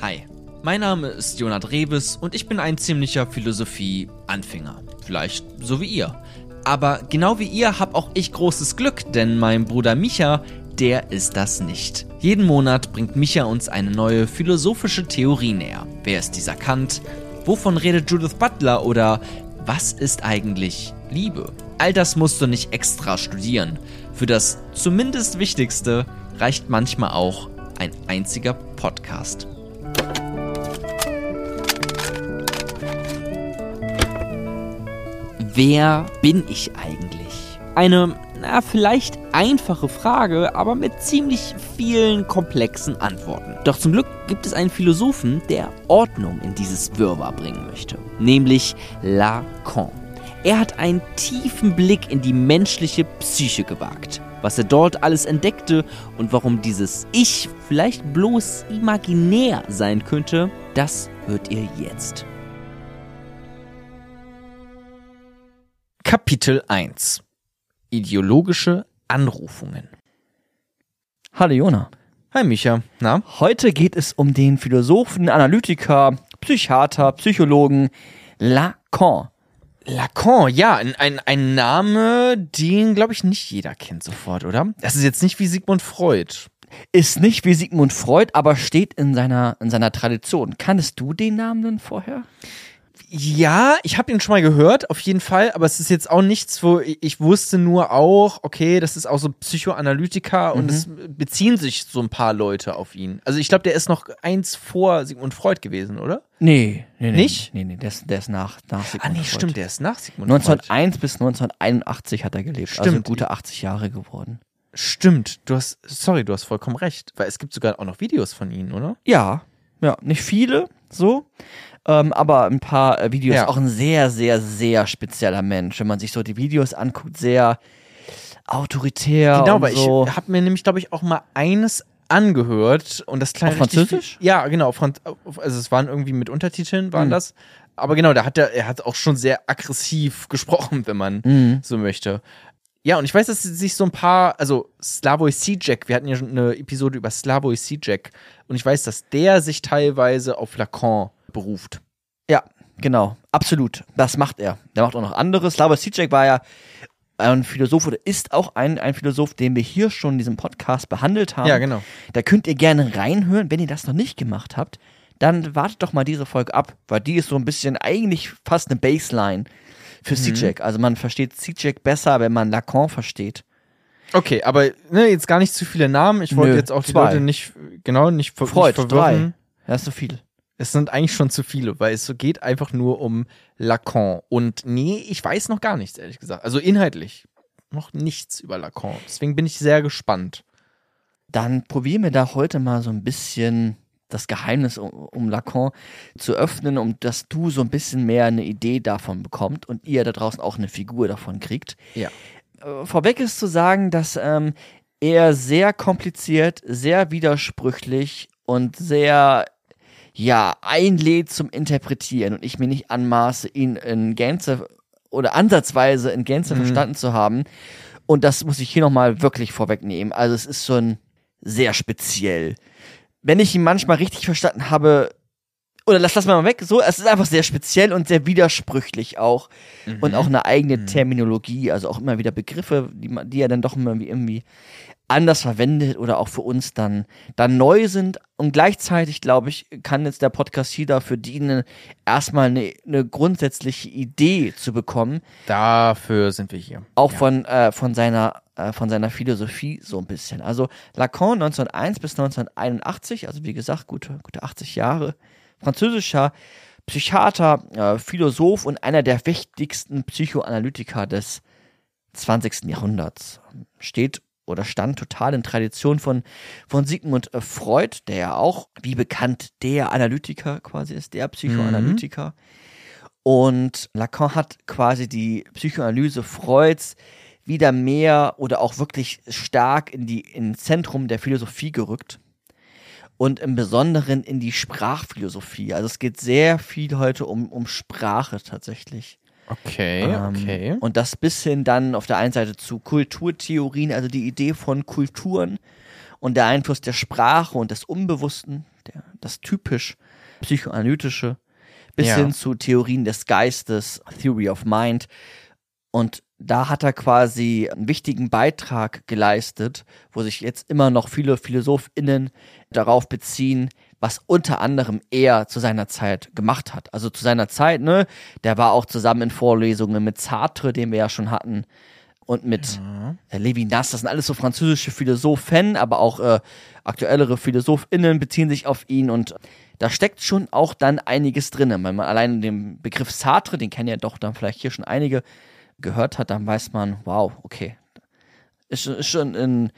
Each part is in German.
Hi, mein Name ist Jonat Rebes und ich bin ein ziemlicher Philosophie-Anfänger. Vielleicht so wie ihr. Aber genau wie ihr habe auch ich großes Glück, denn mein Bruder Micha, der ist das nicht. Jeden Monat bringt Micha uns eine neue philosophische Theorie näher. Wer ist dieser Kant? Wovon redet Judith Butler? Oder was ist eigentlich Liebe? All das musst du nicht extra studieren. Für das zumindest Wichtigste reicht manchmal auch ein einziger Podcast. Wer bin ich eigentlich? Eine, na, vielleicht einfache Frage, aber mit ziemlich vielen komplexen Antworten. Doch zum Glück gibt es einen Philosophen, der Ordnung in dieses Wirrwarr bringen möchte, nämlich Lacan. Er hat einen tiefen Blick in die menschliche Psyche gewagt, was er dort alles entdeckte und warum dieses Ich vielleicht bloß imaginär sein könnte, das hört ihr jetzt. Kapitel 1 Ideologische Anrufungen Hallo Jona. Hi Micha, na? Heute geht es um den Philosophen, Analytiker, Psychiater, Psychologen Lacan. Lacan, ja, ein, ein, ein Name, den, glaube ich, nicht jeder kennt sofort, oder? Das ist jetzt nicht wie Sigmund Freud. Ist nicht wie Sigmund Freud, aber steht in seiner, in seiner Tradition. Kanntest du den Namen denn vorher? Ja, ich habe ihn schon mal gehört, auf jeden Fall, aber es ist jetzt auch nichts, wo ich, ich wusste nur auch, okay, das ist auch so Psychoanalytiker und es beziehen sich so ein paar Leute auf ihn. Also ich glaube, der ist noch eins vor Sigmund Freud gewesen, oder? Nee, nee, nee. Nicht? Nee, nee, der ist, der ist nach, nach Sigmund Ah, nee, Freud. stimmt, der ist nach Sigmund Freud. 1901 bis 1981 hat er gelebt. Also Stimmt. gute 80 Jahre geworden. Stimmt, du hast, sorry, du hast vollkommen recht, weil es gibt sogar auch noch Videos von ihm, oder? Ja, ja, nicht viele, so. Ähm, aber ein paar äh, Videos. Ja. Auch ein sehr, sehr, sehr spezieller Mensch. Wenn man sich so die Videos anguckt, sehr autoritär. Genau, weil so. ich habe mir nämlich, glaube ich, auch mal eines angehört und das klang Auf Französisch? viel- Ja, genau. Franz also es waren irgendwie mit Untertiteln, waren Mhm. das. Aber genau, da hat er, er hat auch schon sehr aggressiv gesprochen, wenn man Mhm. so möchte. Ja, und ich weiß, dass sich so ein paar, also Slavoj Žižek, wir hatten ja schon eine Episode über Slavoj Žižek und ich weiß, dass der sich teilweise auf Lacan beruft. Ja, genau. Absolut. Das macht er. Der macht auch noch anderes. Slavoj Žižek war ja ein Philosoph oder ist auch ein, ein Philosoph, den wir hier schon in diesem Podcast behandelt haben. Ja, genau. Da könnt ihr gerne reinhören. Wenn ihr das noch nicht gemacht habt, dann wartet doch mal diese Folge ab, weil die ist so ein bisschen eigentlich fast eine Baseline für Zizek. Also man versteht Zizek besser, wenn man Lacan versteht. Okay, aber ne, jetzt gar nicht zu viele Namen. Ich wollte Nö, jetzt auch die zwei. Leute nicht, genau, nicht, ver Freud, nicht verwirren. drei. Das ist so viel. Es sind eigentlich schon zu viele, weil es so geht einfach nur um Lacan. Und nee, ich weiß noch gar nichts, ehrlich gesagt. Also inhaltlich noch nichts über Lacan. Deswegen bin ich sehr gespannt. Dann probieren wir da heute mal so ein bisschen das Geheimnis um, um Lacan zu öffnen, um dass du so ein bisschen mehr eine Idee davon bekommt und ihr da draußen auch eine Figur davon kriegt. Ja. Äh, Vorweg ist zu sagen, dass ähm, er sehr kompliziert, sehr widersprüchlich und sehr ja einlädt zum Interpretieren und ich mir nicht anmaße, ihn in Gänze oder ansatzweise in Gänze Mhm. verstanden zu haben. Und das muss ich hier nochmal wirklich vorwegnehmen. Also es ist schon sehr speziell. Wenn ich ihn manchmal richtig verstanden habe, oder lass das mal weg, so, es ist einfach sehr speziell und sehr widersprüchlich auch. Und auch eine eigene Terminologie, also auch immer wieder Begriffe, die, man, die er dann doch immer wie irgendwie anders verwendet oder auch für uns dann, dann neu sind. Und gleichzeitig, glaube ich, kann jetzt der Podcast hier dafür dienen, erstmal eine, eine grundsätzliche Idee zu bekommen, Dafür sind wir hier. auch Ja. von, äh, von, seiner, äh, von seiner Philosophie so ein bisschen. Also Lacan 1901 bis 1981, also wie gesagt, gute, gute 80 Jahre, französischer Psychiater, äh, Philosoph und einer der wichtigsten Psychoanalytiker des 20. Jahrhunderts. Steht oder stand total in Tradition von, von Sigmund äh, Freud, der ja auch, wie bekannt, der Analytiker quasi ist, der Psychoanalytiker. Und Lacan hat quasi die Psychoanalyse Freuds wieder mehr oder auch wirklich stark in die ins Zentrum der Philosophie gerückt und im Besonderen in die Sprachphilosophie. Also es geht sehr viel heute um, um Sprache tatsächlich. Okay, Ähm, okay. Und das bis hin dann auf der einen Seite zu Kulturtheorien, also die Idee von Kulturen und der Einfluss der Sprache und des Unbewussten, der, das typisch psychoanalytische, bis Ja. hin zu Theorien des Geistes, Theory of Mind. Und da hat er quasi einen wichtigen Beitrag geleistet, wo sich jetzt immer noch viele PhilosophInnen darauf beziehen, was unter anderem er zu seiner Zeit gemacht hat. Also zu seiner Zeit, ne, der war auch zusammen in Vorlesungen mit Sartre, den wir ja schon hatten, und mit äh, Levinas, das sind alles so französische Philosophen, aber auch äh, aktuellere PhilosophInnen beziehen sich auf ihn und da steckt schon auch dann einiges drin. Wenn man allein den Begriff Sartre, den kennen ja doch dann vielleicht hier schon einige, gehört hat, dann weiß man, wow, okay. Ist, ist schon ein,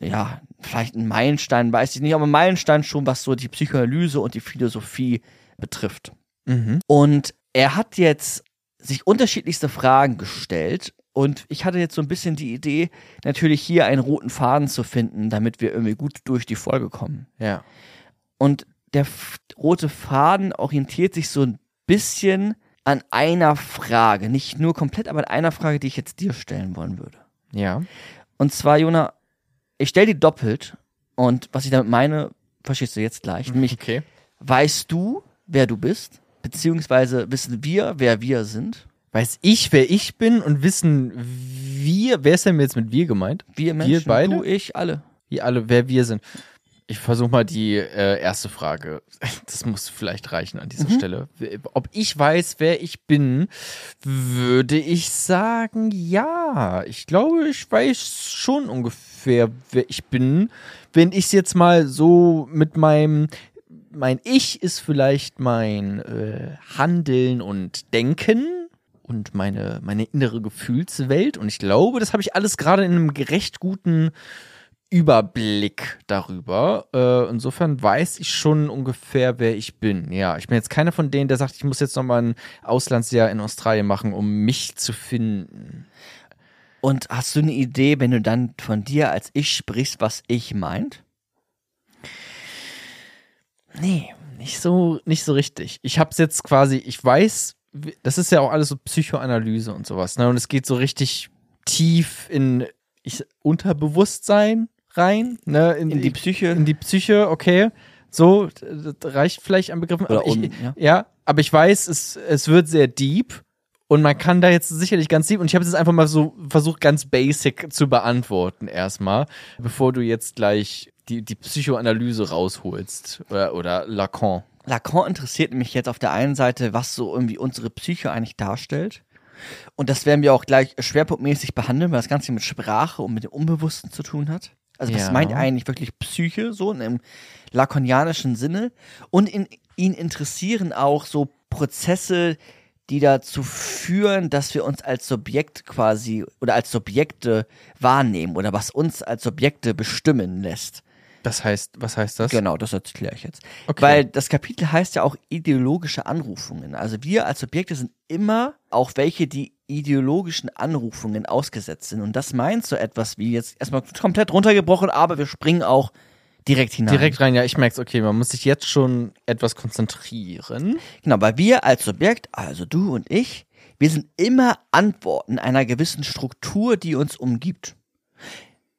ja, vielleicht ein Meilenstein, weiß ich nicht, aber ein Meilenstein schon, was so die Psychoanalyse und die Philosophie betrifft. Mhm. Und er hat jetzt sich unterschiedlichste Fragen gestellt. Und ich hatte jetzt so ein bisschen die Idee, natürlich hier einen roten Faden zu finden, damit wir irgendwie gut durch die Folge kommen. Ja. Und der rote Faden orientiert sich so ein bisschen an einer Frage. Nicht nur komplett, aber an einer Frage, die ich jetzt dir stellen wollen würde. Ja. Und zwar, Jona, ich stelle die doppelt. Und was ich damit meine, verstehst du jetzt gleich. Nämlich, Okay. weißt du, wer du bist? Beziehungsweise wissen wir, wer wir sind? Weiß ich, wer ich bin und wissen wir, wer ist denn jetzt mit wir gemeint? Wir Menschen, beide? du, ich, alle. Wir alle, wer wir sind. Ich versuche mal die äh, erste Frage. Das muss vielleicht reichen an dieser Stelle. Ob ich weiß, wer ich bin, würde ich sagen, ja. Ich glaube, ich weiß schon ungefähr, wer ich bin. Wenn ich es jetzt mal so mit meinem, mein Ich ist vielleicht mein äh, Handeln und Denken und meine, meine innere Gefühlswelt. Und ich glaube, das habe ich alles gerade in einem recht guten Überblick darüber. Äh, insofern weiß ich schon ungefähr, wer ich bin. Ja, ich bin jetzt keiner von denen, der sagt, ich muss jetzt noch mal ein Auslandsjahr in Australien machen, um mich zu finden. Und hast du eine Idee, wenn du dann von dir als ich sprichst, was ich meint? Nee, nicht so, nicht so richtig. Ich hab's jetzt quasi, ich weiß, das ist ja auch alles so Psychoanalyse und sowas, ne? Und es geht so richtig tief in ich, Unterbewusstsein rein, ne? In die Psyche? In die Psyche, okay. So, das reicht vielleicht an Begriffen. Oder aber ich, un- ja. ja, aber ich weiß, es, es wird sehr deep und man kann da jetzt sicherlich ganz deep und ich habe es jetzt einfach mal so versucht, ganz basic zu beantworten erstmal, bevor du jetzt gleich die, die Psychoanalyse rausholst oder, oder Lacan. Lacan interessiert mich jetzt auf der einen Seite, was so irgendwie unsere Psyche eigentlich darstellt. Und das werden wir auch gleich schwerpunktmäßig behandeln, weil das Ganze mit Sprache und mit dem Unbewussten zu tun hat. Also was Ja. meint eigentlich wirklich Psyche, so in einem lakonianischen Sinne? Und in, ihn interessieren auch so Prozesse, die dazu führen, dass wir uns als Subjekt quasi oder als Subjekte wahrnehmen oder was uns als Subjekte bestimmen lässt. Das heißt, was heißt das? Genau, das erkläre ich jetzt. Okay. Weil das Kapitel heißt ja auch ideologische Anrufungen. Also wir als Subjekte sind immer auch welche, die ideologischen Anrufungen ausgesetzt sind. Und das meint so etwas wie jetzt erstmal komplett runtergebrochen, aber wir springen auch direkt hinein. Direkt rein, ja, ich merk's, okay, man muss sich jetzt schon etwas konzentrieren. Genau, weil wir als Subjekt, also du und ich, wir sind immer Antworten einer gewissen Struktur, die uns umgibt.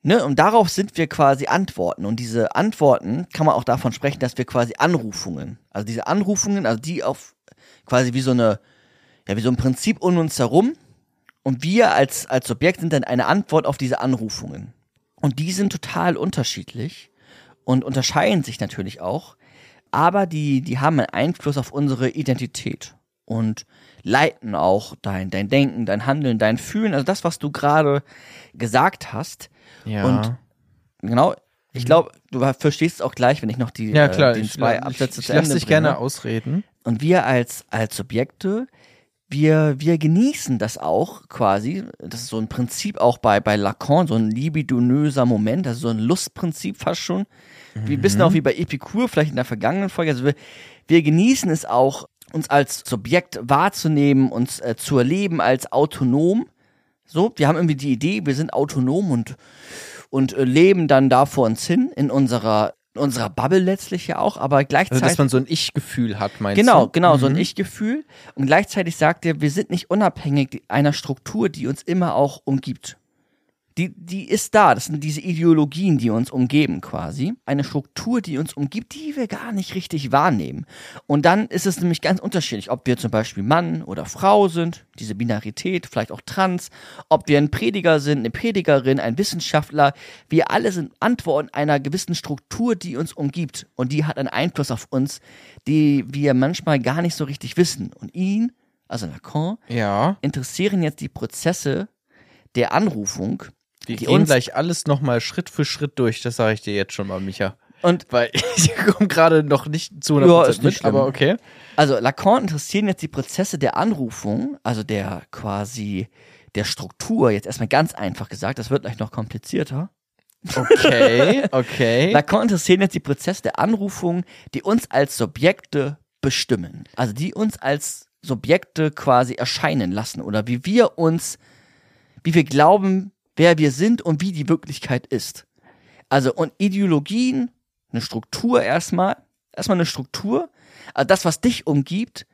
Ne, und darauf sind wir quasi Antworten. Und diese Antworten kann man auch davon sprechen, dass wir quasi Anrufungen, also diese Anrufungen, also die auf quasi wie so eine, ja, wie so ein Prinzip um uns herum. Und wir als, als Subjekt sind dann eine Antwort auf diese Anrufungen. Und die sind total unterschiedlich und unterscheiden sich natürlich auch aber die, die haben einen Einfluss auf unsere Identität und leiten auch dein, dein Denken, dein Handeln, dein Fühlen, also das, was du gerade gesagt hast. Ja. Und genau, ich glaube, du verstehst es auch gleich, wenn ich noch die, ja, klar, äh, den ich, zwei ich, Absätze ich zu lass Ende dich gerne ausreden. Und wir als, als Subjekte, wir, wir genießen das auch quasi. Das ist so ein Prinzip auch bei, bei Lacan, so ein libidinöser Moment, also so ein Lustprinzip fast schon. Wie ein bisschen auch wie bei Epikur, vielleicht in der vergangenen Folge. Also wir, wir genießen es auch, uns als Subjekt wahrzunehmen, uns äh, zu erleben als autonom. So, wir haben irgendwie die Idee, wir sind autonom und, und äh, leben dann da vor uns hin in unserer, in unserer Bubble letztlich ja auch, aber gleichzeitig. Also, dass man so ein Ich-Gefühl hat, meinst Genau, du? genau, so Mhm. ein Ich-Gefühl. Und gleichzeitig sagt er, wir sind nicht unabhängig einer Struktur, die uns immer auch umgibt. Die, die ist da. Das sind diese Ideologien, die uns umgeben quasi. Eine Struktur, die uns umgibt, die wir gar nicht richtig wahrnehmen. Und dann ist es nämlich ganz unterschiedlich, ob wir zum Beispiel Mann oder Frau sind, diese Binarität, vielleicht auch trans, ob wir ein Prediger sind, eine Predigerin, ein Wissenschaftler. Wir alle sind Antworten einer gewissen Struktur, die uns umgibt. Und die hat einen Einfluss auf uns, die wir manchmal gar nicht so richtig wissen. Und ihn, also Lacan, Ja. interessieren jetzt die Prozesse der Anrufung, Wir die gehen gleich alles nochmal Schritt für Schritt durch, das sage ich dir jetzt schon mal, Micha. und Weil ich komme gerade noch nicht zu 100% Ja, ist nicht mit, aber okay. also Lacan interessieren jetzt die Prozesse der Anrufung, also der quasi der Struktur, jetzt erstmal ganz einfach gesagt, das wird gleich noch komplizierter. Okay, okay. Lacan interessieren jetzt die Prozesse der Anrufung, die uns als Subjekte bestimmen. Also die uns als Subjekte quasi erscheinen lassen oder wie wir uns, wie wir glauben, wer wir sind und wie die Wirklichkeit ist. Also und Ideologien, eine Struktur erstmal, erstmal eine Struktur, also das, was dich umgibt,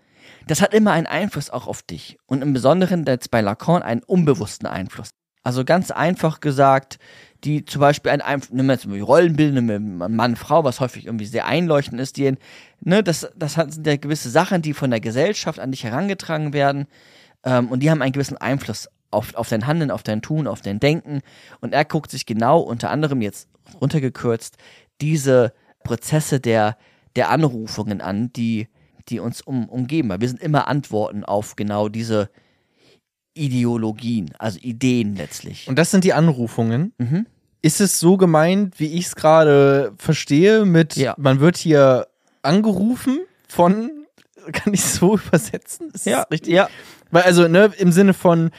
das hat immer einen Einfluss auch auf dich. Und im Besonderen jetzt bei Lacan einen unbewussten Einfluss. Also ganz einfach gesagt, die zum Beispiel ein Einfluss, nehmen wir jetzt mal Rollenbilder, nehmen wir Mann, Frau, was häufig irgendwie sehr einleuchtend ist, die, ne, das, das sind ja gewisse Sachen, die von der Gesellschaft an dich herangetragen werden, ähm, und die haben einen gewissen Einfluss auf, auf dein Handeln, auf dein Tun, auf dein Denken. Und er guckt sich genau, unter anderem jetzt runtergekürzt, diese Prozesse der, der Anrufungen an, die, die uns um, umgeben. Weil wir sind immer Antworten auf genau diese Ideologien, also Ideen letztlich. Und das sind die Anrufungen. Mhm. Ist es so gemeint, wie ich es gerade verstehe, mit Ja. man wird hier angerufen von, kann ich so übersetzen? Ist das richtig? ja. Weil also, ne, im Sinne von,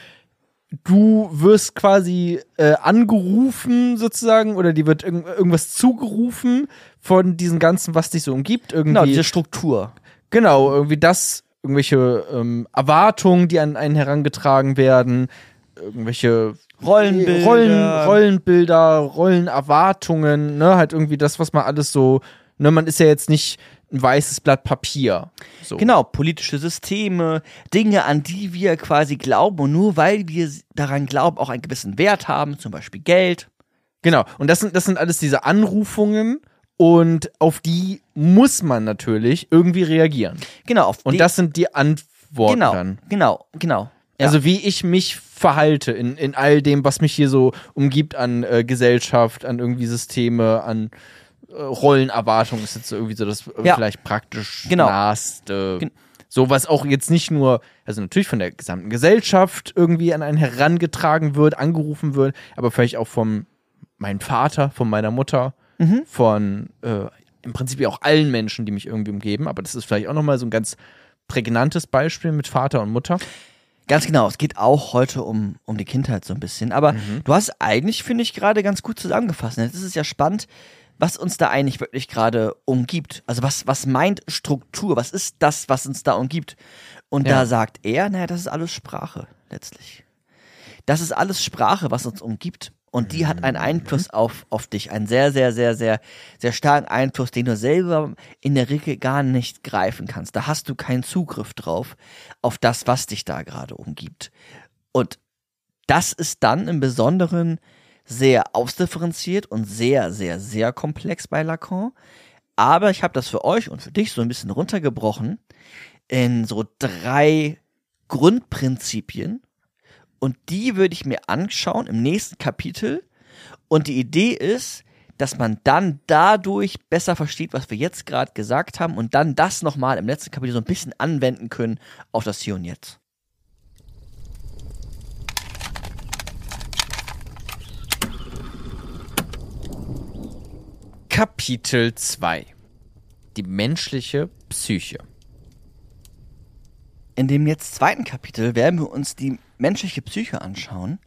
du wirst quasi äh, angerufen sozusagen oder dir wird irg irgendwas zugerufen von diesem Ganzen, was dich so umgibt. Irgendwie, Genau, diese Struktur. genau, irgendwie das, irgendwelche ähm, Erwartungen, die an einen herangetragen werden, irgendwelche Rollenbilder. Rollen, Rollenbilder, Rollenerwartungen, ne, halt irgendwie das, was man alles so, ne, man ist ja jetzt nicht ein weißes Blatt Papier. So. Genau, politische Systeme, Dinge, an die wir quasi glauben und nur weil wir daran glauben, auch einen gewissen Wert haben, zum Beispiel Geld. Genau. Und das sind, das sind alles diese Anrufungen und auf die muss man natürlich irgendwie reagieren. Genau, auf Und das sind die Antworten genau, dann. genau, genau. Ja. Also wie ich mich verhalte in, in all dem, was mich hier so umgibt an äh, Gesellschaft, an irgendwie Systeme, an Rollenerwartungen ist jetzt so irgendwie so das äh, Ja. vielleicht praktisch Genau. naheste. Gen- So was auch jetzt nicht nur, also natürlich von der gesamten Gesellschaft irgendwie an einen herangetragen wird, angerufen wird, aber vielleicht auch vom meinem Vater, von meiner Mutter, Mhm. von äh, im Prinzip auch allen Menschen, die mich irgendwie umgeben. Aber das ist vielleicht auch nochmal so ein ganz prägnantes Beispiel mit Vater und Mutter. Ganz genau, es geht auch heute um, um die Kindheit so ein bisschen. Aber du hast eigentlich, finde ich, gerade ganz gut zusammengefasst. Jetzt ist es ja spannend, was uns da eigentlich wirklich gerade umgibt. Also was, was meint Struktur? Was ist das, was uns da umgibt? Und Ja. da sagt er, naja, das ist alles Sprache letztlich. Das ist alles Sprache, was uns umgibt. Und die hat einen Einfluss auf, auf dich. Einen sehr, sehr, sehr, sehr, sehr starken Einfluss, den du selber in der Regel gar nicht greifen kannst. Da hast du keinen Zugriff drauf, auf das, was dich da gerade umgibt. Und das ist dann im Besonderen sehr ausdifferenziert und sehr, sehr, sehr komplex bei Lacan. Aber ich habe das für euch und für dich so ein bisschen runtergebrochen in so drei Grundprinzipien. Und die würde ich mir anschauen im nächsten Kapitel. Und die Idee ist, dass man dann dadurch besser versteht, was wir jetzt gerade gesagt haben und dann das nochmal im letzten Kapitel so ein bisschen anwenden können auf das Hier und Jetzt. Kapitel 2 Die menschliche Psyche. In dem jetzt zweiten Kapitel werden wir uns die menschliche Psyche anschauen.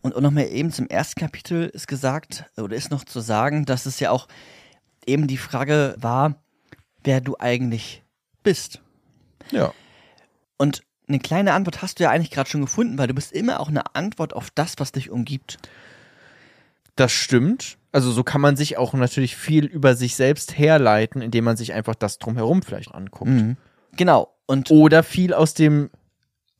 Und nochmal eben zum ersten Kapitel ist gesagt, oder ist noch zu sagen, dass es ja auch eben die Frage war, wer du eigentlich bist. Ja. Und eine kleine Antwort hast du ja eigentlich gerade schon gefunden, weil du bist immer auch eine Antwort auf das, was dich umgibt. Das stimmt. Also so kann man sich auch natürlich viel über sich selbst herleiten, indem man sich einfach das drumherum vielleicht anguckt. Genau. Und Oder viel aus dem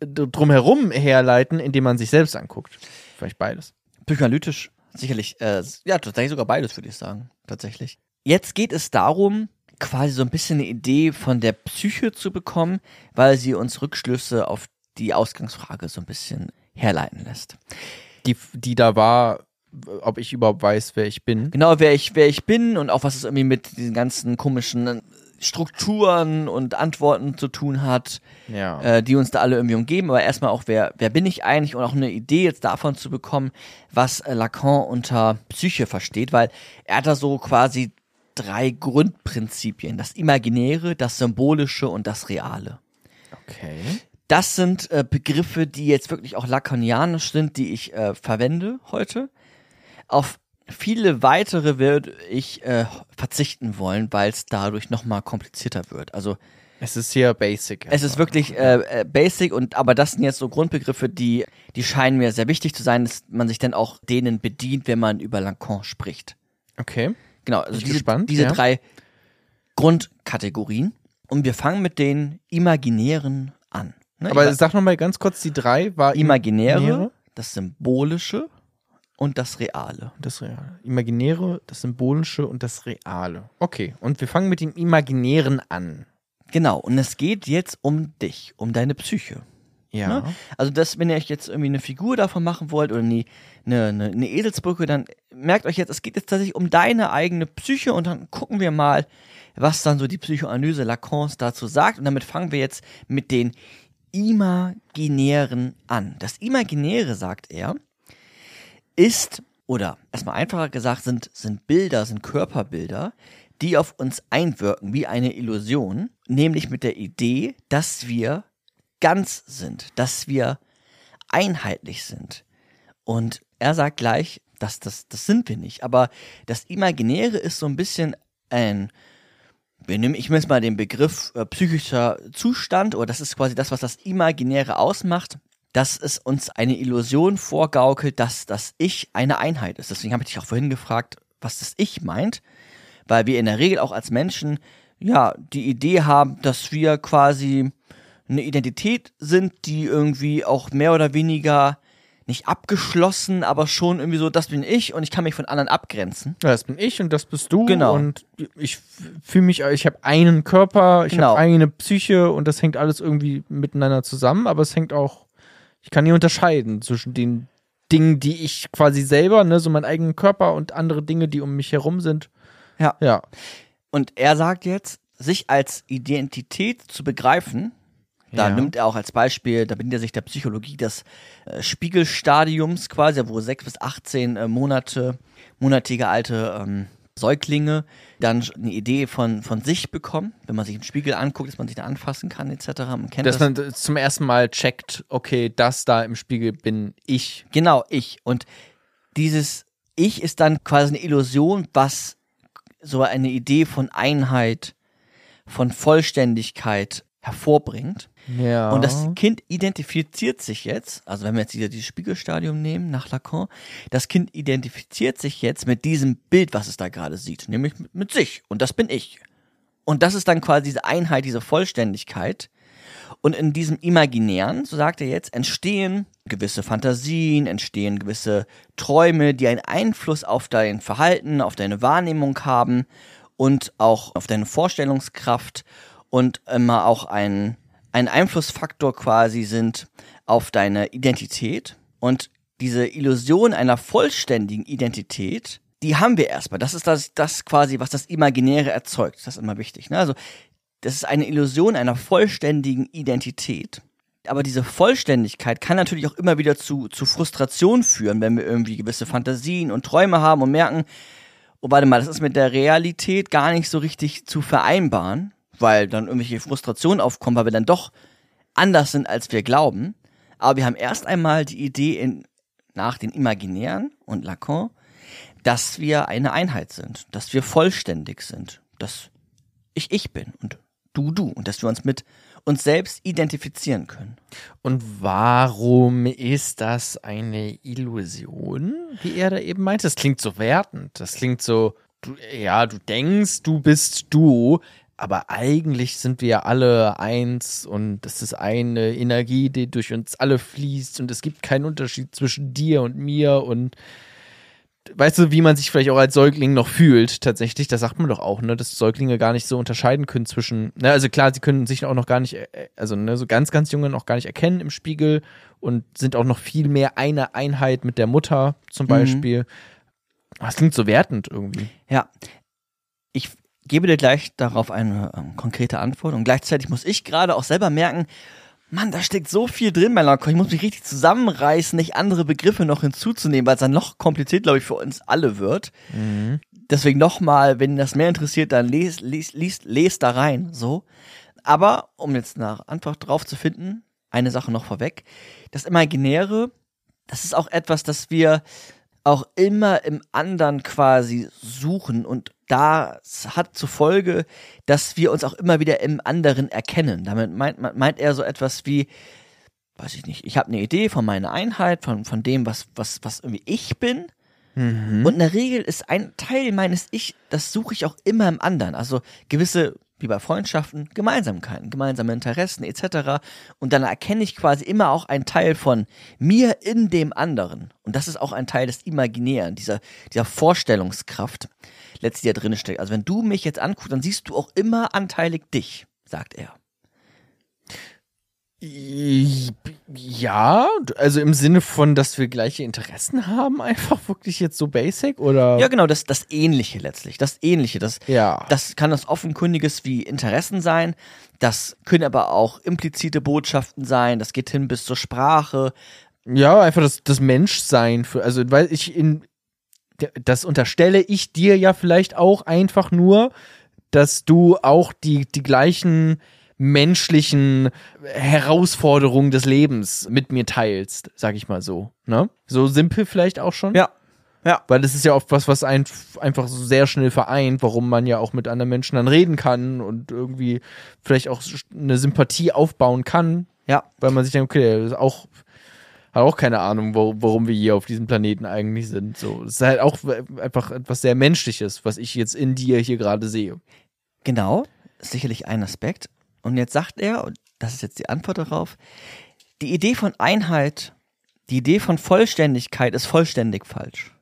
drumherum herleiten, indem man sich selbst anguckt. Vielleicht beides. psychoanalytisch sicherlich, äh, ja, tatsächlich sogar beides, würde ich sagen, tatsächlich. Jetzt geht es darum, quasi so ein bisschen eine Idee von der Psyche zu bekommen, weil sie uns Rückschlüsse auf die Ausgangsfrage so ein bisschen herleiten lässt. Die, die da war, ob ich überhaupt weiß, wer ich bin. Genau, wer ich, wer ich bin und auch was es irgendwie mit diesen ganzen komischen Strukturen und Antworten zu tun hat, Ja. äh, die uns da alle irgendwie umgeben. Aber erstmal auch, wer, wer bin ich eigentlich und auch eine Idee jetzt davon zu bekommen, was äh, Lacan unter Psyche versteht, weil er hat da so quasi drei Grundprinzipien. Das Imaginäre, das Symbolische und das Reale. Okay. Das sind äh, Begriffe, die jetzt wirklich auch lakonianisch sind, die ich äh, verwende heute. Auf viele weitere würde ich äh, verzichten wollen, weil es dadurch nochmal komplizierter wird. Also Es ist hier basic. es ist wirklich äh, äh, basic und aber das sind jetzt so Grundbegriffe, die die scheinen mir sehr wichtig zu sein, dass man sich dann auch denen bedient, wenn man über Lacan spricht. Okay. Genau, also diese, gespannt, diese ja. drei Grundkategorien und wir fangen mit den imaginären an. Ne? Aber sag noch mal ganz kurz, die drei war Imaginäre, Imaginäre? das Symbolische und das Reale. Das Reale. Imaginäre, das Symbolische und das Reale. Okay, und wir fangen mit dem Imaginären an. Genau, und es geht jetzt um dich, um deine Psyche. Ja. Ne? Also das, wenn ihr euch jetzt irgendwie eine Figur davon machen wollt oder eine, eine, eine, eine Eselsbrücke, dann merkt euch jetzt, es geht jetzt tatsächlich um deine eigene Psyche und dann gucken wir mal, was dann so die Psychoanalyse Lacans dazu sagt. Und damit fangen wir jetzt mit den Imaginären an. Das Imaginäre, sagt er, ist, oder erstmal einfacher gesagt, sind, sind Bilder, sind Körperbilder, die auf uns einwirken wie eine Illusion, nämlich mit der Idee, dass wir ganz sind, dass wir einheitlich sind. Und er sagt gleich, dass das, das sind wir nicht. Aber das Imaginäre ist so ein bisschen ein, wir nehmen, ich nehme jetzt mal den Begriff äh, psychischer Zustand, oder das ist quasi das, was das Imaginäre ausmacht, dass es uns eine Illusion vorgaukelt, dass das Ich eine Einheit ist. Deswegen habe ich dich auch vorhin gefragt, was das Ich meint, weil wir in der Regel auch als Menschen ja die Idee haben, dass wir quasi eine Identität sind, die irgendwie auch mehr oder weniger nicht abgeschlossen, aber schon irgendwie so, das bin ich und ich kann mich von anderen abgrenzen. Ja, das bin ich und das bist du. Genau. Und ich fühle mich, ich habe einen Körper, ich Genau. habe eine Psyche und das hängt alles irgendwie miteinander zusammen, aber es hängt auch, ich kann nie unterscheiden zwischen den Dingen, die ich quasi selber, ne, so meinen eigenen Körper und andere Dinge, die um mich herum sind. Ja. Ja. Und er sagt jetzt, sich als Identität zu begreifen, da Ja. nimmt er auch als Beispiel, da bedient er sich der Psychologie des äh, Spiegelstadiums quasi, wo sechs bis 18 äh, Monate, monatige alte ähm, Säuglinge dann eine Idee von, von sich bekommen, wenn man sich im Spiegel anguckt, dass man sich da anfassen kann, etc. Man kennt Dass das. man zum ersten Mal checkt, okay, das da im Spiegel bin ich. Genau, ich. Und dieses Ich ist dann quasi eine Illusion, was so eine Idee von Einheit, von Vollständigkeit hervorbringt. Ja. Und das Kind identifiziert sich jetzt, also wenn wir jetzt wieder dieses Spiegelstadium nehmen nach Lacan, das Kind identifiziert sich jetzt mit diesem Bild, was es da gerade sieht, nämlich mit, mit sich. Und das bin ich. Und das ist dann quasi diese Einheit, diese Vollständigkeit. Und in diesem Imaginären, so sagt er jetzt, entstehen gewisse Fantasien, entstehen gewisse Träume, die einen Einfluss auf dein Verhalten, auf deine Wahrnehmung haben und auch auf deine Vorstellungskraft und immer auch ein, ein Einflussfaktor quasi sind auf deine Identität. Und diese Illusion einer vollständigen Identität, die haben wir erstmal. Das ist das, das quasi, was das Imaginäre erzeugt. Das ist immer wichtig. Ne? Also das ist eine Illusion einer vollständigen Identität. Aber diese Vollständigkeit kann natürlich auch immer wieder zu, zu Frustration führen, wenn wir irgendwie gewisse Fantasien und Träume haben und merken, oh, warte mal, das ist mit der Realität gar nicht so richtig zu vereinbaren, weil dann irgendwelche Frustrationen aufkommen, weil wir dann doch anders sind, als wir glauben. Aber wir haben erst einmal die Idee in, nach den Imaginären und Lacan, dass wir eine Einheit sind, dass wir vollständig sind, dass ich ich bin und du du und dass wir uns mit uns selbst identifizieren können. Und warum ist das eine Illusion, wie er da eben meinte? Das klingt so wertend. Das klingt so, du, ja, du denkst, du bist du, aber eigentlich sind wir ja alle eins und das ist eine Energie, die durch uns alle fließt und es gibt keinen Unterschied zwischen dir und mir und weißt du, wie man sich vielleicht auch als Säugling noch fühlt, tatsächlich, das sagt man doch auch, ne, dass Säuglinge gar nicht so unterscheiden können zwischen, ne, also klar, sie können sich auch noch gar nicht, äh, also ne, so ganz, ganz junge noch gar nicht erkennen im Spiegel und sind auch noch viel mehr eine Einheit mit der Mutter zum Beispiel. Das klingt so wertend irgendwie. Ja. Ich gebe dir gleich darauf eine ähm, konkrete Antwort und gleichzeitig muss ich gerade auch selber merken, Mann, da steckt so viel drin bei Lacan. Ich muss mich richtig zusammenreißen, nicht andere Begriffe noch hinzuzunehmen, weil es dann noch kompliziert, glaube ich, für uns alle wird. Deswegen nochmal, wenn das mehr interessiert, dann lest, lest, lest, lest da rein, so. Aber, um jetzt nach Antwort drauf zu finden, eine Sache noch vorweg. Das Imaginäre, das ist auch etwas, das wir auch immer im anderen quasi suchen und das hat zur Folge, dass wir uns auch immer wieder im anderen erkennen. Damit meint, meint er so etwas wie, weiß ich nicht, ich habe eine Idee von meiner Einheit, von, von dem, was, was, was irgendwie ich bin. Und in der Regel ist ein Teil meines Ich, das suche ich auch immer im anderen. Also gewisse, wie bei Freundschaften, Gemeinsamkeiten, gemeinsame Interessen etc. Und dann erkenne ich quasi immer auch einen Teil von mir in dem anderen. Und das ist auch ein Teil des Imaginären, dieser, dieser Vorstellungskraft, letztlich da drin steckt. Also wenn du mich jetzt anguckst, dann siehst du auch immer anteilig dich, sagt er. Ja, also im Sinne von, dass wir gleiche Interessen haben, einfach wirklich jetzt so basic oder? Ja, genau, das, das Ähnliche letztlich. Das Ähnliche. Das, Ja. das kann das Offenkundiges wie Interessen sein. Das können aber auch implizite Botschaften sein. Das geht hin bis zur Sprache. Ja, einfach das, das Menschsein. Für, also, weil ich in. Das unterstelle ich dir ja vielleicht auch einfach nur, dass du auch die, die gleichen menschlichen Herausforderungen des Lebens mit mir teilst, sag ich mal so. Ne? So simpel vielleicht auch schon. Ja. Ja. Weil das ist ja oft was, was ein, einfach so sehr schnell vereint, warum man ja auch mit anderen Menschen dann reden kann und irgendwie vielleicht auch eine Sympathie aufbauen kann, Ja. weil man sich denkt, okay, der ist auch, hat auch keine Ahnung, wo, warum wir hier auf diesem Planeten eigentlich sind. So, es ist halt auch einfach etwas sehr Menschliches, was ich jetzt in dir hier gerade sehe. Genau. Sicherlich ein Aspekt. Und jetzt sagt er, und das ist jetzt die Antwort darauf, die Idee von Einheit, die Idee von Vollständigkeit ist vollständig falsch.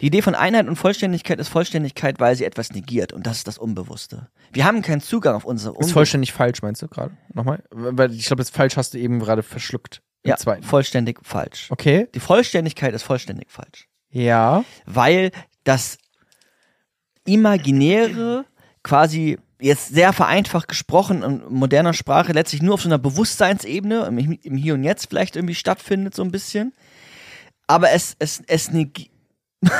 Die Idee von Einheit und Vollständigkeit ist Vollständigkeit, weil sie etwas negiert und das ist das Unbewusste. Wir haben keinen Zugang auf unser Ist Unbe vollständig falsch, meinst du gerade? Nochmal? Weil ich glaube, das falsch hast du eben gerade verschluckt. Ja, zweiten. vollständig falsch. Okay. Die Vollständigkeit ist vollständig falsch. Ja. weil das Imaginäre quasi jetzt sehr vereinfacht gesprochen in moderner Sprache letztlich nur auf so einer Bewusstseinsebene, im, im Hier und Jetzt vielleicht irgendwie stattfindet, so ein bisschen. Aber es, es, es negi-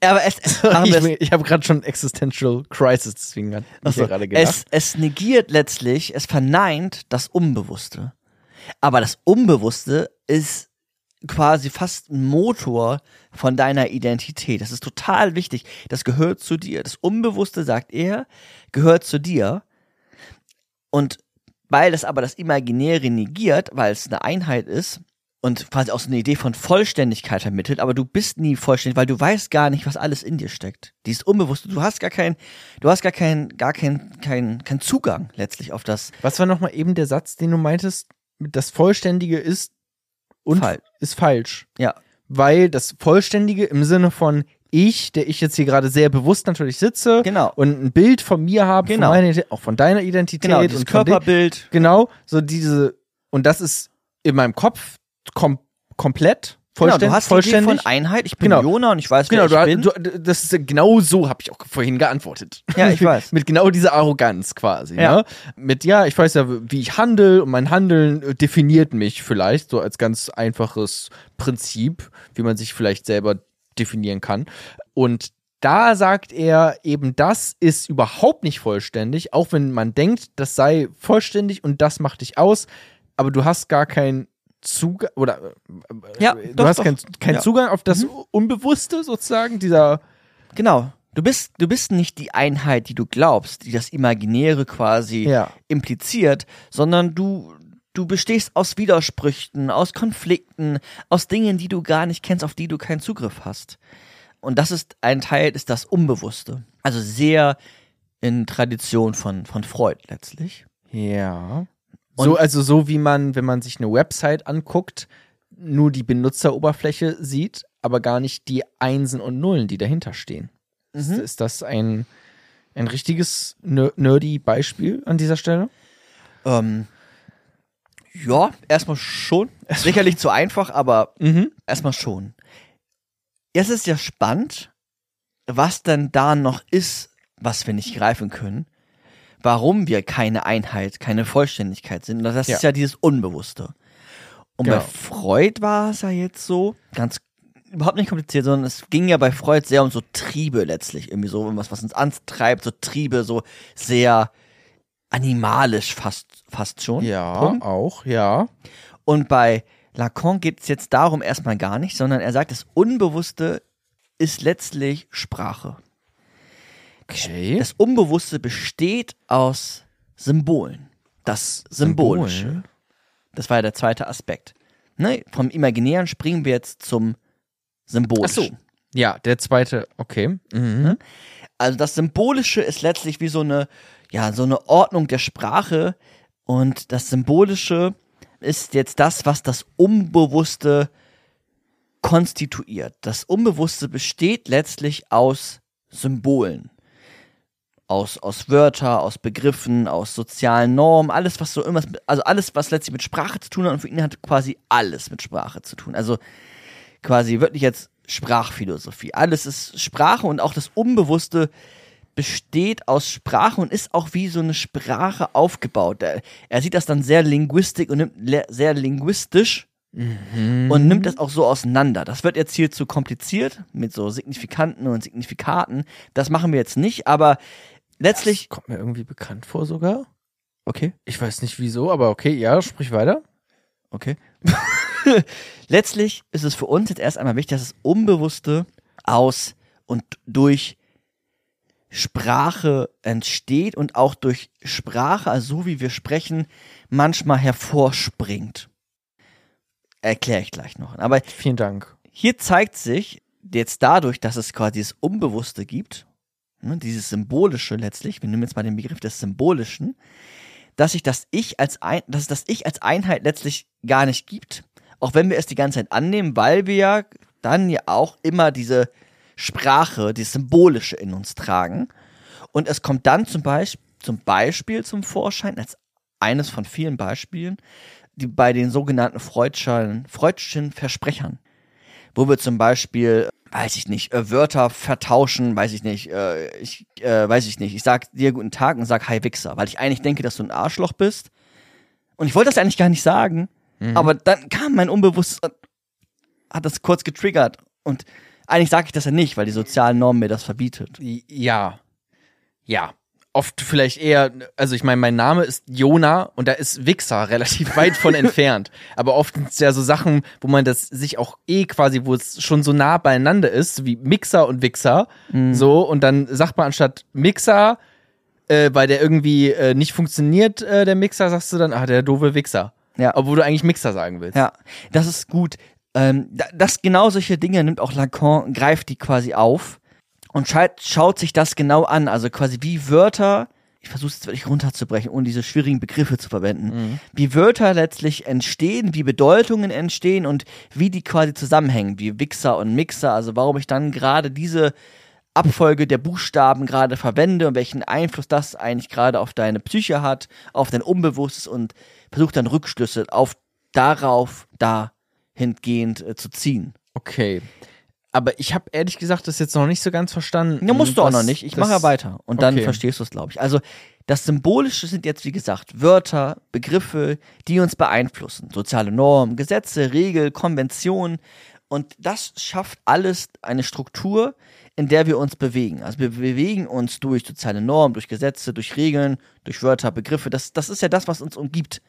Aber es, es, es ich ich habe gerade schon Existential Crisis, deswegen hat ich Achso, gerade gedacht. es, es negiert letztlich, es verneint das Unbewusste. Aber das Unbewusste ist quasi fast ein Motor von deiner Identität. Das ist total wichtig. Das gehört zu dir. Das Unbewusste, sagt er, gehört zu dir. Und weil das aber das Imaginäre negiert, weil es eine Einheit ist und quasi auch so eine Idee von Vollständigkeit vermittelt, aber du bist nie vollständig, weil du weißt gar nicht, was alles in dir steckt. Dieses Unbewusste, du hast gar kein, du hast gar kein, gar kein, kein, kein Zugang letztlich auf das Was war nochmal eben der Satz, den du meintest? Das Vollständige ist und Falsch. ist falsch. Ja. Weil das Vollständige im Sinne von ich, der ich jetzt hier gerade sehr bewusst natürlich sitze Genau. und ein Bild von mir habe, Genau. von meiner, auch von deiner Identität Genau, und dem- Körperbild. Genau, so diese und das ist in meinem Kopf kom komplett Genau, vollständig. du hast die vollständig. Idee von Einheit. Ich bin Genau. Jona und ich weiß, Genau, wer ich du, bin. du, das ist genau so habe ich auch vorhin geantwortet. Ja, ich weiß. Mit genau dieser Arroganz quasi. Ja. Ne? Mit ja, ich weiß ja, wie ich handle und mein Handeln äh, definiert mich vielleicht so als ganz einfaches Prinzip, wie man sich vielleicht selber definieren kann. Und da sagt er eben, das ist überhaupt nicht vollständig, auch wenn man denkt, das sei vollständig und das macht dich aus, aber du hast gar keinen Zugang oder äh, Ja, du doch, hast doch. keinen kein Ja. Zugang auf das Unbewusste sozusagen, dieser Genau. Du bist, du bist nicht die Einheit, die du glaubst, die das Imaginäre quasi Ja. impliziert, sondern du, du bestehst aus Widersprüchen, aus Konflikten, aus Dingen, die du gar nicht kennst, auf die du keinen Zugriff hast. Und das ist ein Teil, ist das Unbewusste. Also sehr in Tradition von, von Freud letztlich. Ja. Und- so, also so wie man, wenn man sich eine Website anguckt, nur die Benutzeroberfläche sieht, aber gar nicht die Einsen und Nullen, die dahinter stehen. Ist, Mhm. ist das ein, ein richtiges ner- nerdy Beispiel an dieser Stelle? Ähm, ja, erstmal schon. Sicherlich zu einfach, aber Mhm. erstmal schon. Es ist ja spannend, was denn da noch ist, was wir nicht greifen können. Warum wir keine Einheit, keine Vollständigkeit sind. Das Ja. ist ja dieses Unbewusste. Und bei Genau. Freud war es ja jetzt so, ganz überhaupt nicht kompliziert, sondern es ging ja bei Freud sehr um so Triebe letztlich. Irgendwie so irgendwas, was uns antreibt, so Triebe, so sehr animalisch fast, fast schon. Ja, Punkt. auch, ja. Und bei Lacan geht es jetzt darum erstmal gar nicht, sondern er sagt, das Unbewusste ist letztlich Sprache. Okay. Das Unbewusste besteht aus Symbolen. Das Symbolische. Symbolen. Das war ja der zweite Aspekt. Ne? Vom Imaginären springen wir jetzt zum Symbolischen. Ja, der zweite, okay. Mhm. Also das Symbolische ist letztlich wie so eine, ja, so eine Ordnung der Sprache und das Symbolische ist jetzt das, was das Unbewusste konstituiert. Das Unbewusste besteht letztlich aus Symbolen. Aus, aus Wörter, aus Begriffen, aus sozialen Normen, alles, was so irgendwas, mit, also alles, was letztlich mit Sprache zu tun hat und für ihn hat quasi alles mit Sprache zu tun. Also quasi wirklich jetzt Sprachphilosophie. Alles ist Sprache und auch das Unbewusste besteht aus Sprache und ist auch wie so eine Sprache aufgebaut. Er, er sieht das dann sehr linguistisch und nimmt le- sehr linguistisch und nimmt das auch so auseinander. Das wird jetzt hier zu kompliziert mit so Signifikanten und Signifikaten. Das machen wir jetzt nicht, aber letztlich. Kommt mir irgendwie bekannt vor sogar. Okay, Ich weiß nicht wieso, aber okay, ja, sprich weiter. okay. letztlich ist es für uns jetzt erst einmal wichtig, dass das Unbewusste aus und durch Sprache entsteht und auch durch Sprache, also so wie wir sprechen, manchmal hervorspringt. Erkläre ich gleich noch. Aber Vielen Dank. hier zeigt sich jetzt dadurch, dass es quasi das Unbewusste gibt, dieses Symbolische letztlich, wir nehmen jetzt mal den Begriff des Symbolischen, dass sich das Ich als ein, dass das Ich als Einheit letztlich gar nicht gibt, auch wenn wir es die ganze Zeit annehmen, weil wir ja dann ja auch immer diese Sprache, die Symbolische in uns tragen. Und es kommt dann zum Beispiel, zum Beispiel zum Vorschein, als eines von vielen Beispielen, die bei den sogenannten Freudschen, Freudschen Versprechern wo wir zum Beispiel, weiß ich nicht, äh, Wörter vertauschen, weiß ich nicht, äh, ich, äh, weiß ich nicht, ich sag dir guten Tag und sag Hi Wichser, weil ich eigentlich denke, dass du ein Arschloch bist. Und ich wollte das eigentlich gar nicht sagen, aber dann kam mein Unbewusstes und hat das kurz getriggert. Und eigentlich sage ich das ja nicht, weil die sozialen Normen mir das verbietet. Ja. Ja. Oft vielleicht eher, also ich meine, mein Name ist Jona und da ist Wichser relativ weit von entfernt. Aber oft sind es ja so Sachen, wo man das sich auch eh quasi, wo es schon so nah beieinander ist, wie Mixer und Wichser. So, und dann sagt man anstatt Mixer, äh, weil der irgendwie äh, nicht funktioniert, äh, der Mixer, sagst du dann, ah, der doofe Wichser. Ja. Obwohl du eigentlich Mixer sagen willst. Ja, das ist gut. Ähm, da- das genau solche Dinge nimmt auch Lacan, greift die quasi auf und schaut, schaut sich das genau an. Also quasi wie Wörter, ich versuche es jetzt wirklich runterzubrechen, ohne diese schwierigen Begriffe zu verwenden, wie Wörter letztlich entstehen, wie Bedeutungen entstehen und wie die quasi zusammenhängen, wie Wichser und Mixer, also warum ich dann gerade diese Abfolge der Buchstaben gerade verwende und welchen Einfluss das eigentlich gerade auf deine Psyche hat, auf dein Unbewusstes und versuche dann Rückschlüsse auf darauf dahingehend äh, zu ziehen. Okay. Aber ich habe ehrlich gesagt das jetzt noch nicht so ganz verstanden. Ja, musst du auch noch nicht. Ich mache ja weiter. Und dann Okay. verstehst du es, glaube ich. Also, das Symbolische sind jetzt, wie gesagt, Wörter, Begriffe, die uns beeinflussen. Soziale Normen, Gesetze, Regeln, Konventionen. Und das schafft alles eine Struktur, in der wir uns bewegen. Also wir bewegen uns durch soziale Normen, durch Gesetze, durch Regeln, durch Wörter, Begriffe. Das, das ist ja das, was uns umgibt.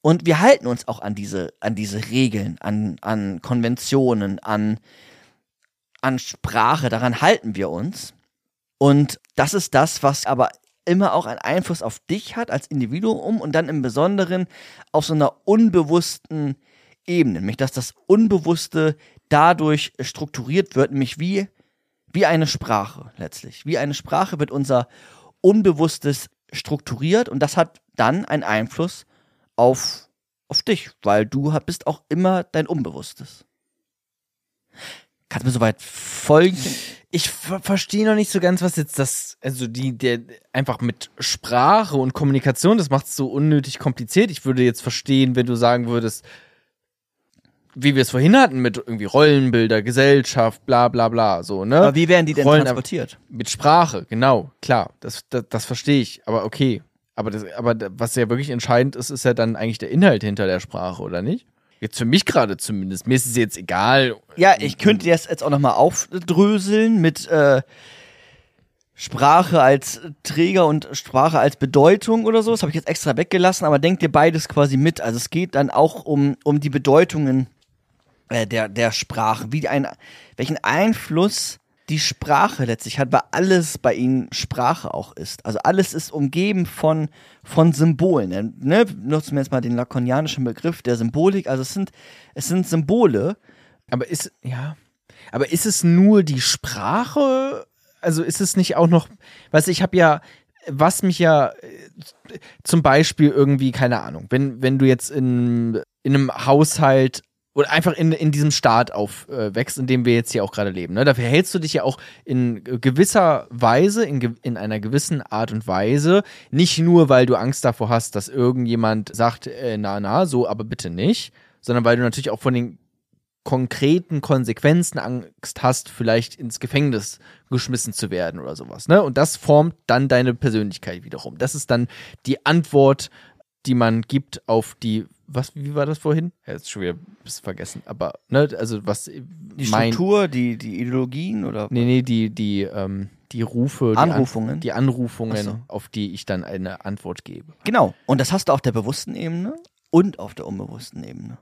Und wir halten uns auch an diese, an diese Regeln, an, an Konventionen, an, an Sprache, daran halten wir uns. Und das ist das, was aber immer auch einen Einfluss auf dich hat als Individuum und dann im Besonderen auf so einer unbewussten Ebene, nämlich dass das Unbewusste dadurch strukturiert wird, nämlich wie, wie eine Sprache letztlich. Wie eine Sprache wird unser Unbewusstes strukturiert und das hat dann einen Einfluss auf, auf dich, weil du bist auch immer dein Unbewusstes. Kannst du mir soweit folgen? Ich ver verstehe noch nicht so ganz, was jetzt das, also die, der, einfach mit Sprache und Kommunikation, das macht es so unnötig kompliziert. Ich würde jetzt verstehen, wenn du sagen würdest, wie wir es vorhin hatten, mit irgendwie Rollenbilder, Gesellschaft, bla bla bla, so, ne? Aber wie werden die denn Rollen- transportiert? Mit Sprache, genau, klar, das, das, das verstehe ich, aber okay. Aber, das, aber was ja wirklich entscheidend ist, ist ja dann eigentlich der Inhalt hinter der Sprache, oder nicht? Jetzt für mich gerade zumindest. Mir ist es jetzt egal. Ja, ich könnte das jetzt auch nochmal aufdröseln mit äh, Sprache als Träger und Sprache als Bedeutung oder so. Das habe ich jetzt extra weggelassen, aber denkt ihr beides quasi mit. Also es geht dann auch um, um die Bedeutungen äh, der, der Sprache, wie ein, welchen Einfluss die Sprache letztlich hat, weil alles bei ihnen Sprache auch ist. Also alles ist umgeben von, von Symbolen. Ne? Nutzen wir jetzt mal den lakonianischen Begriff der Symbolik. Also es sind, es sind Symbole, Aber ist, ja. Aber ist es nur die Sprache? Also ist es nicht auch noch, weißt du, ich habe ja, was mich ja äh, zum Beispiel irgendwie, keine Ahnung, wenn, wenn du jetzt in, in einem Haushalt oder einfach in, in diesem Staat aufwächst, in dem wir jetzt hier auch gerade leben. Ne? Da verhältst du dich ja auch in gewisser Weise, in, ge- in einer gewissen Art und Weise, nicht nur, weil du Angst davor hast, dass irgendjemand sagt, äh, na, na, so, aber bitte nicht, sondern weil du natürlich auch von den konkreten Konsequenzen Angst hast, vielleicht ins Gefängnis geschmissen zu werden oder sowas. Ne? Und das formt dann deine Persönlichkeit wiederum. Das ist dann die Antwort, die man gibt auf die, was, wie war das vorhin? Jetzt schon wieder ein bisschen vergessen, aber, ne, also was die mein, Struktur, die, die Ideologien oder nee, nee, die, die, ähm, die Rufe, die Anrufungen? An, die Anrufungen, so. auf die ich dann eine Antwort gebe. Genau. Und das hast du auf der bewussten Ebene und auf der unbewussten Ebene.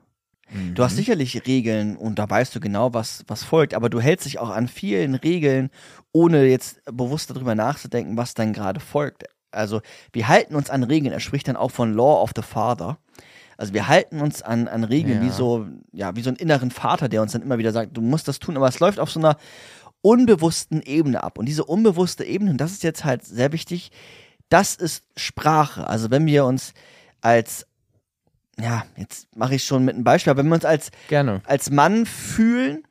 Du hast sicherlich Regeln und da weißt du genau, was, was folgt, aber du hältst dich auch an vielen Regeln, ohne jetzt bewusst darüber nachzudenken, was dann gerade folgt. Also wir halten uns an Regeln, er spricht dann auch von Law of the Father. Also wir halten uns an, an Regeln Ja. wie so, ja, wie so einen inneren Vater, der uns dann immer wieder sagt, du musst das tun, aber es läuft auf so einer unbewussten Ebene ab. Und diese unbewusste Ebene, und das ist jetzt halt sehr wichtig, das ist Sprache. Also wenn wir uns als, ja, jetzt mache ich schon mit einem Beispiel, aber wenn wir uns als, Gerne. als Mann fühlen,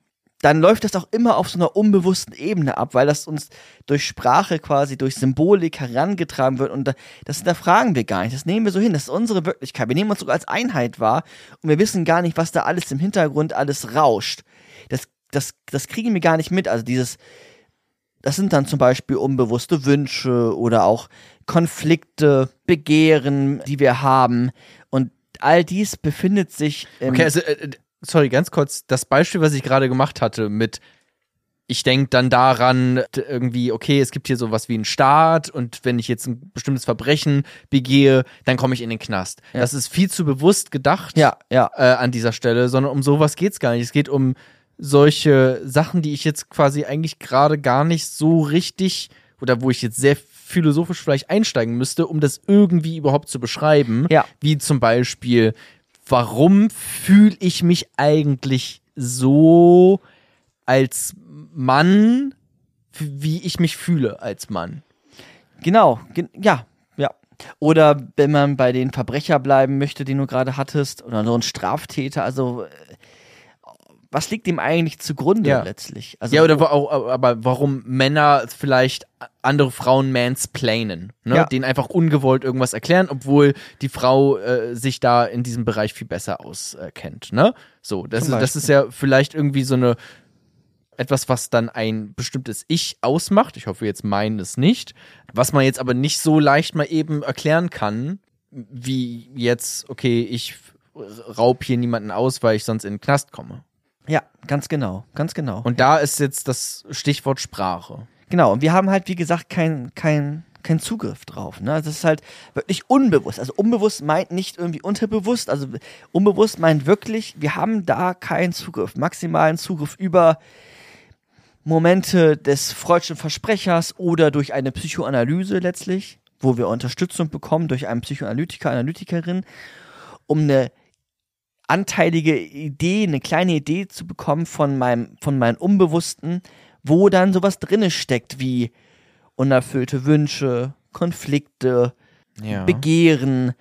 dann läuft das auch immer auf so einer unbewussten Ebene ab, weil das uns durch Sprache quasi, durch Symbolik herangetragen wird und da- das hinterfragen wir gar nicht. Das nehmen wir so hin. Das ist unsere Wirklichkeit. Wir nehmen uns sogar als Einheit wahr und wir wissen gar nicht, was da alles im Hintergrund alles rauscht. Das, das, das kriegen wir gar nicht mit. Also dieses, das sind dann zum Beispiel unbewusste Wünsche oder auch Konflikte, Begehren, die wir haben. Und all dies befindet sich Okay, also, äh, sorry, ganz kurz, das Beispiel, was ich gerade gemacht hatte mit ich denke dann daran, irgendwie, okay, es gibt hier sowas wie einen Staat und wenn ich jetzt ein bestimmtes Verbrechen begehe, dann komme ich in den Knast. Ja. Das ist viel zu bewusst gedacht ja, ja. äh, an dieser Stelle, sondern um sowas geht's gar nicht. Es geht um solche Sachen, die ich jetzt quasi eigentlich gerade gar nicht so richtig oder wo ich jetzt sehr philosophisch vielleicht einsteigen müsste, um das irgendwie überhaupt zu beschreiben. Ja. Wie zum Beispiel, warum fühle ich mich eigentlich so als Mann, wie ich mich fühle als Mann? Genau, gen ja, ja. Oder wenn man bei den Verbrecher bleiben möchte, den du gerade hattest, oder so ein Straftäter, also äh, was liegt ihm eigentlich zugrunde Ja. letztlich? Also, ja, oder wa- auch, aber warum Männer vielleicht andere Frauen mansplainen, ne? Ja. denen einfach ungewollt irgendwas erklären, obwohl die Frau äh, sich da in diesem Bereich viel besser auskennt, ne? So, das ist, das ist ja vielleicht irgendwie so eine etwas, was dann ein bestimmtes Ich ausmacht. Ich hoffe jetzt meinen es nicht, was man jetzt aber nicht so leicht mal eben erklären kann, wie jetzt, okay, ich raub hier niemanden aus, weil ich sonst in den Knast komme. Ja, ganz genau, ganz genau. Und da ist jetzt das Stichwort Sprache. Genau, und wir haben halt, wie gesagt, kein, kein, kein Zugriff drauf. Ne? Das ist halt wirklich unbewusst. Also unbewusst meint nicht irgendwie unterbewusst. Also unbewusst meint wirklich, wir haben da keinen Zugriff. Maximalen Zugriff über Momente des freudschen Versprechers oder durch eine Psychoanalyse letztlich, wo wir Unterstützung bekommen durch einen Psychoanalytiker, Analytikerin, um eine anteilige Idee, eine kleine Idee zu bekommen von meinem, von meinem Unbewussten, wo dann sowas drinne steckt wie unerfüllte Wünsche, Konflikte, Ja. Begehren,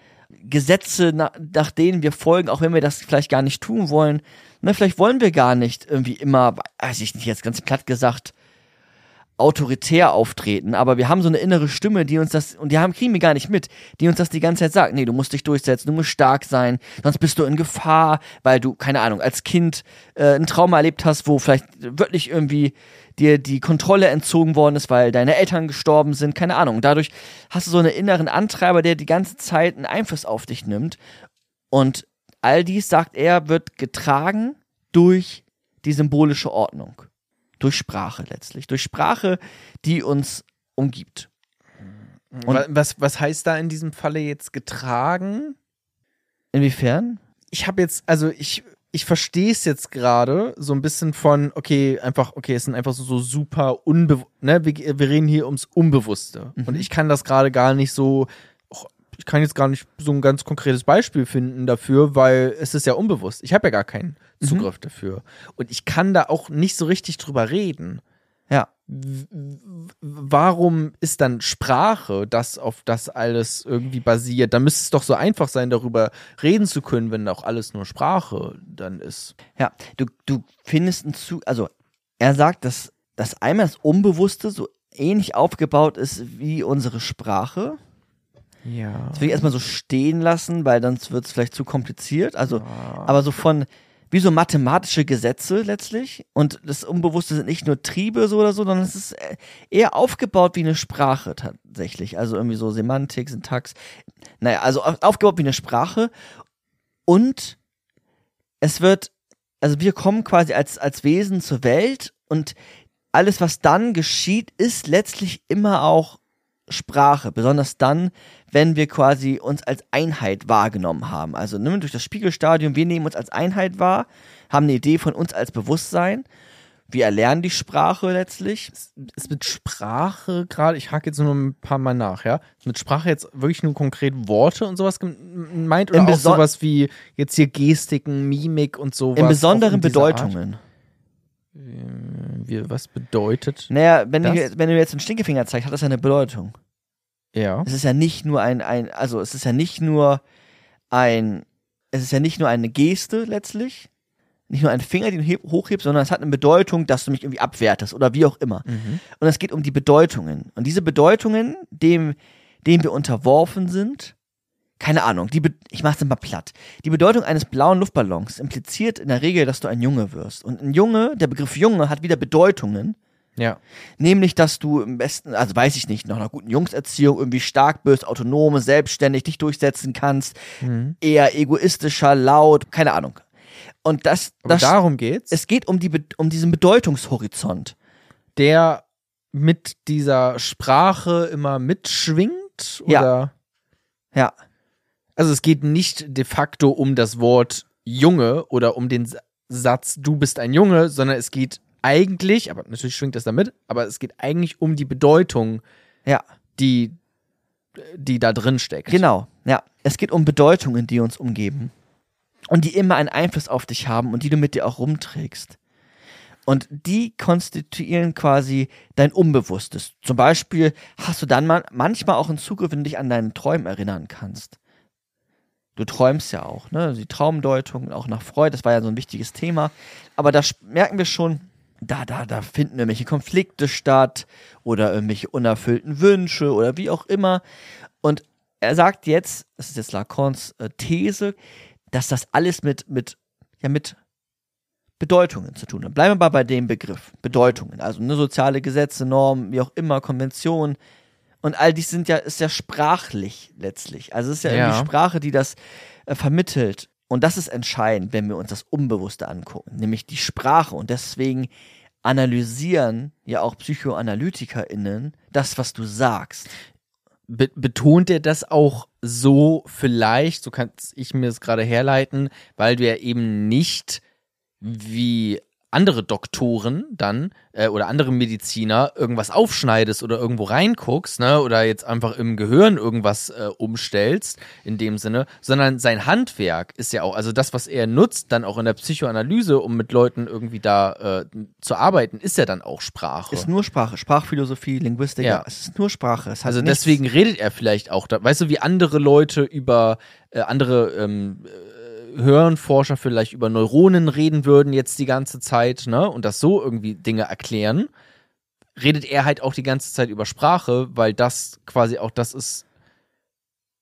Gesetze, na, nach denen wir folgen, auch wenn wir das vielleicht gar nicht tun wollen. Ne, vielleicht wollen wir gar nicht irgendwie immer, weiß ich nicht, jetzt ganz platt gesagt, autoritär auftreten, aber wir haben so eine innere Stimme, die uns das, und die haben, kriegen wir gar nicht mit, die uns das die ganze Zeit sagt, nee, du musst dich durchsetzen, du musst stark sein, sonst bist du in Gefahr, weil du, keine Ahnung, als Kind äh, ein Trauma erlebt hast, wo vielleicht wirklich irgendwie dir die Kontrolle entzogen worden ist, weil deine Eltern gestorben sind, keine Ahnung. Dadurch hast du so einen inneren Antreiber, der die ganze Zeit einen Einfluss auf dich nimmt. Und all dies, sagt er, wird getragen durch die symbolische Ordnung. Durch Sprache letztlich. Durch Sprache, die uns umgibt. Und- Wa- was, was heißt da in diesem Falle jetzt getragen? Inwiefern? Ich habe jetzt, also ich, ich verstehe es jetzt gerade so ein bisschen von, okay, einfach, okay, es sind einfach so, so super unbe, ne, wir, wir reden hier ums Unbewusste. Und ich kann das gerade gar nicht so, ich kann jetzt gar nicht so ein ganz konkretes Beispiel finden dafür, weil es ist ja unbewusst. Ich habe ja gar keinen Zugriff dafür. Und ich kann da auch nicht so richtig drüber reden. Ja. Warum ist dann Sprache das, auf das alles irgendwie basiert? Da müsste es doch so einfach sein, darüber reden zu können, wenn auch alles nur Sprache dann ist. Ja, du, du findest einen Zug, also er sagt, dass, dass einmal das Unbewusste so ähnlich aufgebaut ist wie unsere Sprache. Ja. Das will ich erstmal so stehen lassen, weil sonst wird es vielleicht zu kompliziert. Also, aber so von, wie so mathematische Gesetze letztlich. Und das Unbewusste sind nicht nur Triebe so oder so, sondern es ist äh, eher aufgebaut wie eine Sprache tatsächlich. Also irgendwie so Semantik, Syntax. Naja, also au- aufgebaut wie eine Sprache. Und es wird, also wir kommen quasi als, als Wesen zur Welt und alles, was dann geschieht, ist letztlich immer auch Sprache, besonders dann, wenn wir quasi uns als Einheit wahrgenommen haben. Also ne, durch das Spiegelstadium, wir nehmen uns als Einheit wahr, haben eine Idee von uns als Bewusstsein. Wir erlernen die Sprache letztlich. Ist mit Sprache gerade, ich hake jetzt nur ein paar Mal nach, ja? Ist mit Sprache jetzt wirklich nur konkret Worte und sowas gemeint oder Im auch Beson- sowas wie jetzt hier Gestiken, Mimik und sowas? In besonderen in dieser Art? Bedeutungen. Wie, was bedeutet? Naja, wenn du, Das- jetzt- wenn du jetzt einen Stinkefinger zeigst, hat das ja eine Bedeutung. Ja. Es ist ja nicht nur ein, ein, also es ist ja nicht nur ein, es ist ja nicht nur eine Geste letztlich, nicht nur ein Finger, den du heb, hochhebst, sondern es hat eine Bedeutung, dass du mich irgendwie abwertest oder wie auch immer. Und es geht um die Bedeutungen. Und diese Bedeutungen, dem, dem wir unterworfen sind, keine Ahnung, die Be ich mach's mal platt. Die Bedeutung eines blauen Luftballons impliziert in der Regel, dass du ein Junge wirst. Und ein Junge, der Begriff Junge hat wieder Bedeutungen, Ja. Nämlich, dass du im besten, also weiß ich nicht, nach einer guten Jungserziehung irgendwie stark bist, autonom, selbstständig dich durchsetzen kannst, Mhm. eher egoistischer, laut, keine Ahnung. Und das, Aber das darum geht's. es geht um, die, um diesen Bedeutungshorizont. der mit dieser Sprache immer mitschwingt? Ja. Oder? Ja, Also es geht nicht de facto um das Wort Junge oder um den Sa- Satz du bist ein Junge, sondern es geht eigentlich, aber natürlich schwingt das damit, aber es geht eigentlich um die Bedeutung, ja, die die da drin steckt. genau. Ja, es geht um Bedeutungen, die uns umgeben. Und die immer einen Einfluss auf dich haben und die du mit dir auch rumträgst. Und die konstituieren quasi dein Unbewusstes. Zum Beispiel hast du dann man manchmal auch einen Zugriff, wenn du dich an deinen Träumen erinnern kannst. Du träumst ja auch, ne? Die Traumdeutung, auch nach Freud, das war ja so ein wichtiges Thema. Aber da merken wir schon, da, da, da finden irgendwelche Konflikte statt oder irgendwelche unerfüllten Wünsche oder wie auch immer. Und er sagt jetzt, das ist jetzt Lacans äh, These, dass das alles mit, mit, ja, mit Bedeutungen zu tun hat. Bleiben wir mal bei dem Begriff. Bedeutungen. Also ne, soziale Gesetze, Normen, wie auch immer, Konventionen. Und all dies sind ja, ist ja sprachlich letztlich. Also es ist ja, Ja. irgendwie Sprache, die das äh, vermittelt. Und das ist entscheidend, wenn wir uns das Unbewusste angucken, nämlich die Sprache. Und deswegen analysieren ja auch PsychoanalytikerInnen das, was du sagst. Be betont er das auch so vielleicht, so kann ich mir das gerade herleiten, weil du ja eben nicht wie andere Doktoren dann äh, oder andere Mediziner irgendwas aufschneidest oder irgendwo reinguckst, ne, oder jetzt einfach im Gehirn irgendwas äh, umstellst, in dem Sinne, sondern sein Handwerk ist ja auch, also das, was er nutzt, dann auch in der Psychoanalyse, um mit Leuten irgendwie da äh, zu arbeiten, ist ja dann auch Sprache. Ist nur Sprache, Sprachphilosophie, Linguistik, Ja. ja. es ist nur Sprache. Also nichts- deswegen redet er vielleicht auch da, weißt du, wie andere Leute über äh, andere ähm, äh, Hirnforscher vielleicht über Neuronen reden würden jetzt die ganze Zeit, ne, und das so irgendwie Dinge erklären, redet er halt auch die ganze Zeit über Sprache, weil das quasi auch das ist,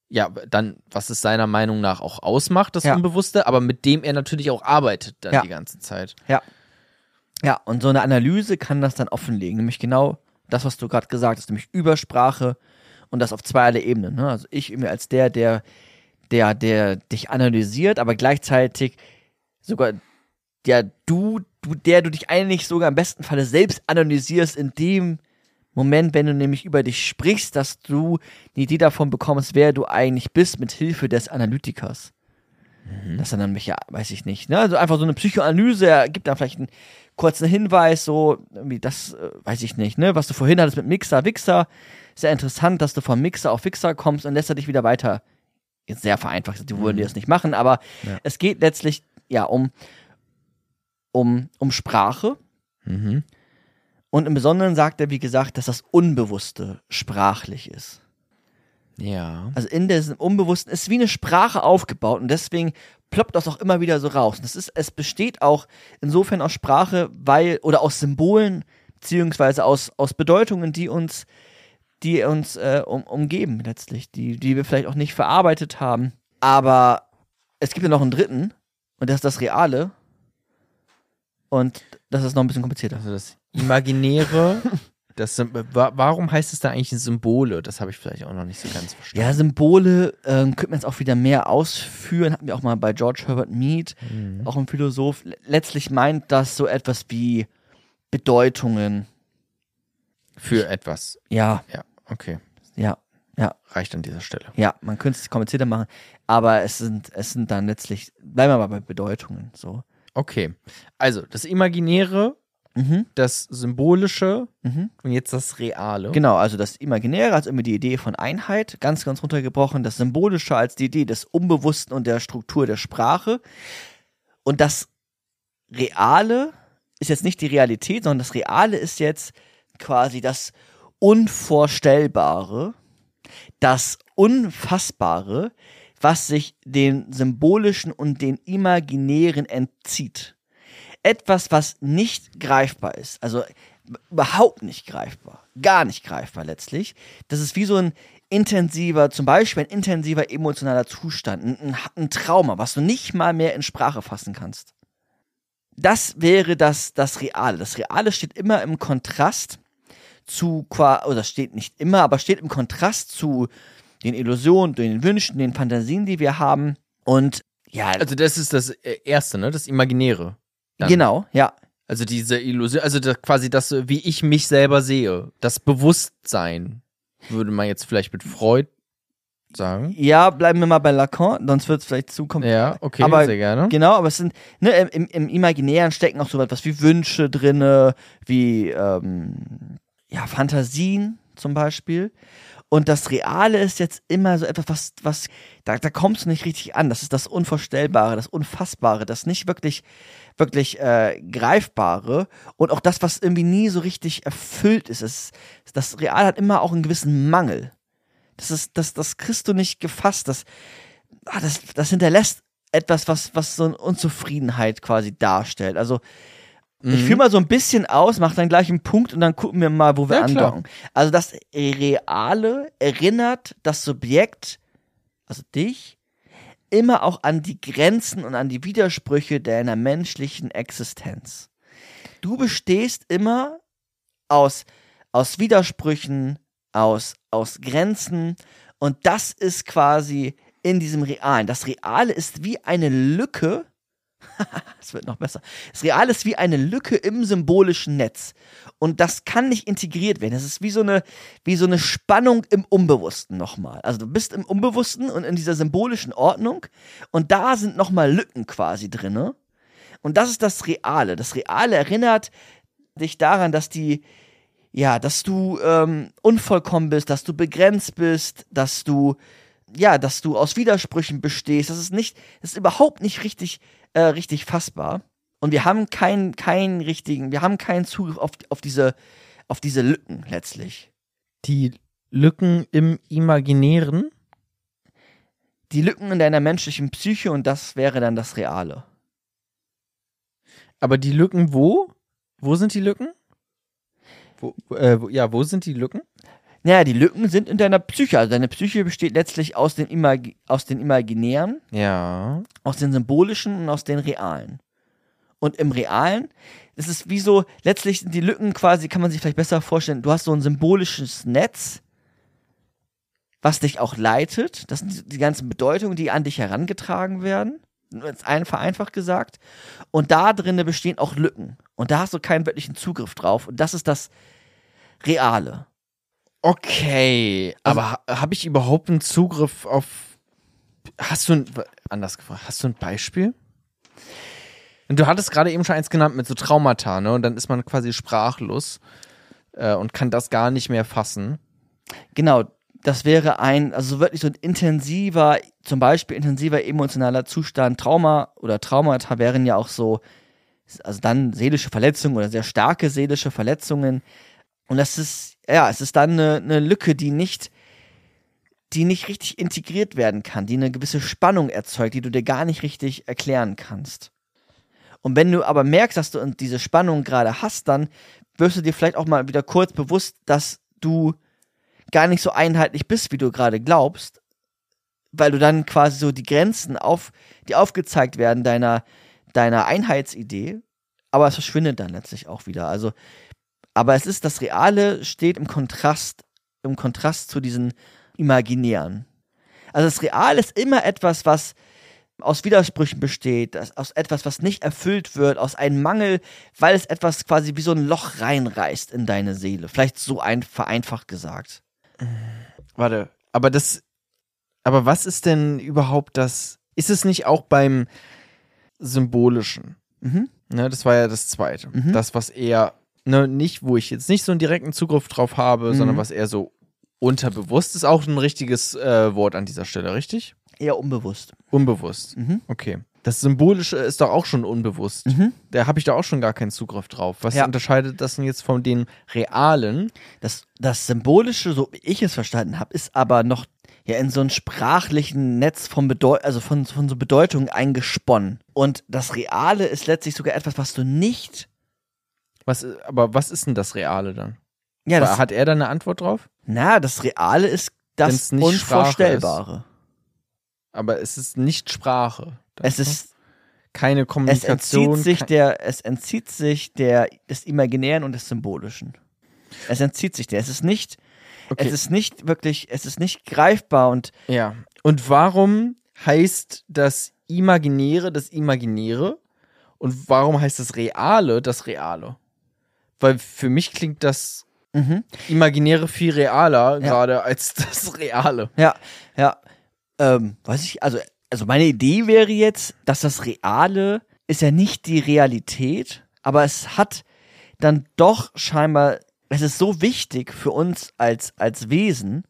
ja, dann, was es seiner Meinung nach auch ausmacht, das Ja. Unbewusste, aber mit dem er natürlich auch arbeitet dann Ja. die ganze Zeit. Ja, und so eine Analyse kann das dann offenlegen, nämlich genau das, was du gerade gesagt hast, nämlich Übersprache und das auf zweierlei Ebenen. Ne? Also ich irgendwie als der, der, der, der dich analysiert, aber gleichzeitig sogar der du, du, der du dich eigentlich sogar im besten Falle selbst analysierst in dem Moment, wenn du nämlich über dich sprichst, dass du eine Idee davon bekommst, wer du eigentlich bist, mit Hilfe des Analytikers. Das dann nämlich, ja, weiß ich nicht. Ne? Also einfach so eine Psychoanalyse, er gibt dann vielleicht einen kurzen Hinweis, so, irgendwie das, äh, weiß ich nicht, ne? Was du vorhin hattest mit Mixer, Wichser. Sehr interessant, dass du vom Mixer auf Wichser kommst und lässt er dich wieder weiter. Jetzt sehr vereinfacht, die würden die das nicht machen, aber Ja. es geht letztlich, ja, um, um, um Sprache. Mhm. Und im Besonderen sagt er, wie gesagt, dass das Unbewusste sprachlich ist. Ja. Also in diesem Unbewussten ist wie eine Sprache aufgebaut und deswegen ploppt das auch immer wieder so raus. Und das ist, es besteht auch insofern aus Sprache, weil, oder aus Symbolen, beziehungsweise aus, aus Bedeutungen, die uns, die uns äh, um, umgeben letztlich, die, die wir vielleicht auch nicht verarbeitet haben. Aber es gibt ja noch einen dritten und das ist das Reale. Und das ist noch ein bisschen komplizierter. Also das Imaginäre, das, warum heißt es da eigentlich Symbole? Das habe ich vielleicht auch noch nicht so ganz verstanden. Ja, Symbole ähm, könnte man jetzt auch wieder mehr ausführen. Hatten wir auch mal bei George Herbert Mead, auch ein Philosoph. Le- Letztlich meint das so etwas wie Bedeutungen. Für etwas. Ja, Ja, okay. ja, ja, Reicht an dieser Stelle. ja. Man könnte es komplizierter machen, aber es sind, es sind dann letztlich, bleiben wir mal bei Bedeutungen. So. Okay. Also, das Imaginäre, Mhm, das Symbolische mhm. und jetzt das Reale. Genau, also das Imaginäre als immer die Idee von Einheit, ganz, ganz runtergebrochen, das Symbolische als die Idee des Unbewussten und der Struktur der Sprache. Und das Reale ist jetzt nicht die Realität, sondern das Reale ist jetzt quasi das Unvorstellbare, das Unfassbare, was sich den Symbolischen und den Imaginären entzieht. Etwas, was nicht greifbar ist, also überhaupt nicht greifbar, gar nicht greifbar letztlich. Das ist wie so ein intensiver, zum Beispiel ein intensiver emotionaler Zustand, ein, ein, Trauma, was du nicht mal mehr in Sprache fassen kannst. Das wäre das, das Reale. Das Reale steht immer im Kontrast zu, oder steht nicht immer, aber steht im Kontrast zu den Illusionen, den Wünschen, den Fantasien, die wir haben. Und ja, Also, das ist das äh, Erste, ne? Das Imaginäre. dann. genau, ja, Also, diese Illusion, also das, quasi das, wie ich mich selber sehe. Das Bewusstsein, würde man jetzt vielleicht mit Freud sagen. Ja, bleiben wir mal bei Lacan, sonst wird es vielleicht zu kompliziert. Ja, okay, aber sehr gerne. Genau, aber es sind, ne, im, im, im Imaginären stecken auch so etwas wie Wünsche drinne, wie, ähm, ja, Fantasien zum Beispiel. Und das Reale ist jetzt immer so etwas, was, was, da, da kommst du nicht richtig an. Das ist das Unvorstellbare, das Unfassbare, das nicht wirklich, wirklich äh, Greifbare und auch das, was irgendwie nie so richtig erfüllt ist. Es, das Real hat immer auch einen gewissen Mangel. Das ist, das, das kriegst du nicht gefasst. Das, ah, das, das hinterlässt etwas, was, was so eine Unzufriedenheit quasi darstellt. Also, ich Mhm. führe mal so ein bisschen aus, mach dann gleich einen Punkt und dann gucken wir mal, wo wir Ja, klar. andocken. Also, das Reale erinnert das Subjekt, also dich, immer auch an die Grenzen und an die Widersprüche deiner menschlichen Existenz. Du bestehst immer aus, aus Widersprüchen, aus, aus Grenzen und das ist quasi in diesem Realen. Das Reale ist wie eine Lücke. Es wird noch besser. Das Reale ist wie eine Lücke im symbolischen Netz. Und das kann nicht integriert werden. Das ist wie so eine, wie so eine Spannung im Unbewussten nochmal. Also du bist im Unbewussten und in dieser symbolischen Ordnung. Und da sind nochmal Lücken quasi drinne. Und das ist das Reale. Das Reale erinnert dich daran, dass die, ja, dass du ähm, unvollkommen bist, dass du begrenzt bist, dass du, ja, dass du aus Widersprüchen bestehst. Das ist nicht, das ist überhaupt nicht richtig, äh, richtig fassbar. Und wir haben keinen, keinen richtigen, wir haben keinen Zugriff auf, auf diese, auf diese Lücken letztlich. Die Lücken im Imaginären. Die Lücken in deiner menschlichen Psyche und das wäre dann das Reale. Aber die Lücken wo? Wo sind die Lücken? Wo, äh, ja, wo sind die Lücken? Naja, die Lücken sind in deiner Psyche. Also deine Psyche besteht letztlich aus den, Imag aus den Imaginären, Ja. aus den Symbolischen und aus den Realen. Und im Realen, das ist wie so, letztlich sind die Lücken quasi, kann man sich vielleicht besser vorstellen, du hast so ein symbolisches Netz, was dich auch leitet. Das sind die- die ganzen Bedeutungen, die an dich herangetragen werden. Jetzt ein vereinfacht gesagt. Und da drinnen bestehen auch Lücken. Und da hast du keinen wirklichen Zugriff drauf. Und das ist das Reale. Okay, aber ha habe ich überhaupt einen Zugriff auf. Hast du ein. Anders gefragt, hast du ein Beispiel? Und du hattest gerade eben schon eins genannt mit so Traumata, ne? Und dann ist man quasi sprachlos äh, und kann das gar nicht mehr fassen. Genau, das wäre ein, also wirklich so ein intensiver, zum Beispiel intensiver emotionaler Zustand. Trauma oder Traumata wären ja auch so, also dann seelische Verletzungen oder sehr starke seelische Verletzungen. Und das ist, ja, es ist dann eine, eine Lücke, die nicht, die nicht richtig integriert werden kann, die eine gewisse Spannung erzeugt, die du dir gar nicht richtig erklären kannst. Und wenn du aber merkst, dass du diese Spannung gerade hast, dann wirst du dir vielleicht auch mal wieder kurz bewusst, dass du gar nicht so einheitlich bist, wie du gerade glaubst, weil du dann quasi so die Grenzen auf, die aufgezeigt werden deiner, deiner Einheitsidee, aber es verschwindet dann letztlich auch wieder. Also, aber es ist, das Reale steht im Kontrast, im Kontrast zu diesen Imaginären. Also das Real ist immer etwas, was aus Widersprüchen besteht, aus etwas, was nicht erfüllt wird, aus einem Mangel, weil es etwas quasi wie so ein Loch reinreißt in deine Seele. Vielleicht so ein vereinfacht gesagt. Warte, aber das. Aber was ist denn überhaupt das? Ist es nicht auch beim Symbolischen? Mhm. Ne, das war ja das zweite. Mhm. Das, was eher, ne, nicht, wo ich jetzt nicht so einen direkten Zugriff drauf habe, Mhm. sondern was eher so unterbewusst ist, auch ein richtiges äh, Wort an dieser Stelle, richtig? Eher unbewusst. Unbewusst. Mhm. Okay. Das Symbolische ist doch auch schon unbewusst. Mhm. Da habe ich da auch schon gar keinen Zugriff drauf. Was Ja. unterscheidet das denn jetzt von den realen? Das, das Symbolische, so wie ich es verstanden habe, ist aber noch ja in so einem sprachlichen Netz von Bedeu also von, von so Bedeutungen eingesponnen. Und das Reale ist letztlich sogar etwas, was du nicht. Was, aber was ist denn das Reale dann? Ja, das, Hat er da eine Antwort drauf? na, das Reale ist das Unvorstellbare. Aber es ist nicht Sprache. Es ist, keine es Kommunikation. entzieht sich der, es entzieht sich der, des Imaginären und des Symbolischen. Es entzieht sich der. Es ist nicht, okay. es ist nicht wirklich, es ist nicht greifbar und Ja. Und warum heißt das Imaginäre das Imaginäre? Und warum heißt das Reale das Reale? Weil für mich klingt das mhm. Imaginäre viel realer Ja. gerade als das Reale. Ja, ja. Ähm, weiß ich, also, also meine Idee wäre jetzt, dass das Reale ist ja nicht die Realität, aber es hat dann doch scheinbar, es ist so wichtig für uns als, als Wesen,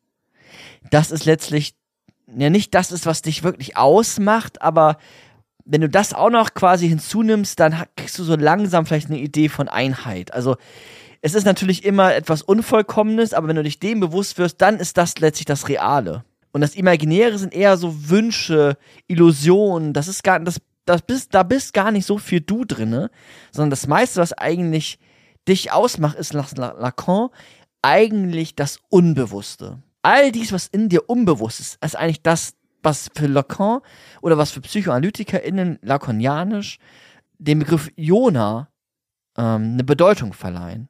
dass es letztlich ja nicht das ist, was dich wirklich ausmacht, aber wenn du das auch noch quasi hinzunimmst, dann kriegst du so langsam vielleicht eine Idee von Einheit. Also es ist natürlich immer etwas Unvollkommenes, aber wenn du dich dem bewusst wirst, dann ist das letztlich das Reale. Und das Imaginäre sind eher so Wünsche, Illusionen. Das ist gar, das, das bist, da bist gar nicht so viel du drinne, sondern das meiste, was eigentlich dich ausmacht, ist nach La- Lacan eigentlich das Unbewusste. All dies, was in dir unbewusst ist, ist eigentlich das, was für Lacan oder was für PsychoanalytikerInnen lacanianisch dem Begriff Jona ähm, eine Bedeutung verleihen.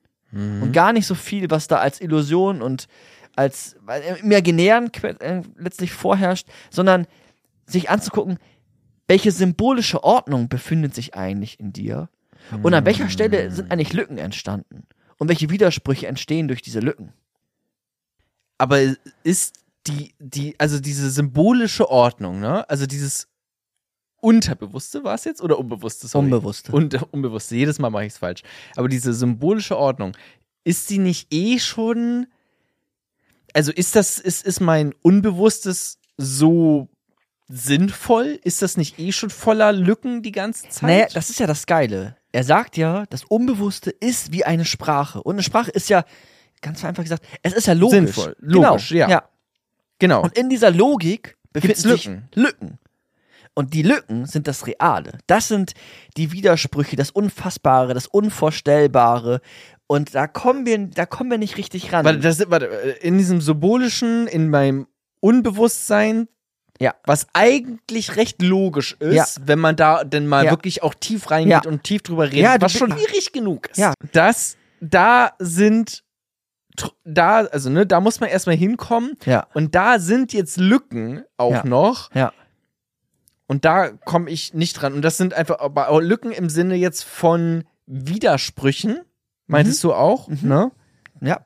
Und gar nicht so viel, was da als Illusion und als Imaginären äh, letztlich vorherrscht, sondern sich anzugucken, welche symbolische Ordnung befindet sich eigentlich in dir und an welcher Stelle sind eigentlich Lücken entstanden und welche Widersprüche entstehen durch diese Lücken. Aber ist die, die, also diese symbolische Ordnung, ne? Also dieses Unterbewusste war es jetzt oder Unbewusste? Sorry. Unbewusste. Und, unbewusste. Jedes Mal mache ich es falsch. Aber diese symbolische Ordnung, ist sie nicht eh schon. Also ist das, ist, ist mein Unbewusstes so sinnvoll? Ist das nicht eh schon voller Lücken die ganze Zeit? Naja, das ist ja das Geile. Er sagt ja, das Unbewusste ist wie eine Sprache. Und eine Sprache ist ja, ganz einfach gesagt, es ist ja logisch. Sinnvoll. Logisch, genau. ja. ja. Genau. Und in dieser Logik befinden Gibt's sich Lücken. Lücken. Und die Lücken sind das Reale. Das sind die Widersprüche, das Unfassbare, das Unvorstellbare. Und da kommen wir, da kommen wir nicht richtig ran. Warte, das, warte, in diesem symbolischen, in meinem Unbewusstsein, Ja. was eigentlich recht logisch ist, Ja. wenn man da denn mal Ja. wirklich auch tief reingeht und tief drüber redet, was schon Lücken- schwierig genug ist. Ja. Das, da sind, da, also ne, da muss man erstmal hinkommen ja, und da sind jetzt Lücken auch Ja. noch ja, und da komme ich nicht dran und das sind einfach aber Lücken im Sinne jetzt von Widersprüchen, meintest du auch, Mhm. ne? ja.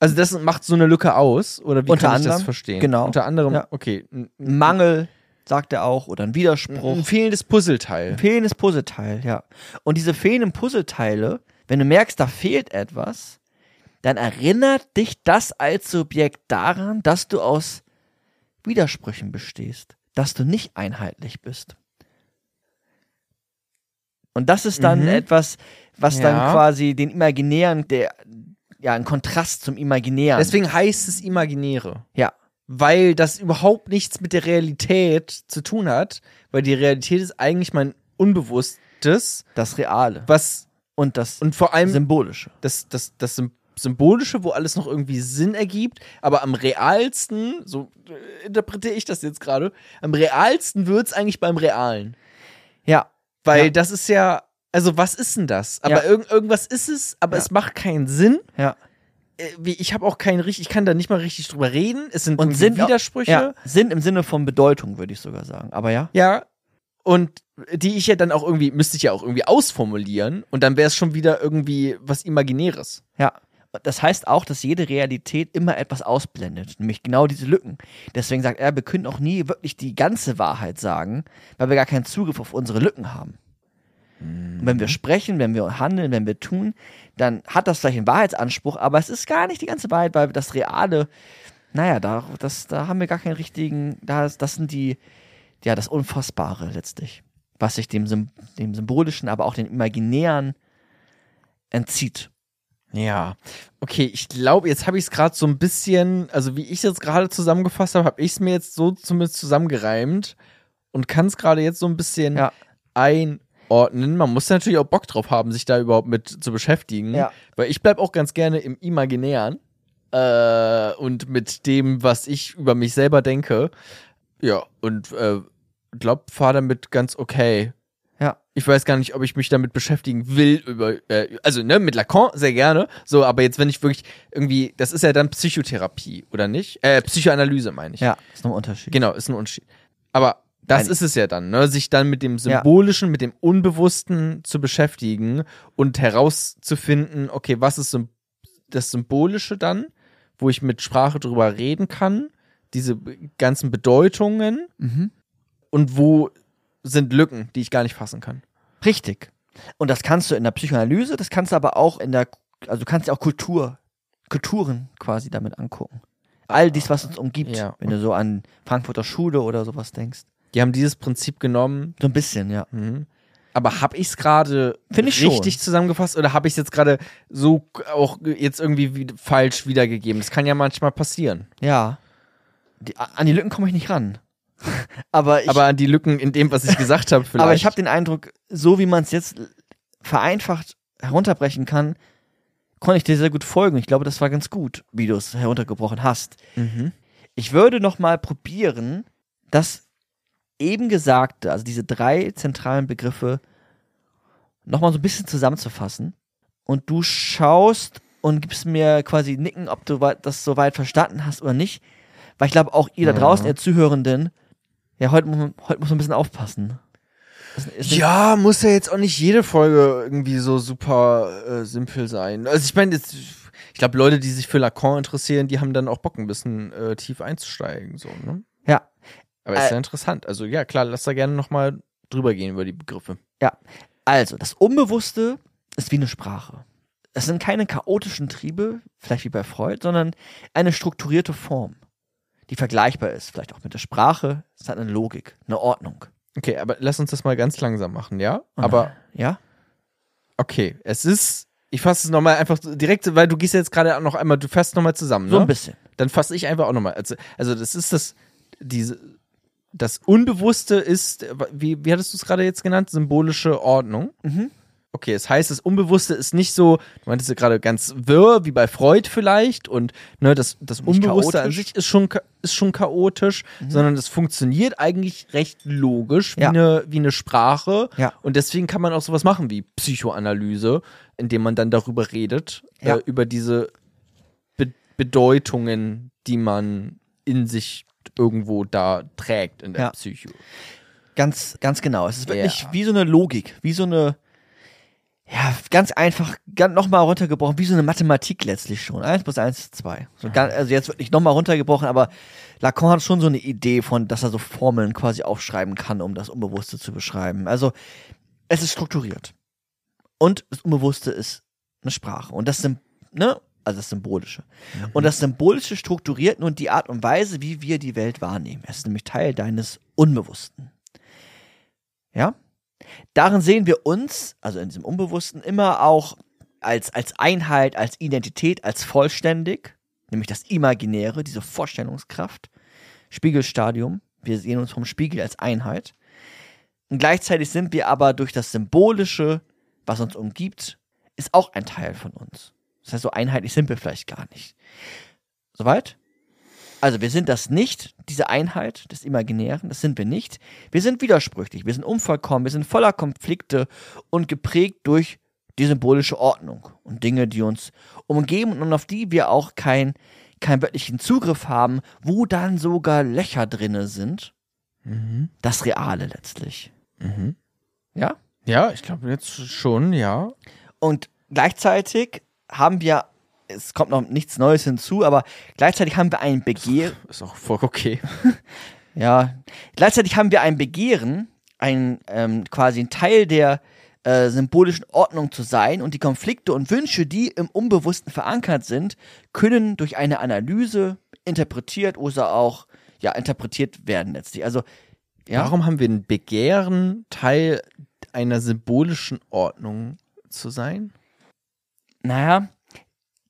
Also das macht so eine Lücke aus, oder wie Unter kann ich das anderem, verstehen? genau. Unter anderem, Ja. okay. Mangel, sagt er auch, oder ein Widerspruch. ein fehlendes Puzzleteil. Ein fehlendes Puzzleteil, ja. Und diese fehlenden Puzzleteile, wenn du merkst, da fehlt etwas, dann erinnert dich das als Subjekt daran, dass du aus Widersprüchen bestehst, dass du nicht einheitlich bist. Und das ist dann Mhm. etwas, was dann Ja. quasi den Imaginären, der, ja, ein Kontrast zum Imaginären. Deswegen heißt es Imaginäre. ja, Weil das überhaupt nichts mit der Realität zu tun hat, weil die Realität ist eigentlich mein Unbewusstes, das Reale was und das und vor allem Symbolische. das, das, das Sym- Symbolische, wo alles noch irgendwie Sinn ergibt, aber am realsten, so äh, interpretiere ich das jetzt gerade, am realsten wird's eigentlich beim Realen. Ja, Weil Ja. das ist ja, also was ist denn das? Aber Ja. irgend, irgendwas ist es, aber Ja. es macht keinen Sinn. ja. Äh, Ich habe auch keinen richtig, ich kann da nicht mal richtig drüber reden. Es sind Und Sinn, Widersprüche. Ja, Sinn im Sinne von Bedeutung, würde ich sogar sagen. Aber ja. Ja. Und die ich ja dann auch irgendwie, müsste ich ja auch irgendwie ausformulieren und dann wäre es schon wieder irgendwie was Imaginäres. Ja. Das heißt auch, dass jede Realität immer etwas ausblendet, nämlich genau diese Lücken. Deswegen sagt er, wir können auch nie wirklich die ganze Wahrheit sagen, weil wir gar keinen Zugriff auf unsere Lücken haben. Und wenn wir sprechen, wenn wir handeln, wenn wir tun, dann hat das vielleicht einen Wahrheitsanspruch, aber es ist gar nicht die ganze Wahrheit, weil das Reale, naja, da, das, da haben wir gar keinen richtigen, da, das sind die, ja, das Unfassbare letztlich, was sich dem, dem Symbolischen, aber auch den Imaginären entzieht. Ja. Okay, ich glaube, jetzt habe ich es gerade so ein bisschen, also wie ich es jetzt gerade zusammengefasst habe, habe ich es mir jetzt so zumindest zusammengereimt und kann es gerade jetzt so ein bisschen Ja. einordnen. Man muss natürlich auch Bock drauf haben, sich da überhaupt mit zu beschäftigen. Ja. Weil ich bleib auch ganz gerne im Imaginären äh, und mit dem, was ich über mich selber denke. Ja, und äh, glaub, fahr damit ganz okay. Ja. Ich weiß gar nicht, ob ich mich damit beschäftigen will, über, äh, also ne, mit Lacan sehr gerne. So, aber jetzt, wenn ich wirklich irgendwie, das ist ja dann Psychotherapie, oder nicht? Äh, Psychoanalyse meine ich. Ja, ist noch ein Unterschied. Genau, ist ein Unterschied. Aber das Nein. ist es ja dann, ne? sich dann mit dem Symbolischen, mit dem Unbewussten zu beschäftigen und herauszufinden, okay, was ist das Symbolische dann, wo ich mit Sprache drüber reden kann, diese ganzen Bedeutungen Mhm. und wo sind Lücken, die ich gar nicht fassen kann. Richtig. Und das kannst du in der Psychoanalyse, das kannst du aber auch in der, also du kannst ja auch Kultur, Kulturen quasi damit angucken. All dies, was uns umgibt, Ja. wenn du so an Frankfurter Schule oder sowas denkst. Die haben dieses Prinzip genommen. So ein bisschen, ja. Mhm. Aber habe ich es gerade ich schon. richtig zusammengefasst oder habe ich es jetzt gerade so auch jetzt irgendwie wie, falsch wiedergegeben? Das kann ja manchmal passieren. Ja. Die, an die Lücken komme ich nicht ran. aber ich, aber an die Lücken in dem, was ich gesagt habe, vielleicht. aber ich habe den Eindruck, so wie man es jetzt vereinfacht herunterbrechen kann, konnte ich dir sehr gut folgen. Ich glaube, das war ganz gut, wie du es heruntergebrochen hast. mhm. Ich würde noch mal probieren, das eben Gesagte, also diese drei zentralen Begriffe, noch mal so ein bisschen zusammenzufassen. Und du schaust und gibst mir quasi Nicken, ob du das soweit verstanden hast oder nicht. Weil ich glaube, auch ihr da draußen, ihr Zuhörenden, ja, heute muss man, heute muss man ein bisschen aufpassen. Nicht- Ja, muss ja jetzt auch nicht jede Folge irgendwie so super äh, simpel sein. Also ich meine, ich glaube, Leute, die sich für Lacan interessieren, die haben dann auch Bock, ein bisschen äh, tief einzusteigen. So, ne? ja. Aber ist Äh, ja interessant. Also ja, klar, lass da gerne nochmal drüber gehen über die Begriffe. Ja, also das Unbewusste ist wie eine Sprache. Es sind keine chaotischen Triebe, vielleicht wie bei Freud, sondern eine strukturierte Form, die vergleichbar ist, vielleicht auch mit der Sprache. Es hat eine Logik, eine Ordnung. Okay, aber lass uns das mal ganz langsam machen, ja? Aber Ja? okay, es ist, ich fasse es nochmal einfach so direkt, weil du gehst jetzt gerade noch einmal, du fasst nochmal zusammen, So ne? ein bisschen. Dann fasse ich einfach auch nochmal. Also, also das ist das, diese, das Unbewusste ist, wie, wie hattest du es gerade jetzt genannt? Symbolische Ordnung. Mhm. Okay, das heißt, das Unbewusste ist nicht so, du meintest ja gerade ganz wirr, wie bei Freud vielleicht, und ne, das, das Nicht Unbewusste an sich ist schon, ist schon chaotisch, sondern es funktioniert eigentlich recht logisch, wie, Ja. eine, wie eine Sprache. Ja. Und deswegen kann man auch sowas machen wie Psychoanalyse, indem man dann darüber redet, Ja. äh, über diese Be Bedeutungen, die man in sich irgendwo da trägt in der Ja. Psycho. Ganz, ganz genau. Es ist wirklich wie so eine Logik, wie so eine, ja, ganz einfach, ganz nochmal runtergebrochen, wie so eine Mathematik letztlich schon. Eins plus eins ist zwei. So ganz, also jetzt wirklich nochmal runtergebrochen, aber Lacan hat schon so eine Idee von, dass er so Formeln quasi aufschreiben kann, um das Unbewusste zu beschreiben. Also, es ist strukturiert. Und das Unbewusste ist eine Sprache. Und das sind, ne? Also das Symbolische. Und das Symbolische strukturiert nun die Art und Weise, wie wir die Welt wahrnehmen. Es ist nämlich Teil deines Unbewussten. Ja? Darin sehen wir uns, also in diesem Unbewussten, immer auch als, als Einheit, als Identität, als vollständig, nämlich das Imaginäre, diese Vorstellungskraft, Spiegelstadium. Wir sehen uns vom Spiegel als Einheit. Und gleichzeitig sind wir aber durch das Symbolische, was uns umgibt, ist auch ein Teil von uns. Das heißt, so einheitlich sind wir vielleicht gar nicht. Soweit? Also wir sind das nicht, diese Einheit des Imaginären, das sind wir nicht. Wir sind widersprüchlich, wir sind unvollkommen, wir sind voller Konflikte und geprägt durch die symbolische Ordnung und Dinge, die uns umgeben und auf die wir auch kein, keinen wirklichen Zugriff haben, wo dann sogar Löcher drinne sind. Das Reale letztlich. Ja? Ja, ich glaube jetzt schon, ja. Und gleichzeitig haben wir, es kommt noch nichts Neues hinzu, aber gleichzeitig haben wir ein Begehren. Ist auch voll okay. Ja, gleichzeitig haben wir ein Begehren, ein ähm, quasi ein Teil der äh, symbolischen Ordnung zu sein und die Konflikte und Wünsche, die im Unbewussten verankert sind, können durch eine Analyse interpretiert oder auch ja interpretiert werden letztlich. Also ja, Warum haben wir ein Begehren, Teil einer symbolischen Ordnung zu sein? naja,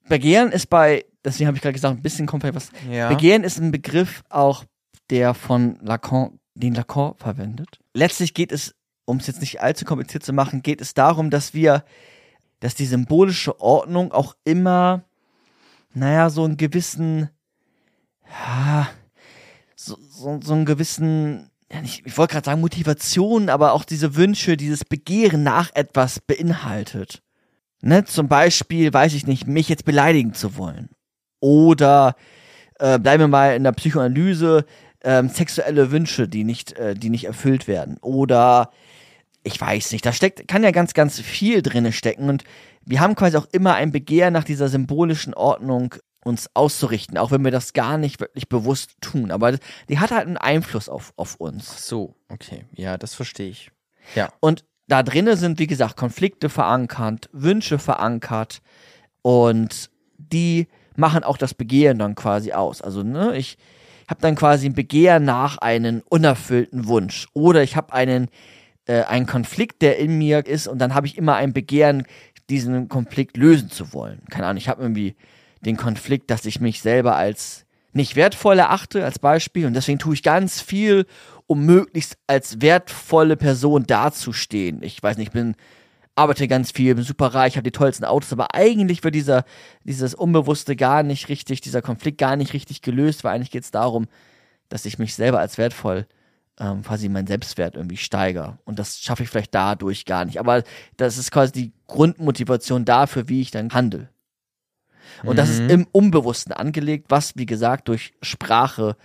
Begehren ist bei, deswegen habe ich gerade gesagt, ein bisschen vielleicht was. Ja. Begehren ist ein Begriff auch, der von Lacan, den Lacan verwendet. Letztlich geht es, um es jetzt nicht allzu kompliziert zu machen, geht es darum, dass wir, dass die symbolische Ordnung auch immer, naja, so einen gewissen, ja, so, so, so einen gewissen, ja nicht, ich wollte gerade sagen Motivation, aber auch diese Wünsche, dieses Begehren nach etwas beinhaltet. Ne, zum Beispiel, weiß ich nicht, mich jetzt beleidigen zu wollen. Oder äh, bleiben wir mal in der Psychoanalyse, ähm, sexuelle Wünsche, die nicht, äh, die nicht erfüllt werden. Oder ich weiß nicht, da steckt, kann ja ganz, ganz viel drinne stecken. Und wir haben quasi auch immer ein Begehren nach dieser symbolischen Ordnung uns auszurichten, auch wenn wir das gar nicht wirklich bewusst tun. Aber die hat halt einen Einfluss auf, auf uns. Ach so, okay. Ja, das verstehe ich. Ja. Und da drinnen sind, wie gesagt, Konflikte verankert, Wünsche verankert und die machen auch das Begehren dann quasi aus. Also, ne, ich habe dann quasi ein Begehren nach einem unerfüllten Wunsch oder ich habe einen, äh, einen Konflikt, der in mir ist und dann habe ich immer ein Begehren, diesen Konflikt lösen zu wollen. Keine Ahnung, ich habe irgendwie den Konflikt, dass ich mich selber als nicht wertvoll erachte, als Beispiel. Und deswegen tue ich ganz viel, um möglichst als wertvolle Person dazustehen. Ich weiß nicht, ich bin, arbeite ganz viel, bin super reich, habe die tollsten Autos, aber eigentlich wird dieser, dieses Unbewusste gar nicht richtig, dieser Konflikt gar nicht richtig gelöst, weil eigentlich geht es darum, dass ich mich selber als wertvoll ähm, quasi meinen Selbstwert irgendwie steigere. Und das schaffe ich vielleicht dadurch gar nicht. Aber das ist quasi die Grundmotivation dafür, wie ich dann handle. Und das ist im Unbewussten angelegt, was, wie gesagt, durch Sprache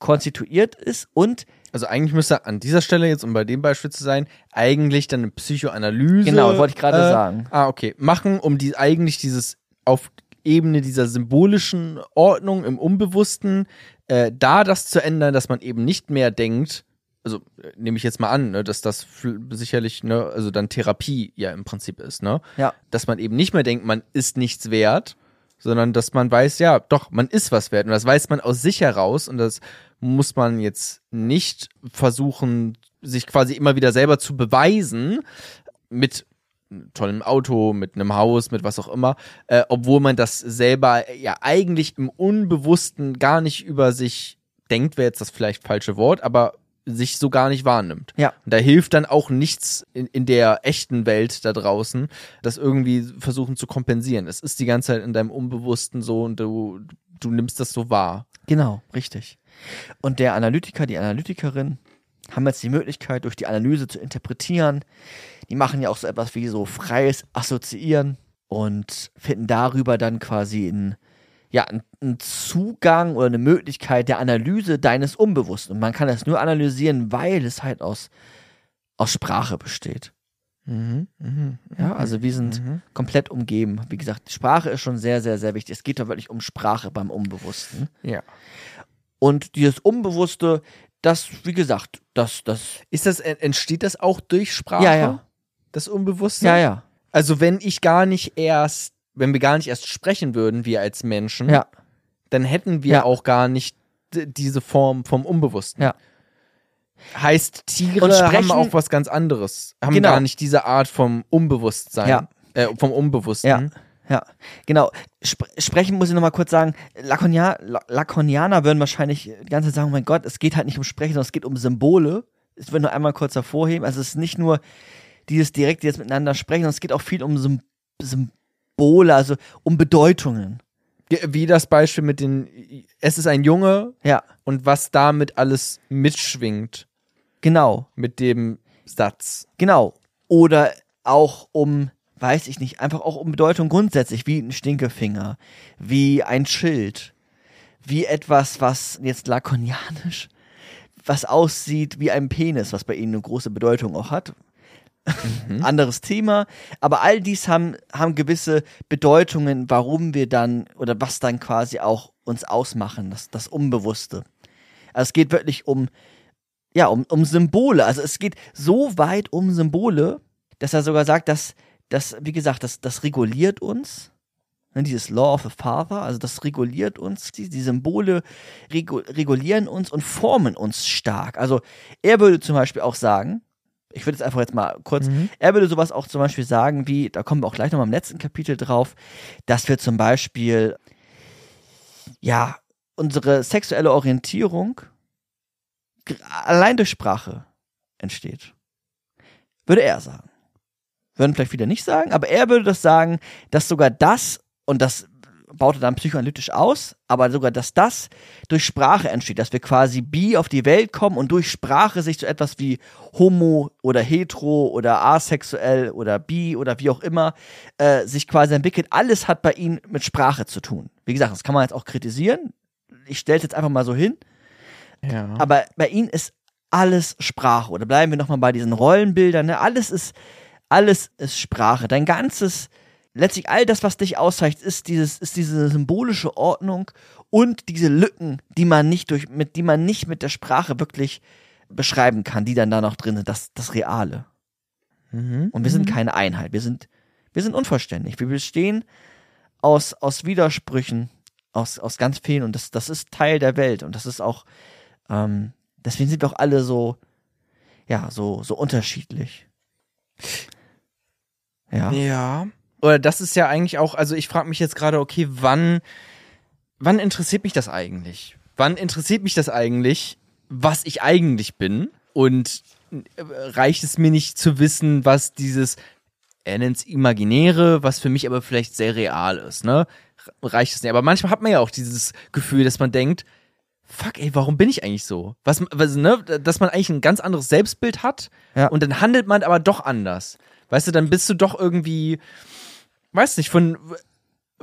konstituiert ist und Also eigentlich müsste an dieser Stelle jetzt, um bei dem Beispiel zu sein, eigentlich dann eine Psychoanalyse. Genau, wollte ich gerade äh, sagen. Ah, okay. Machen, um die eigentlich dieses auf Ebene dieser symbolischen Ordnung im Unbewussten, äh, da das zu ändern, dass man eben nicht mehr denkt, also äh, nehme ich jetzt mal an, ne, dass das sicherlich, ne, also dann Therapie ja im Prinzip ist, ne? Ja. Dass man eben nicht mehr denkt, man ist nichts wert, sondern dass man weiß, ja, doch, man ist was wert. Und das weiß man aus sich heraus und das muss man jetzt nicht versuchen, sich quasi immer wieder selber zu beweisen mit einem tollen Auto, mit einem Haus, mit was auch immer, äh, obwohl man das selber ja eigentlich im Unbewussten gar nicht über sich denkt, wäre jetzt das vielleicht falsche Wort, aber sich so gar nicht wahrnimmt. Ja. Und da hilft dann auch nichts in, in der echten Welt da draußen, das irgendwie versuchen zu kompensieren. Es ist die ganze Zeit in deinem Unbewussten so und du, du nimmst das so wahr. Genau, richtig. Und der Analytiker, die Analytikerin haben jetzt die Möglichkeit, durch die Analyse zu interpretieren. Die machen ja auch so etwas wie so freies Assoziieren und finden darüber dann quasi einen, ja, einen- Zugang oder eine Möglichkeit der Analyse deines Unbewussten. Und man kann das nur analysieren, weil es halt aus, aus Sprache besteht. Ja, also wir sind komplett umgeben. Wie gesagt, Sprache ist schon sehr, sehr, sehr wichtig. Es geht da wirklich um Sprache beim Unbewussten. Ja. Und dieses Unbewusste, das, wie gesagt, das, das, Ist das, en- entsteht das auch durch Sprache? Ja, ja. Das Unbewusste? ja, ja, Also wenn ich gar nicht erst, wenn wir gar nicht erst sprechen würden, wir als Menschen, ja, dann hätten wir Ja. auch gar nicht diese Form vom Unbewussten. ja. Heißt, Tiere sprechen- haben auch was ganz anderes. Haben Genau. gar nicht diese Art vom Unbewusstsein. Ja. Äh, vom Unbewussten. Ja. Ja, genau. Spr sprechen muss ich nochmal kurz sagen. Lakonia La Lakonianer würden wahrscheinlich die ganze Zeit sagen, oh mein Gott, es geht halt nicht um Sprechen, sondern es geht um Symbole. Ich will nur einmal kurz hervorheben. Also es ist nicht nur dieses direkte jetzt miteinander sprechen, sondern es geht auch viel um Sym Symbole, also um Bedeutungen. Wie- Wie das Beispiel mit den, es ist ein Junge Ja, und was damit alles mitschwingt genau. mit dem Satz. Genau. Oder auch um, weiß ich nicht, einfach auch um Bedeutung grundsätzlich, wie ein Stinkefinger, wie ein Schild, wie etwas, was jetzt lakonianisch, was aussieht wie ein Penis, was bei ihnen eine große Bedeutung auch hat. Anderes Thema. Aber all dies haben, haben gewisse Bedeutungen, warum wir dann oder was dann quasi auch uns ausmachen, das, das Unbewusste. Also es geht wirklich um, ja, um, um Symbole. Also es geht so weit um Symbole, dass er sogar sagt, dass, dass wie gesagt, das, das reguliert uns. Ne, dieses Law of the Father, also das reguliert uns, die, die Symbole regu regulieren uns und formen uns stark. Also er würde zum Beispiel auch sagen, ich würde jetzt einfach jetzt mal kurz, er würde sowas auch zum Beispiel sagen, wie, da kommen wir auch gleich nochmal im letzten Kapitel drauf, dass wir zum Beispiel, ja, unsere sexuelle Orientierung allein durch Sprache entsteht. Würde er sagen. Würden vielleicht viele nicht sagen, aber er würde das sagen, dass sogar das, und das baut er dann psychoanalytisch aus, aber sogar, dass das durch Sprache entsteht, dass wir quasi bi auf die Welt kommen und durch Sprache sich so etwas wie homo oder hetero oder asexuell oder bi oder wie auch immer äh, sich quasi entwickelt. Alles hat bei ihnen mit Sprache zu tun. Wie gesagt, das kann man jetzt auch kritisieren. Ich stelle es jetzt einfach mal so hin. Ja. Aber bei ihnen ist alles Sprache. Oder bleiben wir nochmal bei diesen Rollenbildern. Ne? Alles ist, alles ist Sprache. Dein ganzes, letztlich all das, was dich auszeichnet, ist dieses, ist diese symbolische Ordnung und diese Lücken, die man nicht durch, mit, die man nicht mit der Sprache wirklich beschreiben kann, die dann da noch drin sind, das, das Reale. Mhm. Und wir sind keine Einheit. Wir sind, wir sind unvollständig. Wir bestehen aus, aus Widersprüchen, aus, aus ganz vielen. Und das, das ist Teil der Welt. Und das ist auch, ähm, deswegen sind wir auch alle so, ja, so, so unterschiedlich. Ja. Ja. Oder das ist ja eigentlich auch, also ich frage mich jetzt gerade, okay, wann, wann interessiert mich das eigentlich? Wann interessiert mich das eigentlich, was ich eigentlich bin? Und äh, reicht es mir nicht zu wissen, was dieses, er nennt es Imaginäre, was für mich aber vielleicht sehr real ist, ne? Reicht es nicht. Aber manchmal hat man ja auch dieses Gefühl, dass man denkt, fuck, ey, warum bin ich eigentlich so? Was, was ne, dass man eigentlich ein ganz anderes Selbstbild hat Ja. und dann handelt man aber doch anders. Weißt du, dann bist du doch irgendwie, weiß nicht, von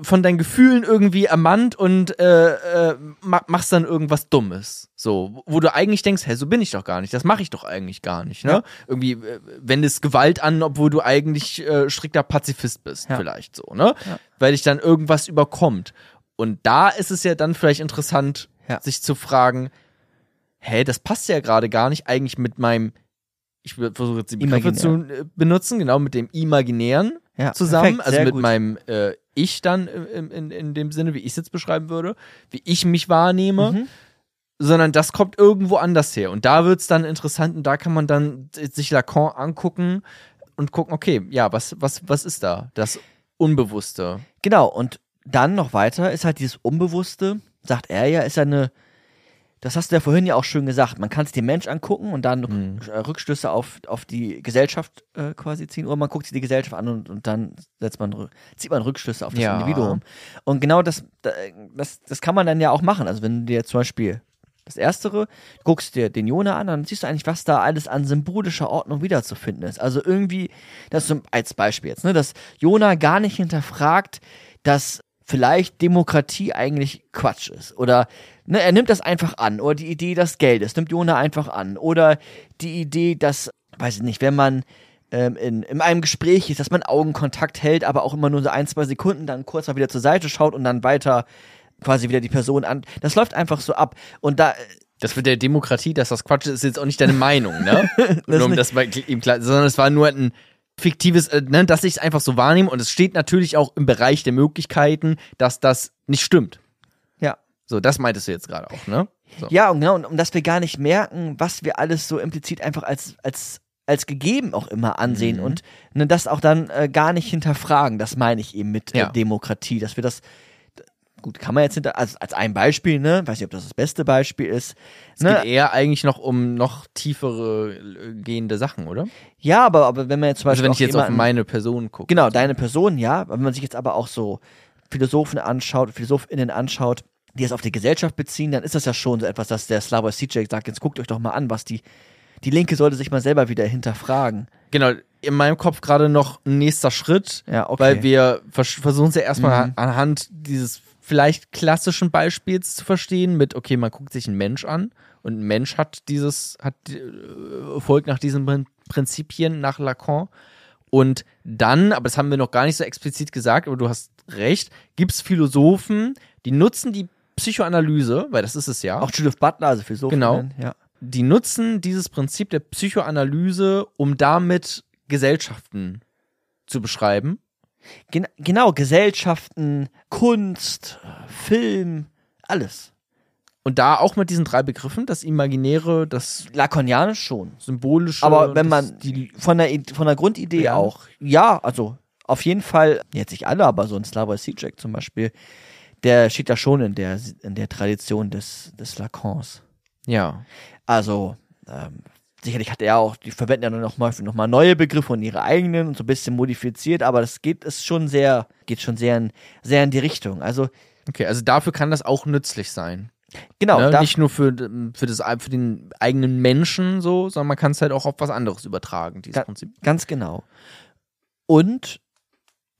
von deinen Gefühlen irgendwie ermannt und äh, äh, ma- machst dann irgendwas Dummes. So, wo du eigentlich denkst, hä, so bin ich doch gar nicht, das mache ich doch eigentlich gar nicht, ne? Ja. Irgendwie äh, wendest Gewalt an, obwohl du eigentlich äh, strikter Pazifist bist, Ja. vielleicht so, ne? Ja. Weil dich dann irgendwas überkommt. Und da ist es ja dann vielleicht interessant, sich zu fragen, hä, das passt ja gerade gar nicht eigentlich mit meinem, ich versuche jetzt die Begriffe zu Imaginär. äh, benutzen, genau, mit dem Imaginären Ja, zusammen, perfekt, also mit gut. meinem äh, Ich dann in, in, in dem Sinne, wie ich es jetzt beschreiben würde, wie ich mich wahrnehme, Mhm. sondern das kommt irgendwo anders her. Und da wird es dann interessant und da kann man dann sich Lacan angucken und gucken, okay, ja, was, was, was ist da? Das Unbewusste. Genau, und dann noch weiter ist halt dieses Unbewusste, sagt er ja, ist ja eine, das hast du ja vorhin ja auch schön gesagt, man kann sich den Mensch angucken und dann Mhm. Äh, Rückschlüsse auf, auf die Gesellschaft äh, quasi ziehen oder man guckt sich die Gesellschaft an und, und dann setzt man, zieht man Rückschlüsse auf das Ja. Individuum. Und genau das, das, das kann man dann ja auch machen. Also wenn du dir zum Beispiel das Erstere, guckst dir den Jona an, dann siehst du eigentlich, was da alles an symbolischer Ordnung wiederzufinden ist. Also irgendwie, das zum, als Beispiel jetzt, ne, dass Jona gar nicht hinterfragt, dass vielleicht Demokratie eigentlich Quatsch ist. Oder ne, er nimmt das einfach an. Oder die Idee des Geldes nimmt Jona einfach an. Oder die Idee, dass, weiß ich nicht, wenn man ähm, in, in einem Gespräch ist, dass man Augenkontakt hält, aber auch immer nur so ein, zwei Sekunden, dann kurz mal wieder zur Seite schaut und dann weiter quasi wieder die Person an. Das läuft einfach so ab. Und da, Das mit der Demokratie, dass das Quatsch ist, ist jetzt auch nicht deine Meinung, ne? nur um das mal eben klar, sondern es war nur ein fiktives, äh, ne, dass ich es einfach so wahrnehme und es steht natürlich auch im Bereich der Möglichkeiten, dass das nicht stimmt. So, das meintest du jetzt gerade auch, ne? So. Ja, und genau, und, und dass wir gar nicht merken, was wir alles so implizit einfach als, als, als gegeben auch immer ansehen Mhm. und ne, das auch dann äh, gar nicht hinterfragen. Das meine ich eben mit Ja. äh, Demokratie, dass wir das gut, kann man jetzt hinter, als, als ein Beispiel, ne, weiß nicht, ob das das beste Beispiel ist, Es ne, geht eher eigentlich noch um noch tiefere äh, gehende Sachen, oder? ja, aber, aber wenn man jetzt zum Also Beispiel wenn ich jetzt auf meine Person gucke. Genau, deine Person, ja. Wenn man sich jetzt aber auch so Philosophen anschaut, PhilosophInnen anschaut, die es auf die Gesellschaft beziehen, dann ist das ja schon so etwas, dass der Slavoj Zizek sagt, jetzt guckt euch doch mal an, was die, die Linke sollte sich mal selber wieder hinterfragen. Genau, in meinem Kopf gerade noch ein nächster Schritt, Ja, okay. weil wir vers versuchen es ja erstmal Mhm. anhand dieses vielleicht klassischen Beispiels zu verstehen, mit, okay, man guckt sich einen Mensch an und ein Mensch hat dieses, hat äh, folgt nach diesen Prin- Prinzipien nach Lacan. Und dann, aber das haben wir noch gar nicht so explizit gesagt, aber du hast recht, gibt es Philosophen, die nutzen die Psychoanalyse, weil das ist es ja. Auch Judith Butler, also Philosophin. Genau. Ja. die nutzen dieses Prinzip der Psychoanalyse, um damit Gesellschaften zu beschreiben. Gen genau, Gesellschaften, Kunst, Film, alles. Und da auch mit diesen drei Begriffen, das Imaginäre, das Lakonianisch schon. Symbolische. Aber wenn man die, von der, von der Grundidee Ja. auch, ja, also auf jeden Fall, jetzt nicht alle, aber so ein Slavoj Zizek zum Beispiel, der steht da schon in der, in der Tradition des, des Lacans. ja. Also, ähm, sicherlich hat er auch, die verwenden ja dann noch mal, noch mal neue Begriffe und ihre eigenen und so ein bisschen modifiziert, aber das geht, ist schon sehr, geht schon sehr in, sehr in die Richtung. Also, Okay, also dafür kann das auch nützlich sein. genau, ne? Nicht nur für, für, das, für den eigenen Menschen so, sondern man kann es halt auch auf was anderes übertragen, dieses Ja. Prinzip. Ganz genau. Und,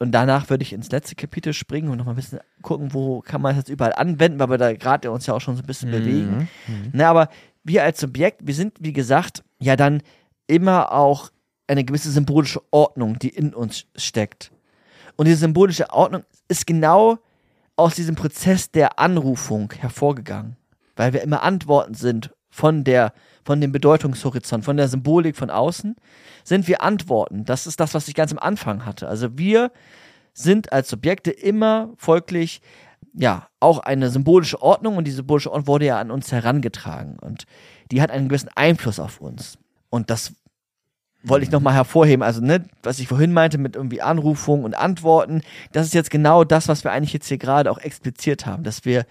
und danach würde ich ins letzte Kapitel springen und noch mal ein bisschen gucken, wo kann man das jetzt überall anwenden, weil wir da gerade uns ja auch schon so ein bisschen bewegen. Mhm. Ne, aber wir als Subjekt, wir sind, wie gesagt, ja dann immer auch eine gewisse symbolische Ordnung, die in uns steckt. Und diese symbolische Ordnung ist genau aus diesem Prozess der Anrufung hervorgegangen, weil wir immer Antworten sind von der, von dem Bedeutungshorizont, von der Symbolik von außen, sind wir Antworten. Das ist das, was ich ganz am Anfang hatte. Also wir sind als Subjekte immer folglich ja, auch eine symbolische Ordnung und die symbolische Ordnung wurde ja an uns herangetragen und die hat einen gewissen Einfluss auf uns. Und das wollte ich nochmal hervorheben. Also, ne, was ich vorhin meinte mit irgendwie Anrufung und Antworten, das ist jetzt genau das, was wir eigentlich jetzt hier gerade auch expliziert haben, dass wir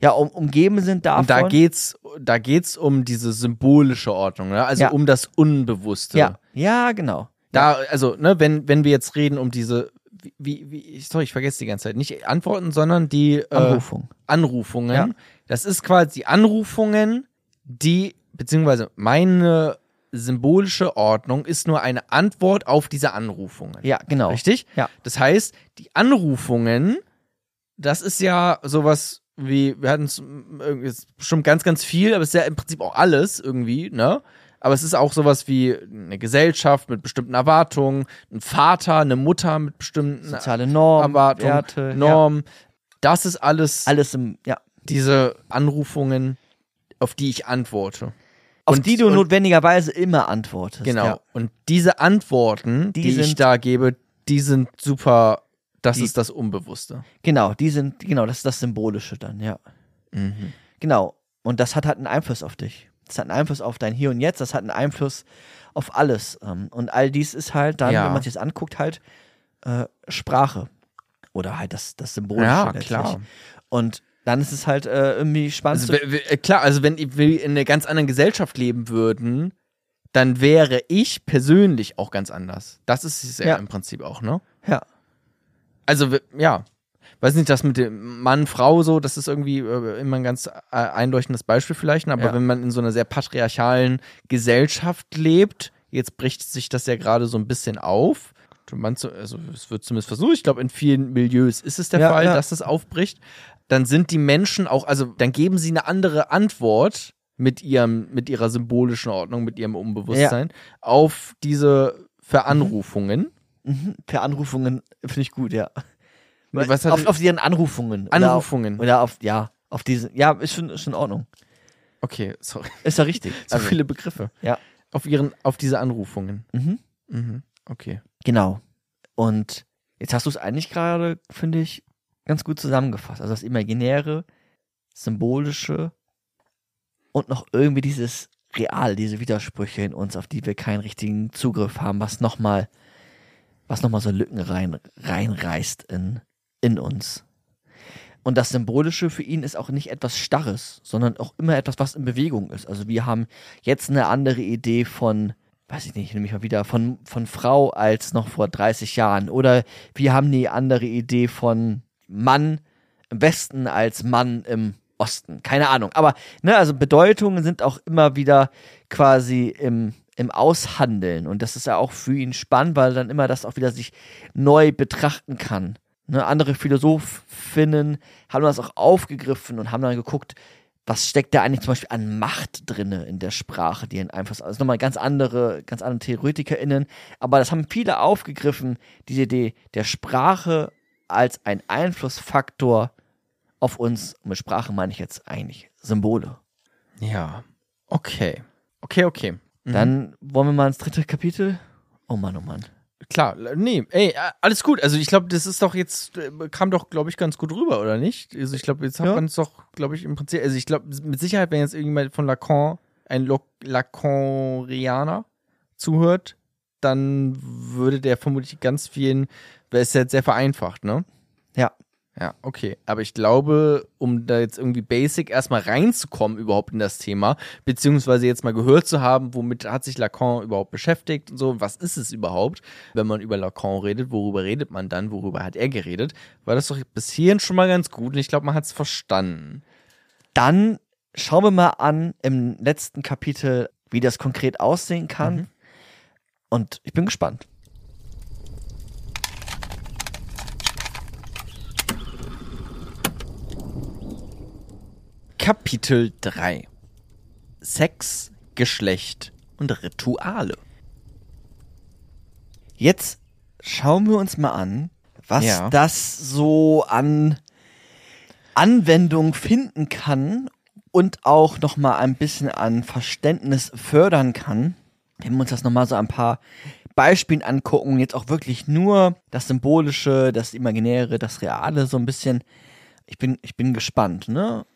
ja um, umgeben sind davon. Und da geht's, da geht's um diese symbolische Ordnung, ne? also Ja. um das Unbewusste. ja, ja, genau. Da, also, ne, wenn, wenn wir jetzt reden um diese, wie, wie, sorry, ich vergesse die ganze Zeit, nicht Antworten, sondern die äh, Anrufung. Anrufungen. Ja. Das ist quasi Anrufungen, die, beziehungsweise meine symbolische Ordnung ist nur eine Antwort auf diese Anrufungen. Ja, genau. Richtig? Ja. Das heißt, die Anrufungen das ist ja sowas wie, wir hatten es irgendwie ist bestimmt ganz, ganz viel, aber es ist ja im Prinzip auch alles irgendwie, ne? Aber es ist auch sowas wie eine Gesellschaft mit bestimmten Erwartungen, ein Vater, eine Mutter mit bestimmten Soziale Normen, Erwartungen, Werte, Normen. Das ist alles Ja. Alles im, ja. diese Anrufungen, auf die ich antworte. Auf Und- die du und- notwendigerweise immer antwortest. Genau. Ja. Und diese Antworten, die, Die ich sind- da gebe, die sind super, das Die- ist das Unbewusste. Genau, die sind, genau, das ist das Symbolische dann, ja. Mhm. Genau. Und das hat halt einen Einfluss auf dich. Das hat einen Einfluss auf dein Hier und Jetzt, das hat einen Einfluss auf alles. ähm, Und all dies ist halt dann, Ja. wenn man sich das anguckt, halt äh, Sprache. Oder halt das, das Symbolische. Ja, letztlich. klar. Und dann ist es halt äh, irgendwie spannend. Also, w- klar, also wenn wir in einer ganz anderen Gesellschaft leben würden, dann wäre ich persönlich auch ganz anders. Das ist es ja, Ja. im Prinzip auch, ne? ja. Also, ja. Weiß nicht, das mit dem Mann, Frau so, das ist irgendwie äh, immer ein ganz äh, einleuchtendes Beispiel vielleicht, ne? aber Ja. wenn man in so einer sehr patriarchalen Gesellschaft lebt, jetzt bricht sich das ja gerade so ein bisschen auf. Man zu, also es wird zumindest versucht, ich glaube, in vielen Milieus ist es der Ja, Fall, ja. dass das aufbricht. Dann sind die Menschen auch, also dann geben sie eine andere Antwort mit ihrem, mit ihrer symbolischen Ordnung, mit ihrem Unbewusstsein auf diese Veranrufungen. Mhm. Per Anrufungen finde ich gut, ja. Nee, was hat- auf, auf ihren Anrufungen. Anrufungen. Oder auf, oder auf, ja, auf diese, ja, ist schon, ist schon in Ordnung. Okay, sorry. Ist ja richtig. So Also, viele Begriffe. Ja. Auf ihren, auf diese Anrufungen. Mhm. Mhm. Okay. Genau. Und jetzt hast du es eigentlich gerade, finde ich, ganz gut zusammengefasst. Also das Imaginäre, Symbolische und noch irgendwie dieses Real, diese Widersprüche in uns, auf die wir keinen richtigen Zugriff haben, was nochmal, was nochmal so Lücken rein, reinreißt in, in uns. Und das Symbolische für ihn ist auch nicht etwas Starres, sondern auch immer etwas, was in Bewegung ist. Also wir haben jetzt eine andere Idee von, weiß ich nicht, nehme ich mal wieder, von, von Frau als noch vor 30 Jahren. Oder wir haben eine andere Idee von Mann im Westen als Mann im Osten. Keine Ahnung. Aber, ne, also Bedeutungen sind auch immer wieder quasi im, im Aushandeln. Und das ist ja auch für ihn spannend, weil er dann immer das auch wieder sich neu betrachten kann. Ne, andere Philosophinnen haben das auch aufgegriffen und haben dann geguckt, was steckt da eigentlich zum Beispiel an Macht drinne in der Sprache, die einen Einfluss, also nochmal ganz andere, ganz andere TheoretikerInnen, aber das haben viele aufgegriffen, diese Idee der Sprache als ein Einflussfaktor auf uns. Und mit Sprache meine ich jetzt eigentlich Symbole. Ja. Okay. Okay, okay. Mhm. Dann wollen wir mal ins dritte Kapitel. Oh Mann, oh Mann. Klar, nee, ey, alles gut. Also ich glaube, das ist doch jetzt, äh, kam doch, glaube ich, ganz gut rüber, oder nicht? Also ich glaube, jetzt hat Ja. man es doch, glaube ich, im Prinzip, also ich glaube, mit Sicherheit, wenn jetzt irgendjemand von Lacan, ein Lacanianer zuhört, dann würde der vermutlich ganz vielen, weil es ist jetzt sehr vereinfacht, ne? Ja. Ja, okay. Aber ich glaube, um da jetzt irgendwie basic erstmal reinzukommen überhaupt in das Thema, beziehungsweise jetzt mal gehört zu haben, womit hat sich Lacan überhaupt beschäftigt und so, was ist es überhaupt, wenn man über Lacan redet, worüber redet man dann, worüber hat er geredet, war das doch bis hierhin schon mal ganz gut und ich glaube, man hat es verstanden. Dann schauen wir mal an im letzten Kapitel, wie das konkret aussehen kann. Mhm. Und ich bin gespannt. Kapitel 3 Sex, Geschlecht und Rituale. Jetzt schauen wir uns mal an, was Ja. das so an Anwendung finden kann und auch noch mal ein bisschen an Verständnis fördern kann. Wenn wir uns das noch mal so ein paar Beispielen angucken, jetzt auch wirklich nur das Symbolische, das Imaginäre, das Reale so ein bisschen. Ich bin, ich bin gespannt, ne?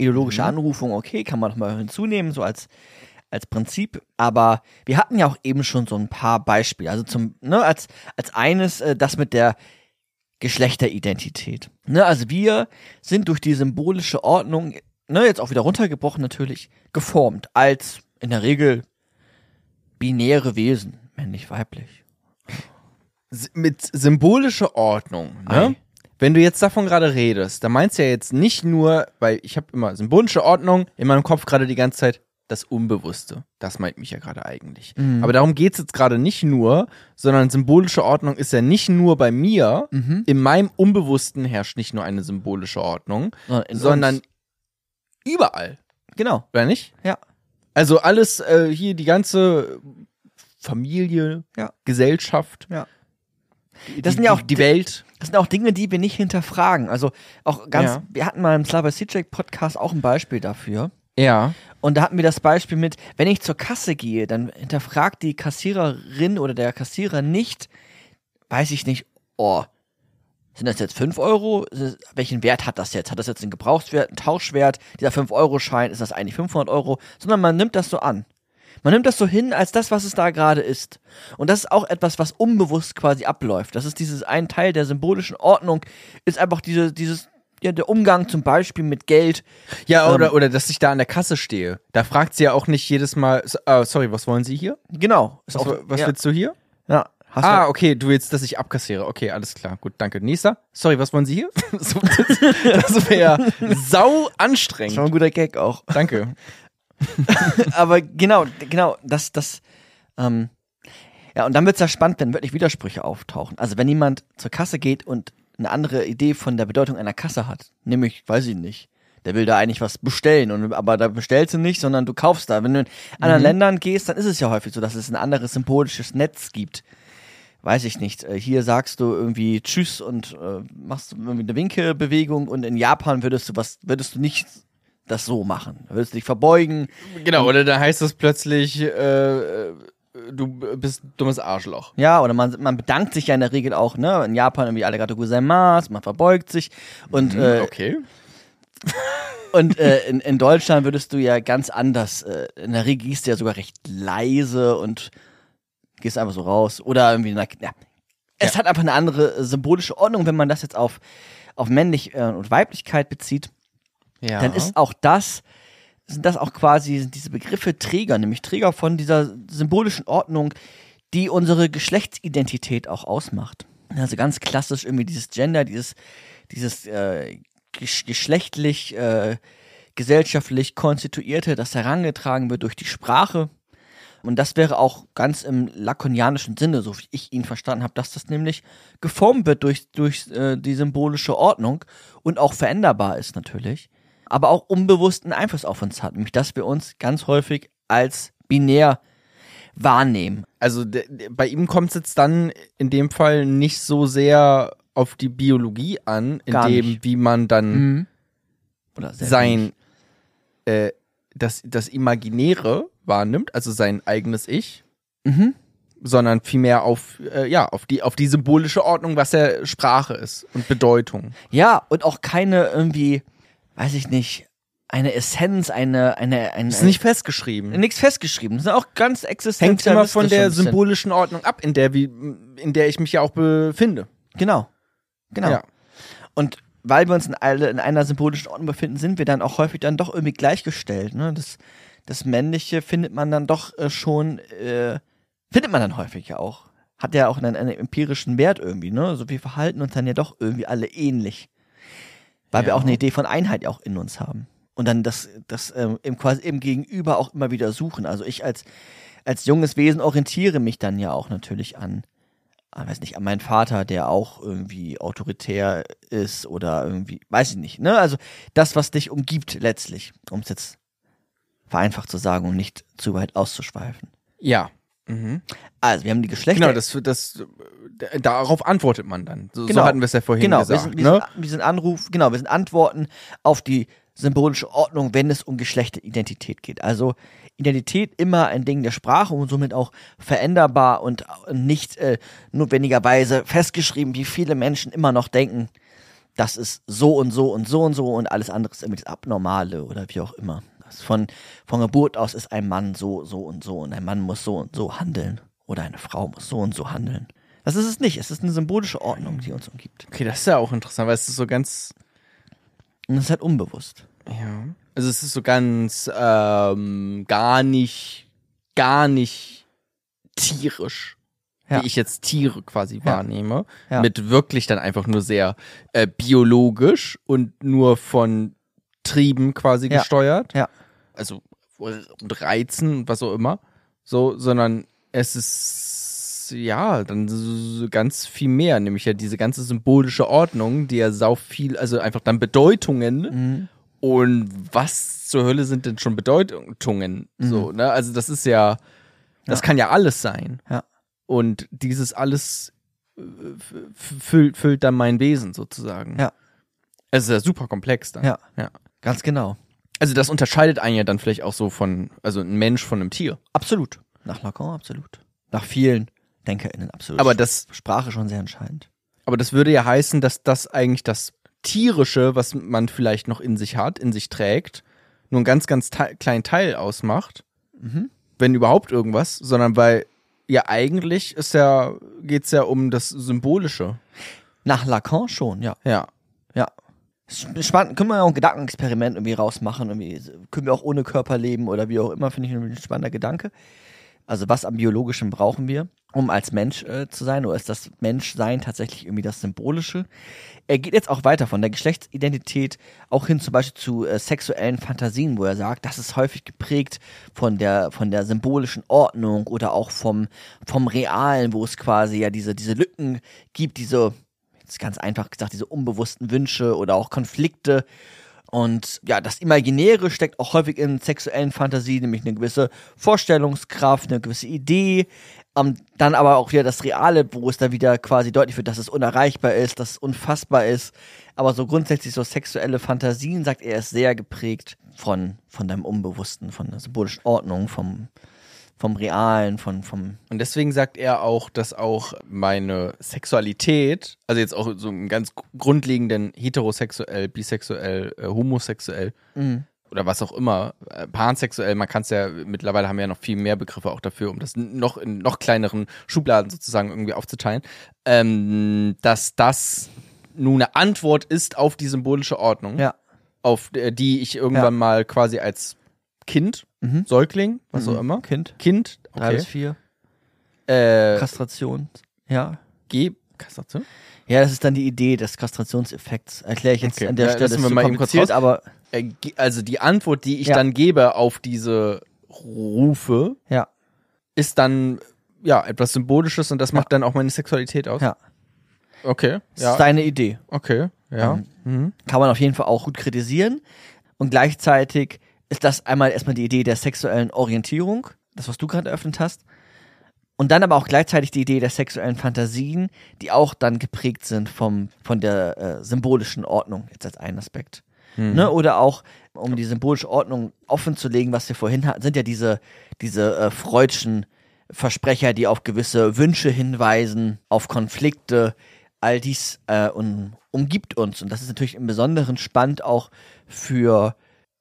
Ideologische Anrufung, okay, kann man noch mal hinzunehmen, so als als Prinzip, aber wir hatten ja auch eben schon so ein paar Beispiele. Also zum, ne, als, als eines äh, das mit der Geschlechteridentität. Ne, also wir sind durch die symbolische Ordnung, ne, jetzt auch wieder runtergebrochen natürlich, geformt als in der Regel binäre Wesen, männlich, weiblich. S- Mit symbolischer Ordnung, ne? Ei. Wenn du jetzt davon gerade redest, dann meinst du ja jetzt nicht nur, weil ich habe immer symbolische Ordnung in meinem Kopf gerade die ganze Zeit das Unbewusste. Das meint mich ja gerade eigentlich. Mhm. Aber darum geht's jetzt gerade nicht nur, sondern symbolische Ordnung ist ja nicht nur bei mir. Mhm. In meinem Unbewussten herrscht nicht nur eine symbolische Ordnung, Sondern in sondern uns. überall, Genau. oder nicht? Ja. Also alles äh, hier, die ganze Familie, Ja. Gesellschaft, Ja. die, Das sind ja auch die Di- Welt. Das sind auch Dinge, die wir nicht hinterfragen. Also auch ganz, Ja. wir hatten mal im Slava Sijek Podcast auch ein Beispiel dafür. Ja. Und da hatten wir das Beispiel mit, wenn ich zur Kasse gehe, dann hinterfragt die Kassiererin oder der Kassierer nicht, weiß ich nicht, oh, sind das jetzt 5 Euro? Welchen Wert hat das jetzt? Hat das jetzt einen Gebrauchswert, einen Tauschwert? Dieser 5-Euro-Schein, ist das eigentlich 500 Euro? Sondern man nimmt das so an. Man nimmt das so hin als das, was es da gerade ist. Und das ist auch etwas, was unbewusst quasi abläuft. Das ist dieses ein Teil der symbolischen Ordnung, ist einfach diese, dieses, ja, der Umgang zum Beispiel mit Geld. Ja, Ähm, oder, oder dass ich da an der Kasse stehe. Da fragt sie ja auch nicht jedes Mal, äh, sorry, was wollen Sie hier? Genau. Was, auch, was ja, willst du hier? ja, hast Ah, okay, du willst, dass ich abkassiere. Okay, alles klar. Gut, danke. Nächster. Sorry, was wollen Sie hier? Das wäre sau das anstrengend. war ein guter Gag auch. Danke. Aber genau, genau, das, das, ähm, ja, und dann wird's ja spannend, wenn wirklich Widersprüche auftauchen. Also wenn jemand zur Kasse geht und eine andere Idee von der Bedeutung einer Kasse hat, nämlich, weiß ich nicht, der will da eigentlich was bestellen, und, aber da bestellst du nicht, sondern du kaufst da. Wenn du in anderen Ländern gehst, dann ist es ja häufig so, dass es ein anderes symbolisches Netz gibt. Weiß ich nicht. Äh, Hier sagst du irgendwie Tschüss und äh, machst irgendwie eine Winkebewegung und in Japan würdest du was, würdest du nicht das so machen. Da würdest du dich verbeugen, Genau, oder dann heißt es plötzlich, äh, äh, du bist ein dummes Arschloch. Ja, oder man, man bedankt sich ja in der Regel auch, ne? In Japan irgendwie arigato gozaimasu, man verbeugt sich. Und, äh, Mhm, okay. und äh, in, in Deutschland würdest du ja ganz anders, äh, in der Regel gehst du ja sogar recht leise und gehst einfach so raus. Oder irgendwie, na, ja. Es hat einfach eine andere äh, symbolische Ordnung, wenn man das jetzt auf, auf männlich äh, und Weiblichkeit bezieht. Ja. dann ist auch das, sind das auch quasi sind diese Begriffe Träger, nämlich Träger von dieser symbolischen Ordnung, die unsere Geschlechtsidentität auch ausmacht. Also ganz klassisch irgendwie dieses Gender, dieses, dieses äh, gesch geschlechtlich, äh, gesellschaftlich konstituierte, das herangetragen wird durch die Sprache. Und das wäre auch ganz im lakonianischen Sinne, so wie ich ihn verstanden habe, dass das nämlich geformt wird durch, durch äh, die symbolische Ordnung und auch veränderbar ist natürlich, aber auch unbewussten Einfluss auf uns hat, nämlich dass wir uns ganz häufig als binär wahrnehmen. Also bei ihm kommt es jetzt dann in dem Fall nicht so sehr auf die Biologie an, in Gar dem, nicht. wie man dann sehr sein, äh, das, das Imaginäre wahrnimmt, also sein eigenes Ich, Mhm. sondern vielmehr auf, äh, ja, auf die, auf die symbolische Ordnung, was ja Sprache ist und Bedeutung. Ja, und auch keine irgendwie, weiß ich nicht, eine Essenz, eine, eine, eine, Ist nicht festgeschrieben. nichts festgeschrieben. Das ist auch ganz existenziell. Hängt immer von der symbolischen Ordnung ab, in der, wie, in der ich mich ja auch befinde. Genau. Genau. Ja. Und weil wir uns in, alle, in einer symbolischen Ordnung befinden, sind wir dann auch häufig dann doch irgendwie gleichgestellt. Ne? Das, das Männliche findet man dann doch äh, schon, äh, findet man dann häufig ja auch. Hat ja auch einen, einen empirischen Wert irgendwie, ne? Also wir verhalten uns dann ja doch irgendwie alle ähnlich. Weil wir Ja. auch eine Idee von Einheit auch in uns haben. Und dann das, das ähm, im, quasi im Gegenüber auch immer wieder suchen. Also ich als, als junges Wesen orientiere mich dann ja auch natürlich an, ah, weiß nicht, an meinen Vater, der auch irgendwie autoritär ist oder irgendwie, weiß ich nicht, ne? Also das, was dich umgibt letztlich, um es jetzt vereinfacht zu sagen und nicht zu weit auszuschweifen. Ja. Mhm. Also, wir haben die Geschlechter. Genau, das, das, darauf antwortet man dann. So, Genau. so hatten wir es ja vorhin genau, gesagt. sind, wir, ne? wir sind Anruf, genau, wir sind Antworten auf die symbolische Ordnung, wenn es um Geschlechteridentität geht. Also Identität immer ein Ding der Sprache und somit auch veränderbar und nicht äh, notwendigerweise festgeschrieben, wie viele Menschen immer noch denken, das ist so und so und so und so und alles andere ist irgendwie das Abnormale oder wie auch immer. Von, von Geburt aus ist ein Mann so, so und so und ein Mann muss so und so handeln oder eine Frau muss so und so handeln. Das ist es nicht. Es ist eine symbolische Ordnung, die uns umgibt. Okay, das ist ja auch interessant, weil es ist so ganz, Und das ist halt unbewusst. ja. Also es ist so ganz, ähm, gar nicht, gar nicht tierisch. Ja. Wie ich jetzt Tiere quasi wahrnehme. Ja. Mit wirklich dann einfach nur sehr äh, biologisch und nur von Trieben quasi Ja. gesteuert. Ja. Also reizen, was auch immer. So, sondern es ist ja dann so ganz viel mehr, nämlich ja diese ganze symbolische Ordnung, die ja sau viel, also einfach dann Bedeutungen. Mhm. Und was zur Hölle sind denn schon Bedeutungen? So, ne? Also das ist ja, das Ja. kann ja alles sein. Ja. Und dieses alles äh, füllt, füllt dann mein Wesen sozusagen. Ja. Es ist ja super komplex dann. Ja. ja. Ganz genau. Also das unterscheidet einen ja dann vielleicht auch so von, also ein Mensch von einem Tier. Absolut. Nach Lacan absolut. Nach vielen DenkerInnen absolut. Aber das, Sprache schon sehr entscheidend. aber das würde ja heißen, dass das eigentlich das Tierische, was man vielleicht noch in sich hat, in sich trägt, nur einen ganz, ganz te kleinen Teil ausmacht. Mhm. Wenn überhaupt irgendwas, sondern weil ja eigentlich ist ja, geht's ja um das Symbolische. Nach Lacan schon, ja. Ja. Ja. Spannend, können wir auch ein Gedankenexperiment irgendwie rausmachen. Irgendwie können wir auch ohne Körper leben oder wie auch immer, finde ich ein spannender Gedanke. Also was am Biologischen brauchen wir, um als Mensch äh, zu sein? Oder ist das Menschsein tatsächlich irgendwie das Symbolische? Er geht jetzt auch weiter von der Geschlechtsidentität auch hin zum Beispiel zu äh, sexuellen Fantasien, wo er sagt, das ist häufig geprägt von der, von der symbolischen Ordnung oder auch vom, vom Realen, wo es quasi ja diese, diese Lücken gibt, diese, jetzt ganz einfach gesagt, diese unbewussten Wünsche oder auch Konflikte. Und ja, das Imaginäre steckt auch häufig in sexuellen Fantasien, nämlich eine gewisse Vorstellungskraft, eine gewisse Idee. Ähm, dann aber auch wieder das Reale, wo es da wieder quasi deutlich wird, dass es unerreichbar ist, dass es unfassbar ist. Aber so grundsätzlich so sexuelle Fantasien, sagt er, ist sehr geprägt von, von deinem Unbewussten, von der symbolischen Ordnung, vom, vom Realen, von, vom, Und deswegen sagt er auch, dass auch meine Sexualität, also jetzt auch so im ganz grundlegenden heterosexuell, bisexuell, äh, homosexuell oder was auch immer, äh, pansexuell, man kann es ja, mittlerweile haben wir ja noch viel mehr Begriffe auch dafür, um das noch in noch kleineren Schubladen sozusagen irgendwie aufzuteilen, ähm, dass das nun eine Antwort ist auf die symbolische Ordnung, ja, auf äh, die ich irgendwann Ja. mal quasi als Kind, Mhm. Säugling, was auch Mhm. immer, Kind, Kind, drei okay, bis vier, äh, Kastration, ja. G Kastration? Ja, das ist dann die Idee des Kastrationseffekts. Erkläre ich jetzt Okay. an der Ja, Stelle. lassen ist wir mal eben kurz raus. aber Äh, also die Antwort, die ich Ja. dann gebe auf diese Rufe, ja, ist dann ja etwas Symbolisches und das macht dann auch meine Sexualität aus. ja. Okay. Das Ja. ist deine Idee. Okay. Ja. Ähm, Mhm. Kann man auf jeden Fall auch gut kritisieren. Und gleichzeitig ist das einmal erstmal die Idee der sexuellen Orientierung, das, was du gerade eröffnet hast. Und dann aber auch gleichzeitig die Idee der sexuellen Fantasien, die auch dann geprägt sind vom, von der äh, symbolischen Ordnung, jetzt als ein Aspekt. Ne? Oder auch, um die symbolische Ordnung offen zu legen, was wir vorhin hatten, sind ja diese, diese äh, freudschen Versprecher, die auf gewisse Wünsche hinweisen, auf Konflikte. All dies äh, um, umgibt uns. Und das ist natürlich im Besonderen spannend auch für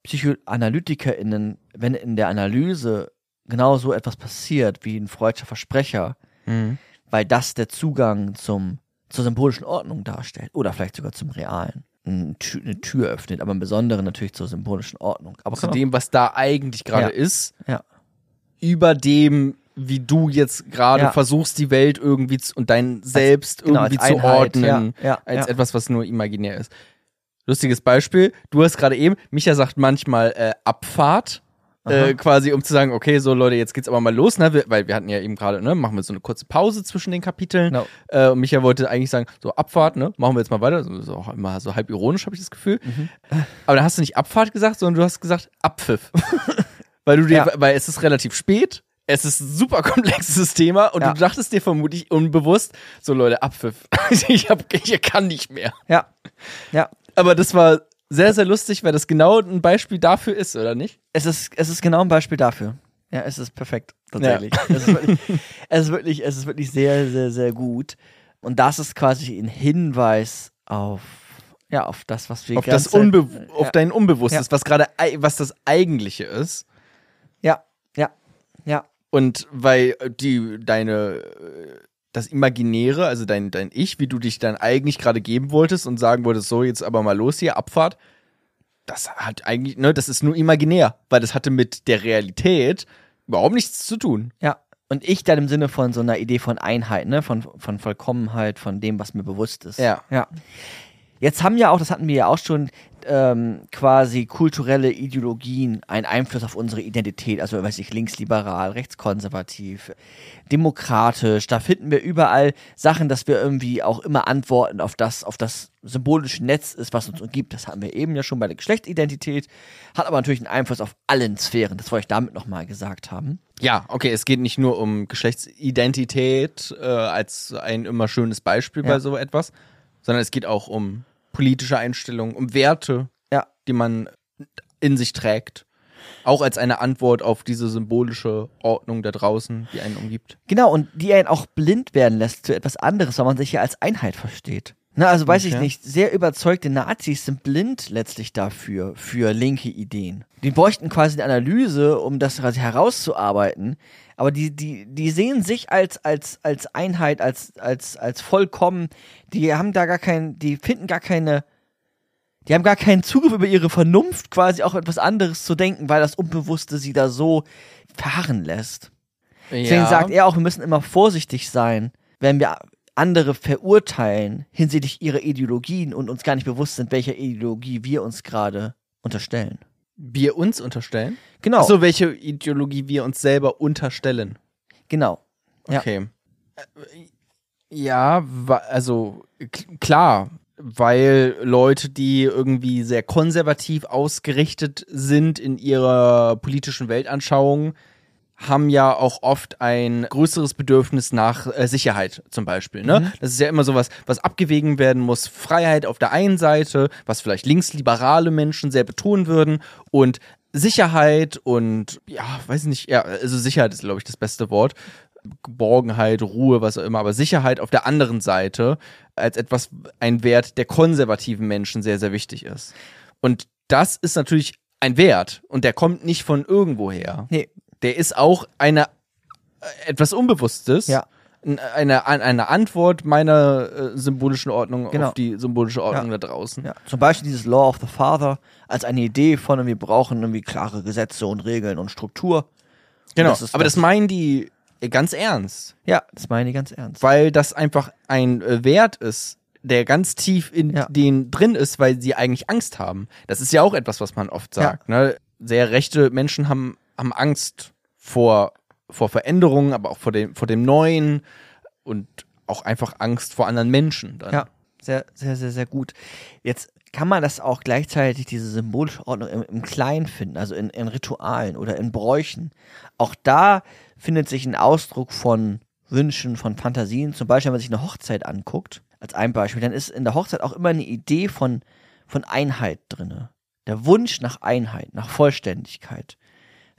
PsychoanalytikerInnen, wenn in der Analyse genau so etwas passiert wie ein freudscher Versprecher, Mhm. weil das der Zugang zum, zur symbolischen Ordnung darstellt oder vielleicht sogar zum Realen. Eine Tür, öffnet, aber im Besonderen natürlich zur symbolischen Ordnung. Aber Zu auch- dem, was da eigentlich gerade Ja. ist, ja, über dem, wie du jetzt gerade Ja. versuchst, die Welt irgendwie zu, und dein Selbst genau, irgendwie als zu Einheit, ordnen, ja, ja, als etwas, was nur imaginär ist. Lustiges Beispiel, du hast gerade eben, Micha sagt manchmal äh, Abfahrt, äh, quasi um zu sagen, okay, so Leute, jetzt geht's aber mal los, ne? Wir, weil wir hatten ja eben gerade, ne, machen wir so eine kurze Pause zwischen den Kapiteln. Genau. Äh, und Micha wollte eigentlich sagen, so Abfahrt, ne? Machen wir jetzt mal weiter. So, so auch immer so halb ironisch, habe ich das Gefühl. Mhm. Aber dann hast du nicht Abfahrt gesagt, sondern du hast gesagt Abpfiff. weil du dir, Ja. weil es ist relativ spät. Es ist ein super komplexes Thema und Ja. du dachtest dir vermutlich unbewusst, so Leute, Abpfiff. ich, hab, ich kann nicht mehr. ja, ja. Aber das war sehr, sehr lustig, weil das genau ein Beispiel dafür ist, oder nicht? Es ist, es ist genau ein Beispiel dafür. Ja, es ist perfekt, tatsächlich. Es, ist wirklich, es, ist wirklich, es ist wirklich sehr, sehr, sehr gut. Und das ist quasi ein Hinweis auf, ja, auf das, was wir Auf die das Zeit- Unbe auf ja. dein Unbewusstes, Ja. was gerade, was das Eigentliche ist. Ja, ja, ja, Und weil die, deine, das Imaginäre, also dein, dein Ich, wie du dich dann eigentlich gerade geben wolltest und sagen wolltest, so jetzt aber mal los hier, Abfahrt, das hat eigentlich, ne, das ist nur imaginär, weil das hatte mit der Realität überhaupt nichts zu tun. ja. Und ich dann im Sinne von so einer Idee von Einheit, ne, von, von Vollkommenheit, von dem, was mir bewusst ist. Ja. Ja. Jetzt haben ja auch, das hatten wir ja auch schon, ähm, quasi kulturelle Ideologien einen Einfluss auf unsere Identität. Also, weiß ich, linksliberal, rechtskonservativ, demokratisch. Da finden wir überall Sachen, dass wir irgendwie auch immer Antworten auf das, auf das symbolische Netz ist, was uns umgibt. Das hatten wir eben ja schon bei der Geschlechtsidentität. Hat aber natürlich einen Einfluss auf allen Sphären. Das wollte ich damit nochmal gesagt haben. Ja, okay, es geht nicht nur um Geschlechtsidentität äh, als ein immer schönes Beispiel Ja. bei so etwas, sondern es geht auch um politische Einstellungen, um Werte, Ja. die man in sich trägt. Auch als eine Antwort auf diese symbolische Ordnung da draußen, die einen umgibt. Genau, und die einen auch blind werden lässt für etwas anderes, weil man sich ja als Einheit versteht. Na, also weiß ich nicht, sehr überzeugte Nazis sind blind letztlich dafür, für linke Ideen. Die bräuchten quasi eine Analyse, um das herauszuarbeiten, aber die, die, die sehen sich als, als, als Einheit, als, als, als vollkommen, die haben da gar kein, die finden gar keine, die haben gar keinen Zugriff über ihre Vernunft, quasi auch etwas anderes zu denken, weil das Unbewusste sie da so verharren lässt. Deswegen sagt er auch, wir müssen immer vorsichtig sein, wenn wir andere verurteilen hinsichtlich ihrer Ideologien und uns gar nicht bewusst sind, welcher Ideologie wir uns gerade unterstellen. wir uns unterstellen. Genau, Achso, welche Ideologie wir uns selber unterstellen. genau. Ja. Okay. Äh, Ja, also klar, weil Leute, die irgendwie sehr konservativ ausgerichtet sind in ihrer politischen Weltanschauung, haben ja auch oft ein größeres Bedürfnis nach äh, Sicherheit zum Beispiel. Ne? Das ist ja immer sowas, was abgewägen werden muss. Freiheit auf der einen Seite, was vielleicht linksliberale Menschen sehr betonen würden und Sicherheit und ja, weiß nicht, ja, also Sicherheit ist, glaube ich, das beste Wort. Geborgenheit, Ruhe, was auch immer, aber Sicherheit auf der anderen Seite als etwas, ein Wert der konservativen Menschen sehr, sehr wichtig ist. Und das ist natürlich ein Wert und der kommt nicht von irgendwoher. Nee, Der ist auch eine äh, etwas Unbewusstes. Ja. Eine, eine, Antwort meiner äh, symbolischen Ordnung Genau. auf die symbolische Ordnung Ja. da draußen. ja. Zum Beispiel dieses Law of the Father als eine Idee von, wir brauchen irgendwie klare Gesetze und Regeln und Struktur. Genau. Das Aber das- meinen die äh, ganz ernst. Ja, das meine ich ganz ernst. weil das einfach ein äh, Wert ist, der ganz tief in Ja. denen drin ist, weil sie eigentlich Angst haben. Das ist ja auch etwas, was man oft sagt. Ne? Sehr rechte Menschen haben, haben Angst vor, vor Veränderungen, aber auch vor dem, vor dem Neuen und auch einfach Angst vor anderen Menschen. Dann. Ja, sehr, sehr, sehr, sehr gut. Jetzt kann man das auch gleichzeitig, diese symbolische Ordnung im, im Kleinen finden, also in, in Ritualen oder in Bräuchen. Auch da findet sich ein Ausdruck von Wünschen, von Fantasien. Zum Beispiel, wenn man sich eine Hochzeit anguckt, als ein Beispiel, dann ist in der Hochzeit auch immer eine Idee von, von Einheit drinne. Der Wunsch nach Einheit, nach Vollständigkeit.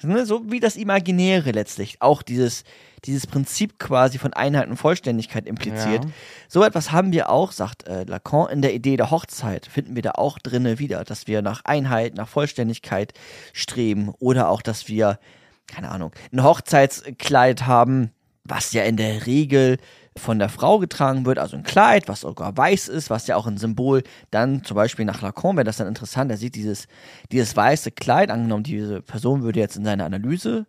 Ne, So wie das Imaginäre letztlich auch dieses, dieses Prinzip quasi von Einheit und Vollständigkeit impliziert. Ja. So etwas haben wir auch, sagt äh, Lacan, in der Idee der Hochzeit finden wir da auch drinne wieder, dass wir nach Einheit, nach Vollständigkeit streben oder auch, dass wir, keine Ahnung, ein Hochzeitskleid haben, was ja in der Regel von der Frau getragen wird, also ein Kleid, was sogar weiß ist, was ja auch ein Symbol, dann zum Beispiel nach Lacan wäre das dann interessant, er sieht dieses, dieses weiße Kleid, angenommen, diese Person würde jetzt in seiner Analyse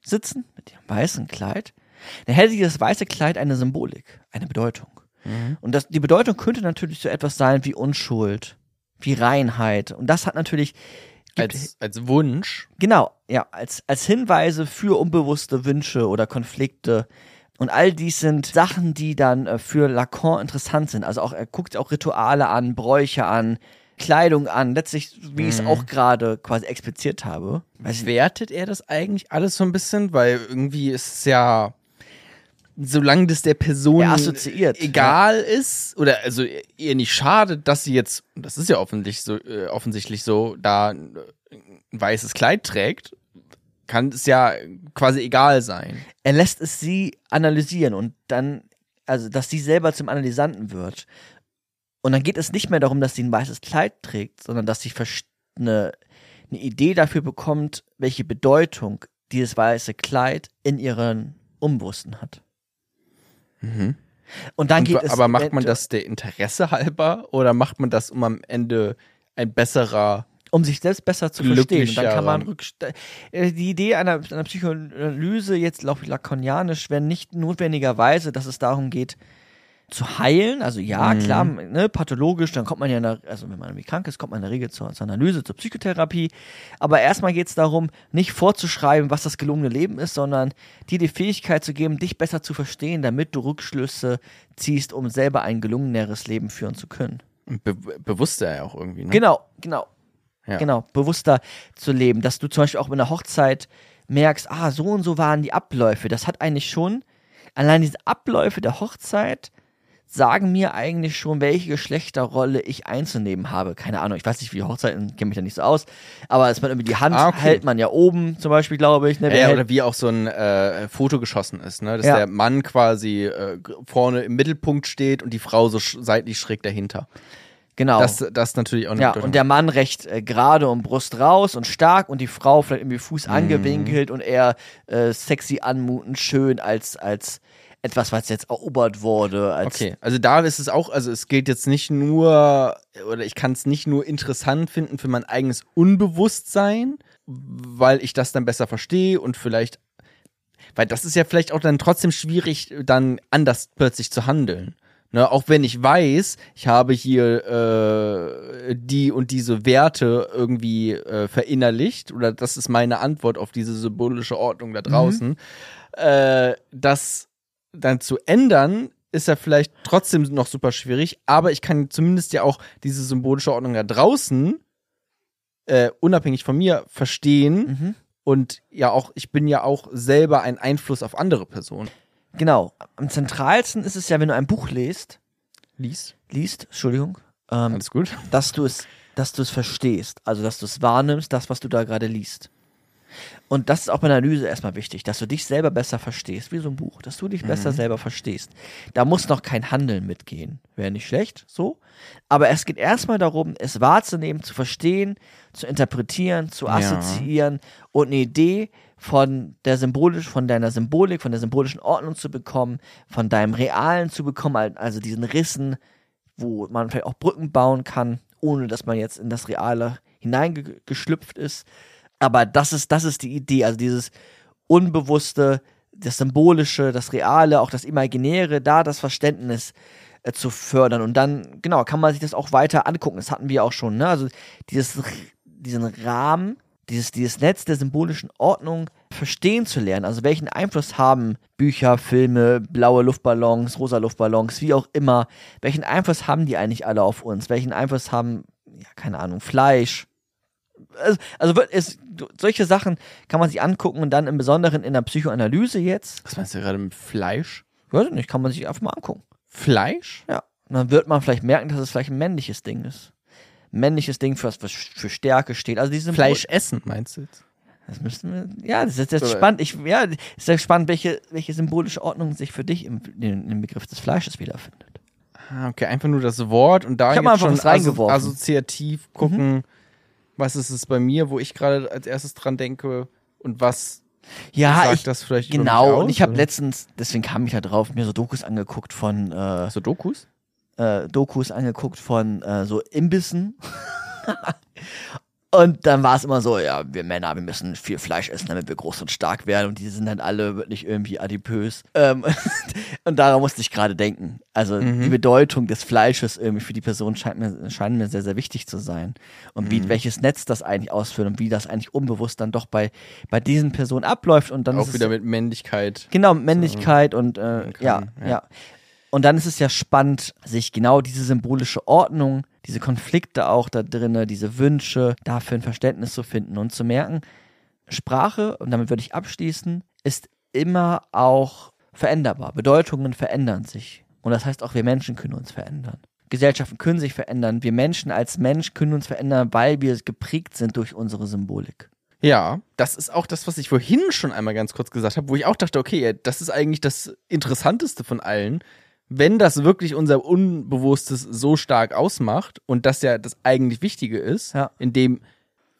sitzen, mit dem weißen Kleid, dann hätte dieses weiße Kleid eine Symbolik, eine Bedeutung. Und das, die Bedeutung könnte natürlich so etwas sein wie Unschuld, wie Reinheit. Und das hat natürlich, Als, als Wunsch. Genau, ja, als, als Hinweise für unbewusste Wünsche oder Konflikte. Und all dies sind Sachen, die dann äh, für Lacan interessant sind. Also auch, er guckt auch Rituale an, Bräuche an, Kleidung an, letztlich, wie ich es auch gerade quasi expliziert habe. Weiß Wertet er das eigentlich alles so ein bisschen? Weil irgendwie ist es ja, solange das der Person Er assoziiert, egal ist, oder also ihr nicht schadet, dass sie jetzt, das ist ja offensichtlich so, äh, offensichtlich so, da ein weißes Kleid trägt, kann es ja quasi egal sein. er lässt es sie analysieren und dann, also dass sie selber zum Analysanten wird. Und dann geht es nicht mehr darum, dass sie ein weißes Kleid trägt, sondern dass sie eine, eine Idee dafür bekommt, welche Bedeutung dieses weiße Kleid in ihren Unbewussten hat. Und dann Und, geht es. aber macht man eventu- das der Interesse halber oder macht man das, um am Ende ein besserer um sich selbst besser zu verstehen. Und dann kann man äh, die Idee einer, einer Psychoanalyse, jetzt glaube ich lakonianisch, wäre nicht notwendigerweise, dass es darum geht, zu heilen. Also ja, klar, ne, pathologisch, dann kommt man ja, nach, also wenn man irgendwie krank ist, kommt man in der Regel zur, zur Analyse, zur Psychotherapie. Aber erstmal geht es darum, nicht vorzuschreiben, was das gelungene Leben ist, sondern dir die Fähigkeit zu geben, dich besser zu verstehen, damit du Rückschlüsse ziehst, um selber ein gelungeneres Leben führen zu können. Be bewusster ja auch irgendwie, ne? Genau, genau. Ja. Genau, bewusster zu leben. Dass du zum Beispiel auch in der Hochzeit merkst, ah, so und so waren die Abläufe. Das hat eigentlich schon, allein diese Abläufe der Hochzeit sagen mir eigentlich schon, welche Geschlechterrolle ich einzunehmen habe. Keine Ahnung, ich weiß nicht, wie Hochzeiten, kenne mich da nicht so aus, aber dass man irgendwie die Hand Ah, okay. hält man ja oben zum Beispiel, glaube ich. Ne? Ja, oder wie auch so ein äh, Foto geschossen ist, ne? Dass Ja. der Mann quasi äh, vorne im Mittelpunkt steht und die Frau so sch seitlich schräg dahinter. Genau. Das, das ist natürlich auch eine Ja, Bedeutung. und der Mann recht äh, gerade und Brust raus und stark und die Frau vielleicht irgendwie Fuß Mhm. angewinkelt und eher äh, sexy anmutend, schön als, als etwas, was jetzt erobert wurde. Okay, also da ist es auch, also es geht jetzt nicht nur, oder ich kann es nicht nur interessant finden für mein eigenes Unbewusstsein, weil ich das dann besser verstehe und vielleicht, weil das ist ja vielleicht auch dann trotzdem schwierig, dann anders plötzlich zu handeln. Ne, auch wenn ich weiß, ich habe hier äh, die und diese Werte irgendwie äh, verinnerlicht, oder das ist meine Antwort auf diese symbolische Ordnung da draußen, äh, das dann zu ändern, ist ja vielleicht trotzdem noch super schwierig, aber ich kann zumindest ja auch diese symbolische Ordnung da draußen, äh, unabhängig von mir, verstehen Mhm. und ja auch, ich bin ja auch selber ein Einfluss auf andere Personen. Genau. Am zentralsten ist es ja, wenn du ein Buch liest, Lies. liest, Entschuldigung, ähm, Alles gut. dass du es, dass du es verstehst, also dass du es wahrnimmst, das, was du da gerade liest. Und das ist auch bei der Analyse erstmal wichtig, dass du dich selber besser verstehst, wie so ein Buch, dass du dich besser selber verstehst. Da muss noch kein Handeln mitgehen. Wäre nicht schlecht, so. Aber es geht erstmal darum, es wahrzunehmen, zu verstehen, zu interpretieren, zu Ja. assoziieren und eine Idee von der symbolisch, von deiner Symbolik, von der symbolischen Ordnung zu bekommen, von deinem Realen zu bekommen, al- also diesen Rissen, wo man vielleicht auch Brücken bauen kann, ohne dass man jetzt in das Reale hineingeschlüpft ist. Aber das ist, das ist die Idee, also dieses Unbewusste, das Symbolische, das Reale, auch das Imaginäre, da das Verständnis äh, zu fördern. Und dann, genau, kann man sich das auch weiter angucken. Das hatten wir auch schon, ne? Also dieses, diesen Rahmen, dieses, dieses Netz der symbolischen Ordnung verstehen zu lernen. Also welchen Einfluss haben Bücher, Filme, blaue Luftballons, rosa Luftballons, wie auch immer, welchen Einfluss haben die eigentlich alle auf uns? Welchen Einfluss haben, ja, keine Ahnung, Fleisch? Also, also wird es, solche Sachen kann man sich angucken und dann im Besonderen in der Psychoanalyse jetzt, Was meinst du gerade mit Fleisch? weiß ich nicht, kann man sich einfach mal angucken. Fleisch? Ja. Und dann wird man vielleicht merken, dass es vielleicht ein männliches Ding ist. Männliches Ding, für was was für Stärke steht. Also diese Fleisch essen, meinst du jetzt? Das müssten wir. Ja, das ist jetzt Oder- spannend. Ich, ja, ist ja spannend, welche, welche symbolische Ordnung sich für dich im, in, im Begriff des Fleisches wiederfindet. Ah, okay, einfach nur das Wort und da Ich hab jetzt einfach schon reingeworfen. asso assoziativ gucken, was ist es bei mir, wo ich gerade als erstes dran denke und was Ja, sagt ich, das vielleicht über mich genau. aus, Und ich habe letztens, deswegen kam ich da drauf, mir so Dokus angeguckt von äh, so Dokus? Äh, Dokus angeguckt von äh, so Imbissen. Und dann war es immer so, ja, wir Männer, wir müssen viel Fleisch essen, damit wir groß und stark werden. Und die sind dann alle wirklich irgendwie adipös. Ähm, und daran musste ich gerade denken. Also die Bedeutung des Fleisches irgendwie für die Person scheint mir, scheint mir sehr, sehr wichtig zu sein. Und wie, welches Netz das eigentlich ausführt und wie das eigentlich unbewusst dann doch bei, bei diesen Personen abläuft. Und dann Auch es- wieder mit Männlichkeit. Genau, mit Männlichkeit und äh, ja, kann, ja, ja. Und dann ist es ja spannend, sich genau diese symbolische Ordnung, diese Konflikte auch da drinne, diese Wünsche, dafür ein Verständnis zu finden und zu merken, Sprache, und damit würde ich abschließen, ist immer auch veränderbar. Bedeutungen verändern sich. Und das heißt auch, wir Menschen können uns verändern. Gesellschaften können sich verändern. Wir Menschen als Mensch können uns verändern, weil wir geprägt sind durch unsere Symbolik. Ja, das ist auch das, was ich vorhin schon einmal ganz kurz gesagt habe, wo ich auch dachte, okay, das ist eigentlich das Interessanteste von allen. Wenn das wirklich unser Unbewusstes so stark ausmacht und das ja das eigentlich Wichtige ist, Ja. in dem,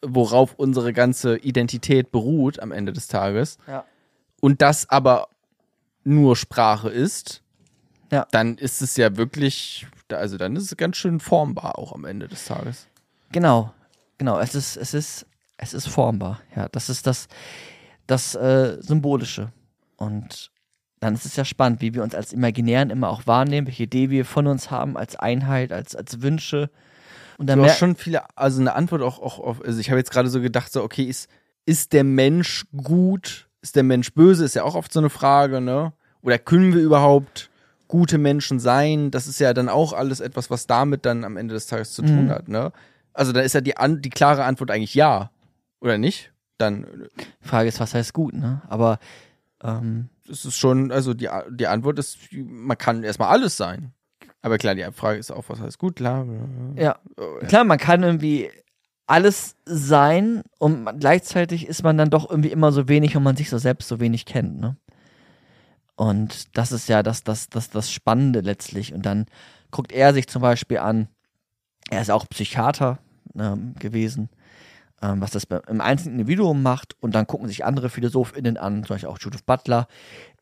worauf unsere ganze Identität beruht am Ende des Tages, Ja. und das aber nur Sprache ist, Ja. dann ist es ja wirklich, also dann ist es ganz schön formbar auch am Ende des Tages. Genau, genau. Es ist, es ist, es ist formbar. Ja, das ist das, das äh, Symbolische. Und dann ist es ja spannend, wie wir uns als Imaginären immer auch wahrnehmen, welche Idee wir von uns haben, als Einheit, als, als Wünsche. Und dann Du hast schon viele, also eine Antwort auch, auch auf, also ich habe jetzt gerade so gedacht, so, okay, ist, ist der Mensch gut? Ist der Mensch böse? Ist ja auch oft so eine Frage, ne? Oder können wir überhaupt gute Menschen sein? Das ist ja dann auch alles etwas, was damit dann am Ende des Tages zu tun Mhm. hat, ne? Also da ist ja die, An die klare Antwort eigentlich ja. Oder nicht? Dann Die Frage ist, was heißt gut, ne? Aber ähm, ist es schon, also die, die Antwort ist, man kann erstmal alles sein. Aber klar, die Frage ist auch, was heißt gut, klar. ja, Oh, ja. klar, man kann irgendwie alles sein und gleichzeitig ist man dann doch irgendwie immer so wenig, wenn man sich so selbst so wenig kennt, ne? Und das ist ja das, das, das, das Spannende letztlich. Und dann guckt er sich zum Beispiel an, er ist auch Psychiater ähm, gewesen, ähm, was das im einzelnen Individuum macht. Und dann gucken sich andere PhilosophInnen an, zum Beispiel auch Judith Butler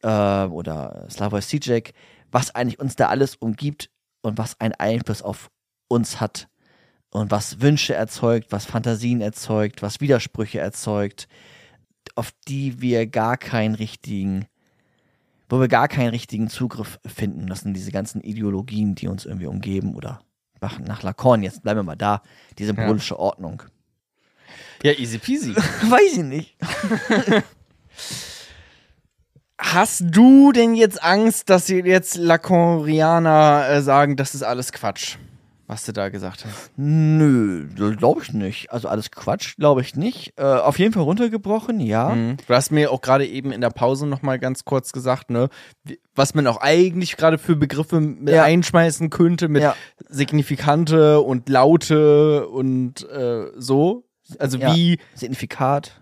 äh, oder Slavoj Žižek, was eigentlich uns da alles umgibt und was einen Einfluss auf uns hat und was Wünsche erzeugt, was Fantasien erzeugt, was Widersprüche erzeugt, auf die wir gar keinen richtigen, wo wir gar keinen richtigen Zugriff finden. Das sind diese ganzen Ideologien, die uns irgendwie umgeben oder nach, Lacan, jetzt bleiben wir mal da, die symbolische Ordnung. Ja, easy peasy. Weiß ich nicht. Hast du denn jetzt Angst, dass sie jetzt Lacanianer äh, sagen, das ist alles Quatsch, was du da gesagt hast? Nö, glaube ich nicht. Also alles Quatsch, glaube ich nicht. Äh, auf jeden Fall runtergebrochen, ja. Mhm. Du hast mir auch gerade eben in der Pause noch mal ganz kurz gesagt, ne, was man auch eigentlich gerade für Begriffe mit Ja. einschmeißen könnte mit Ja. signifikante und laute und äh, so. Also Ja. wie Signifikat.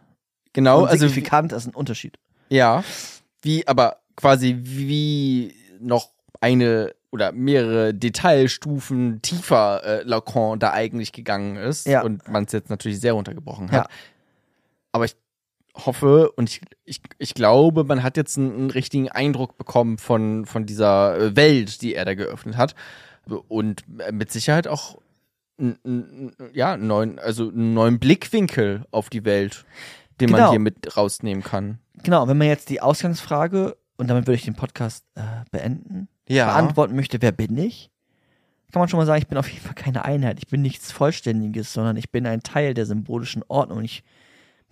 genau, also wie, signifikant ist ein Unterschied. ja, wie aber quasi wie noch eine oder mehrere Detailstufen tiefer äh, Lacan da eigentlich gegangen ist Ja. und man es jetzt natürlich sehr runtergebrochen Ja. hat. Aber ich hoffe und ich, ich, ich glaube, man hat jetzt einen, einen richtigen Eindruck bekommen von, von dieser äh, Welt, die er da geöffnet hat. Und äh, mit Sicherheit auch ja, einen neuen, also einen neuen Blickwinkel auf die Welt, den man Genau. hier mit rausnehmen kann. Genau, wenn man jetzt die Ausgangsfrage, und damit würde ich den Podcast äh, beenden, Ja. beantworten möchte, wer bin ich? Kann man schon mal sagen, ich bin auf jeden Fall keine Einheit. Ich bin nichts Vollständiges, sondern ich bin ein Teil der symbolischen Ordnung. Ich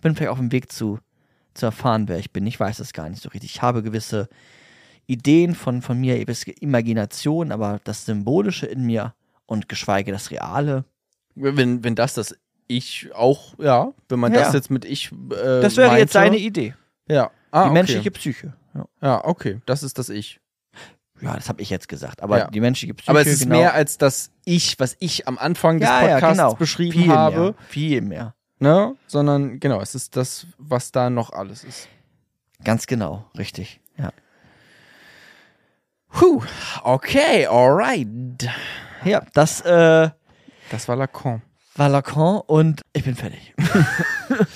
bin vielleicht auf dem Weg zu, zu erfahren, wer ich bin. Ich weiß es gar nicht so richtig. Ich habe gewisse Ideen von, von mir, gewisse Imagination, aber das Symbolische in mir und geschweige das Reale, Wenn, wenn das das Ich auch, ja, wenn man Ja. das jetzt mit Ich. Äh, das wäre jetzt meinte. seine Idee. Ja. Ah, die okay. menschliche Psyche. Ja, Ja, okay, das ist das Ich. ja das habe ich jetzt gesagt. Aber Ja. die menschliche Psyche. Aber es ist genau. mehr als das Ich, was ich am Anfang des ja, ja, Podcasts genau. beschrieben viel habe, Mehr, viel mehr. ne? Sondern genau, es ist das, was da noch alles ist. Ganz genau, richtig. Ja. Puh, okay, alright. Ja, das äh, Das war Lacan. war Lacan und ich bin fertig.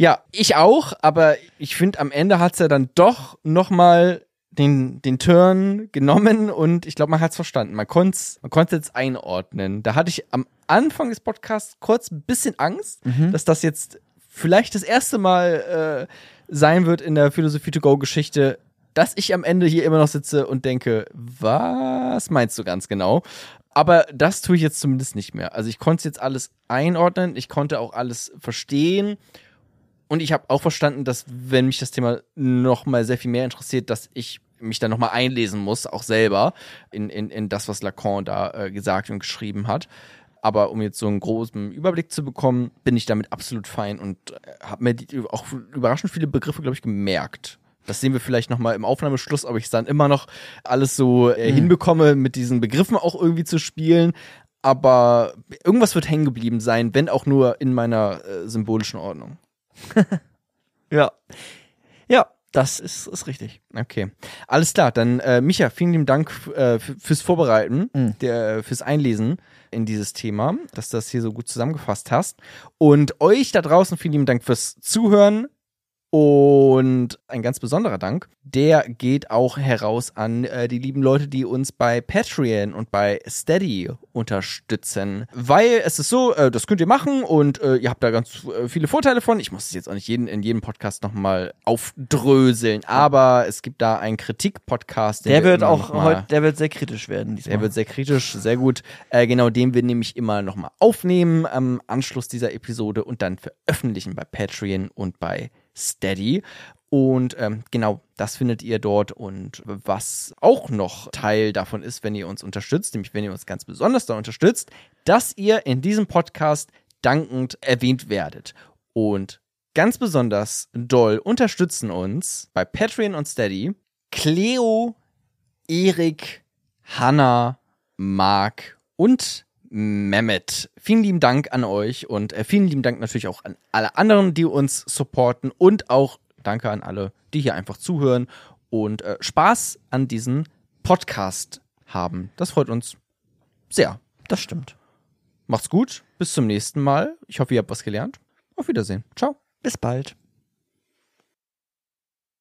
Ja, ich auch, aber ich finde, am Ende hat's ja dann doch nochmal den, den Turn genommen und ich glaube, man hat's verstanden. Man konnte man konnte jetzt einordnen. Da hatte ich am Anfang des Podcasts kurz ein bisschen Angst, dass das jetzt vielleicht das erste Mal äh, sein wird in der Philosophie to go Geschichte, dass ich am Ende hier immer noch sitze und denke, was meinst du ganz genau? Aber das tue ich jetzt zumindest nicht mehr. Also ich konnte jetzt alles einordnen, ich konnte auch alles verstehen und ich habe auch verstanden, dass wenn mich das Thema noch mal sehr viel mehr interessiert, dass ich mich da noch mal einlesen muss, auch selber in, in, in das, was Lacan da äh, gesagt und geschrieben hat. Aber um jetzt so einen großen Überblick zu bekommen, bin ich damit absolut fein und äh, habe mir die, auch überraschend viele Begriffe, glaube ich, gemerkt. Das sehen wir vielleicht noch mal im Aufnahmeschluss, ob ich es dann immer noch alles so äh, hinbekomme, mit diesen Begriffen auch irgendwie zu spielen. Aber irgendwas wird hängen geblieben sein, wenn auch nur in meiner äh, symbolischen Ordnung. Ja. Ja, das ist, ist richtig. Okay, alles klar. Dann äh, Micha, vielen lieben Dank äh, fürs Vorbereiten, Mhm. der, fürs Einlesen in dieses Thema, dass du das hier so gut zusammengefasst hast. Und euch da draußen vielen lieben Dank fürs Zuhören. Und ein ganz besonderer Dank, der geht auch heraus an äh, die lieben Leute, die uns bei Patreon und bei Steady unterstützen. Weil es ist so, äh, das könnt ihr machen und äh, ihr habt da ganz äh, viele Vorteile von. Ich muss es jetzt auch nicht jeden, in jedem Podcast nochmal aufdröseln, aber es gibt da einen Kritik-Podcast. Der wir wird auch heute, der wird sehr kritisch werden diesmal. der wird sehr kritisch, sehr gut. Äh, genau, den wir nämlich immer nochmal aufnehmen am Anschluss dieser Episode und dann veröffentlichen bei Patreon und bei Steady. Und ähm, genau, das findet ihr dort. Und was auch noch Teil davon ist, wenn ihr uns unterstützt, nämlich wenn ihr uns ganz besonders da unterstützt, dass ihr in diesem Podcast dankend erwähnt werdet. Und ganz besonders doll unterstützen uns bei Patreon und Steady Cleo, Erik, Hanna, Marc und Mehmet. Vielen lieben Dank an euch und äh, vielen lieben Dank natürlich auch an alle anderen, die uns supporten und auch danke an alle, die hier einfach zuhören und äh, Spaß an diesem Podcast haben. Das freut uns sehr. Das stimmt. Macht's gut, bis zum nächsten Mal. Ich hoffe, ihr habt was gelernt. Auf Wiedersehen. Ciao. Bis bald.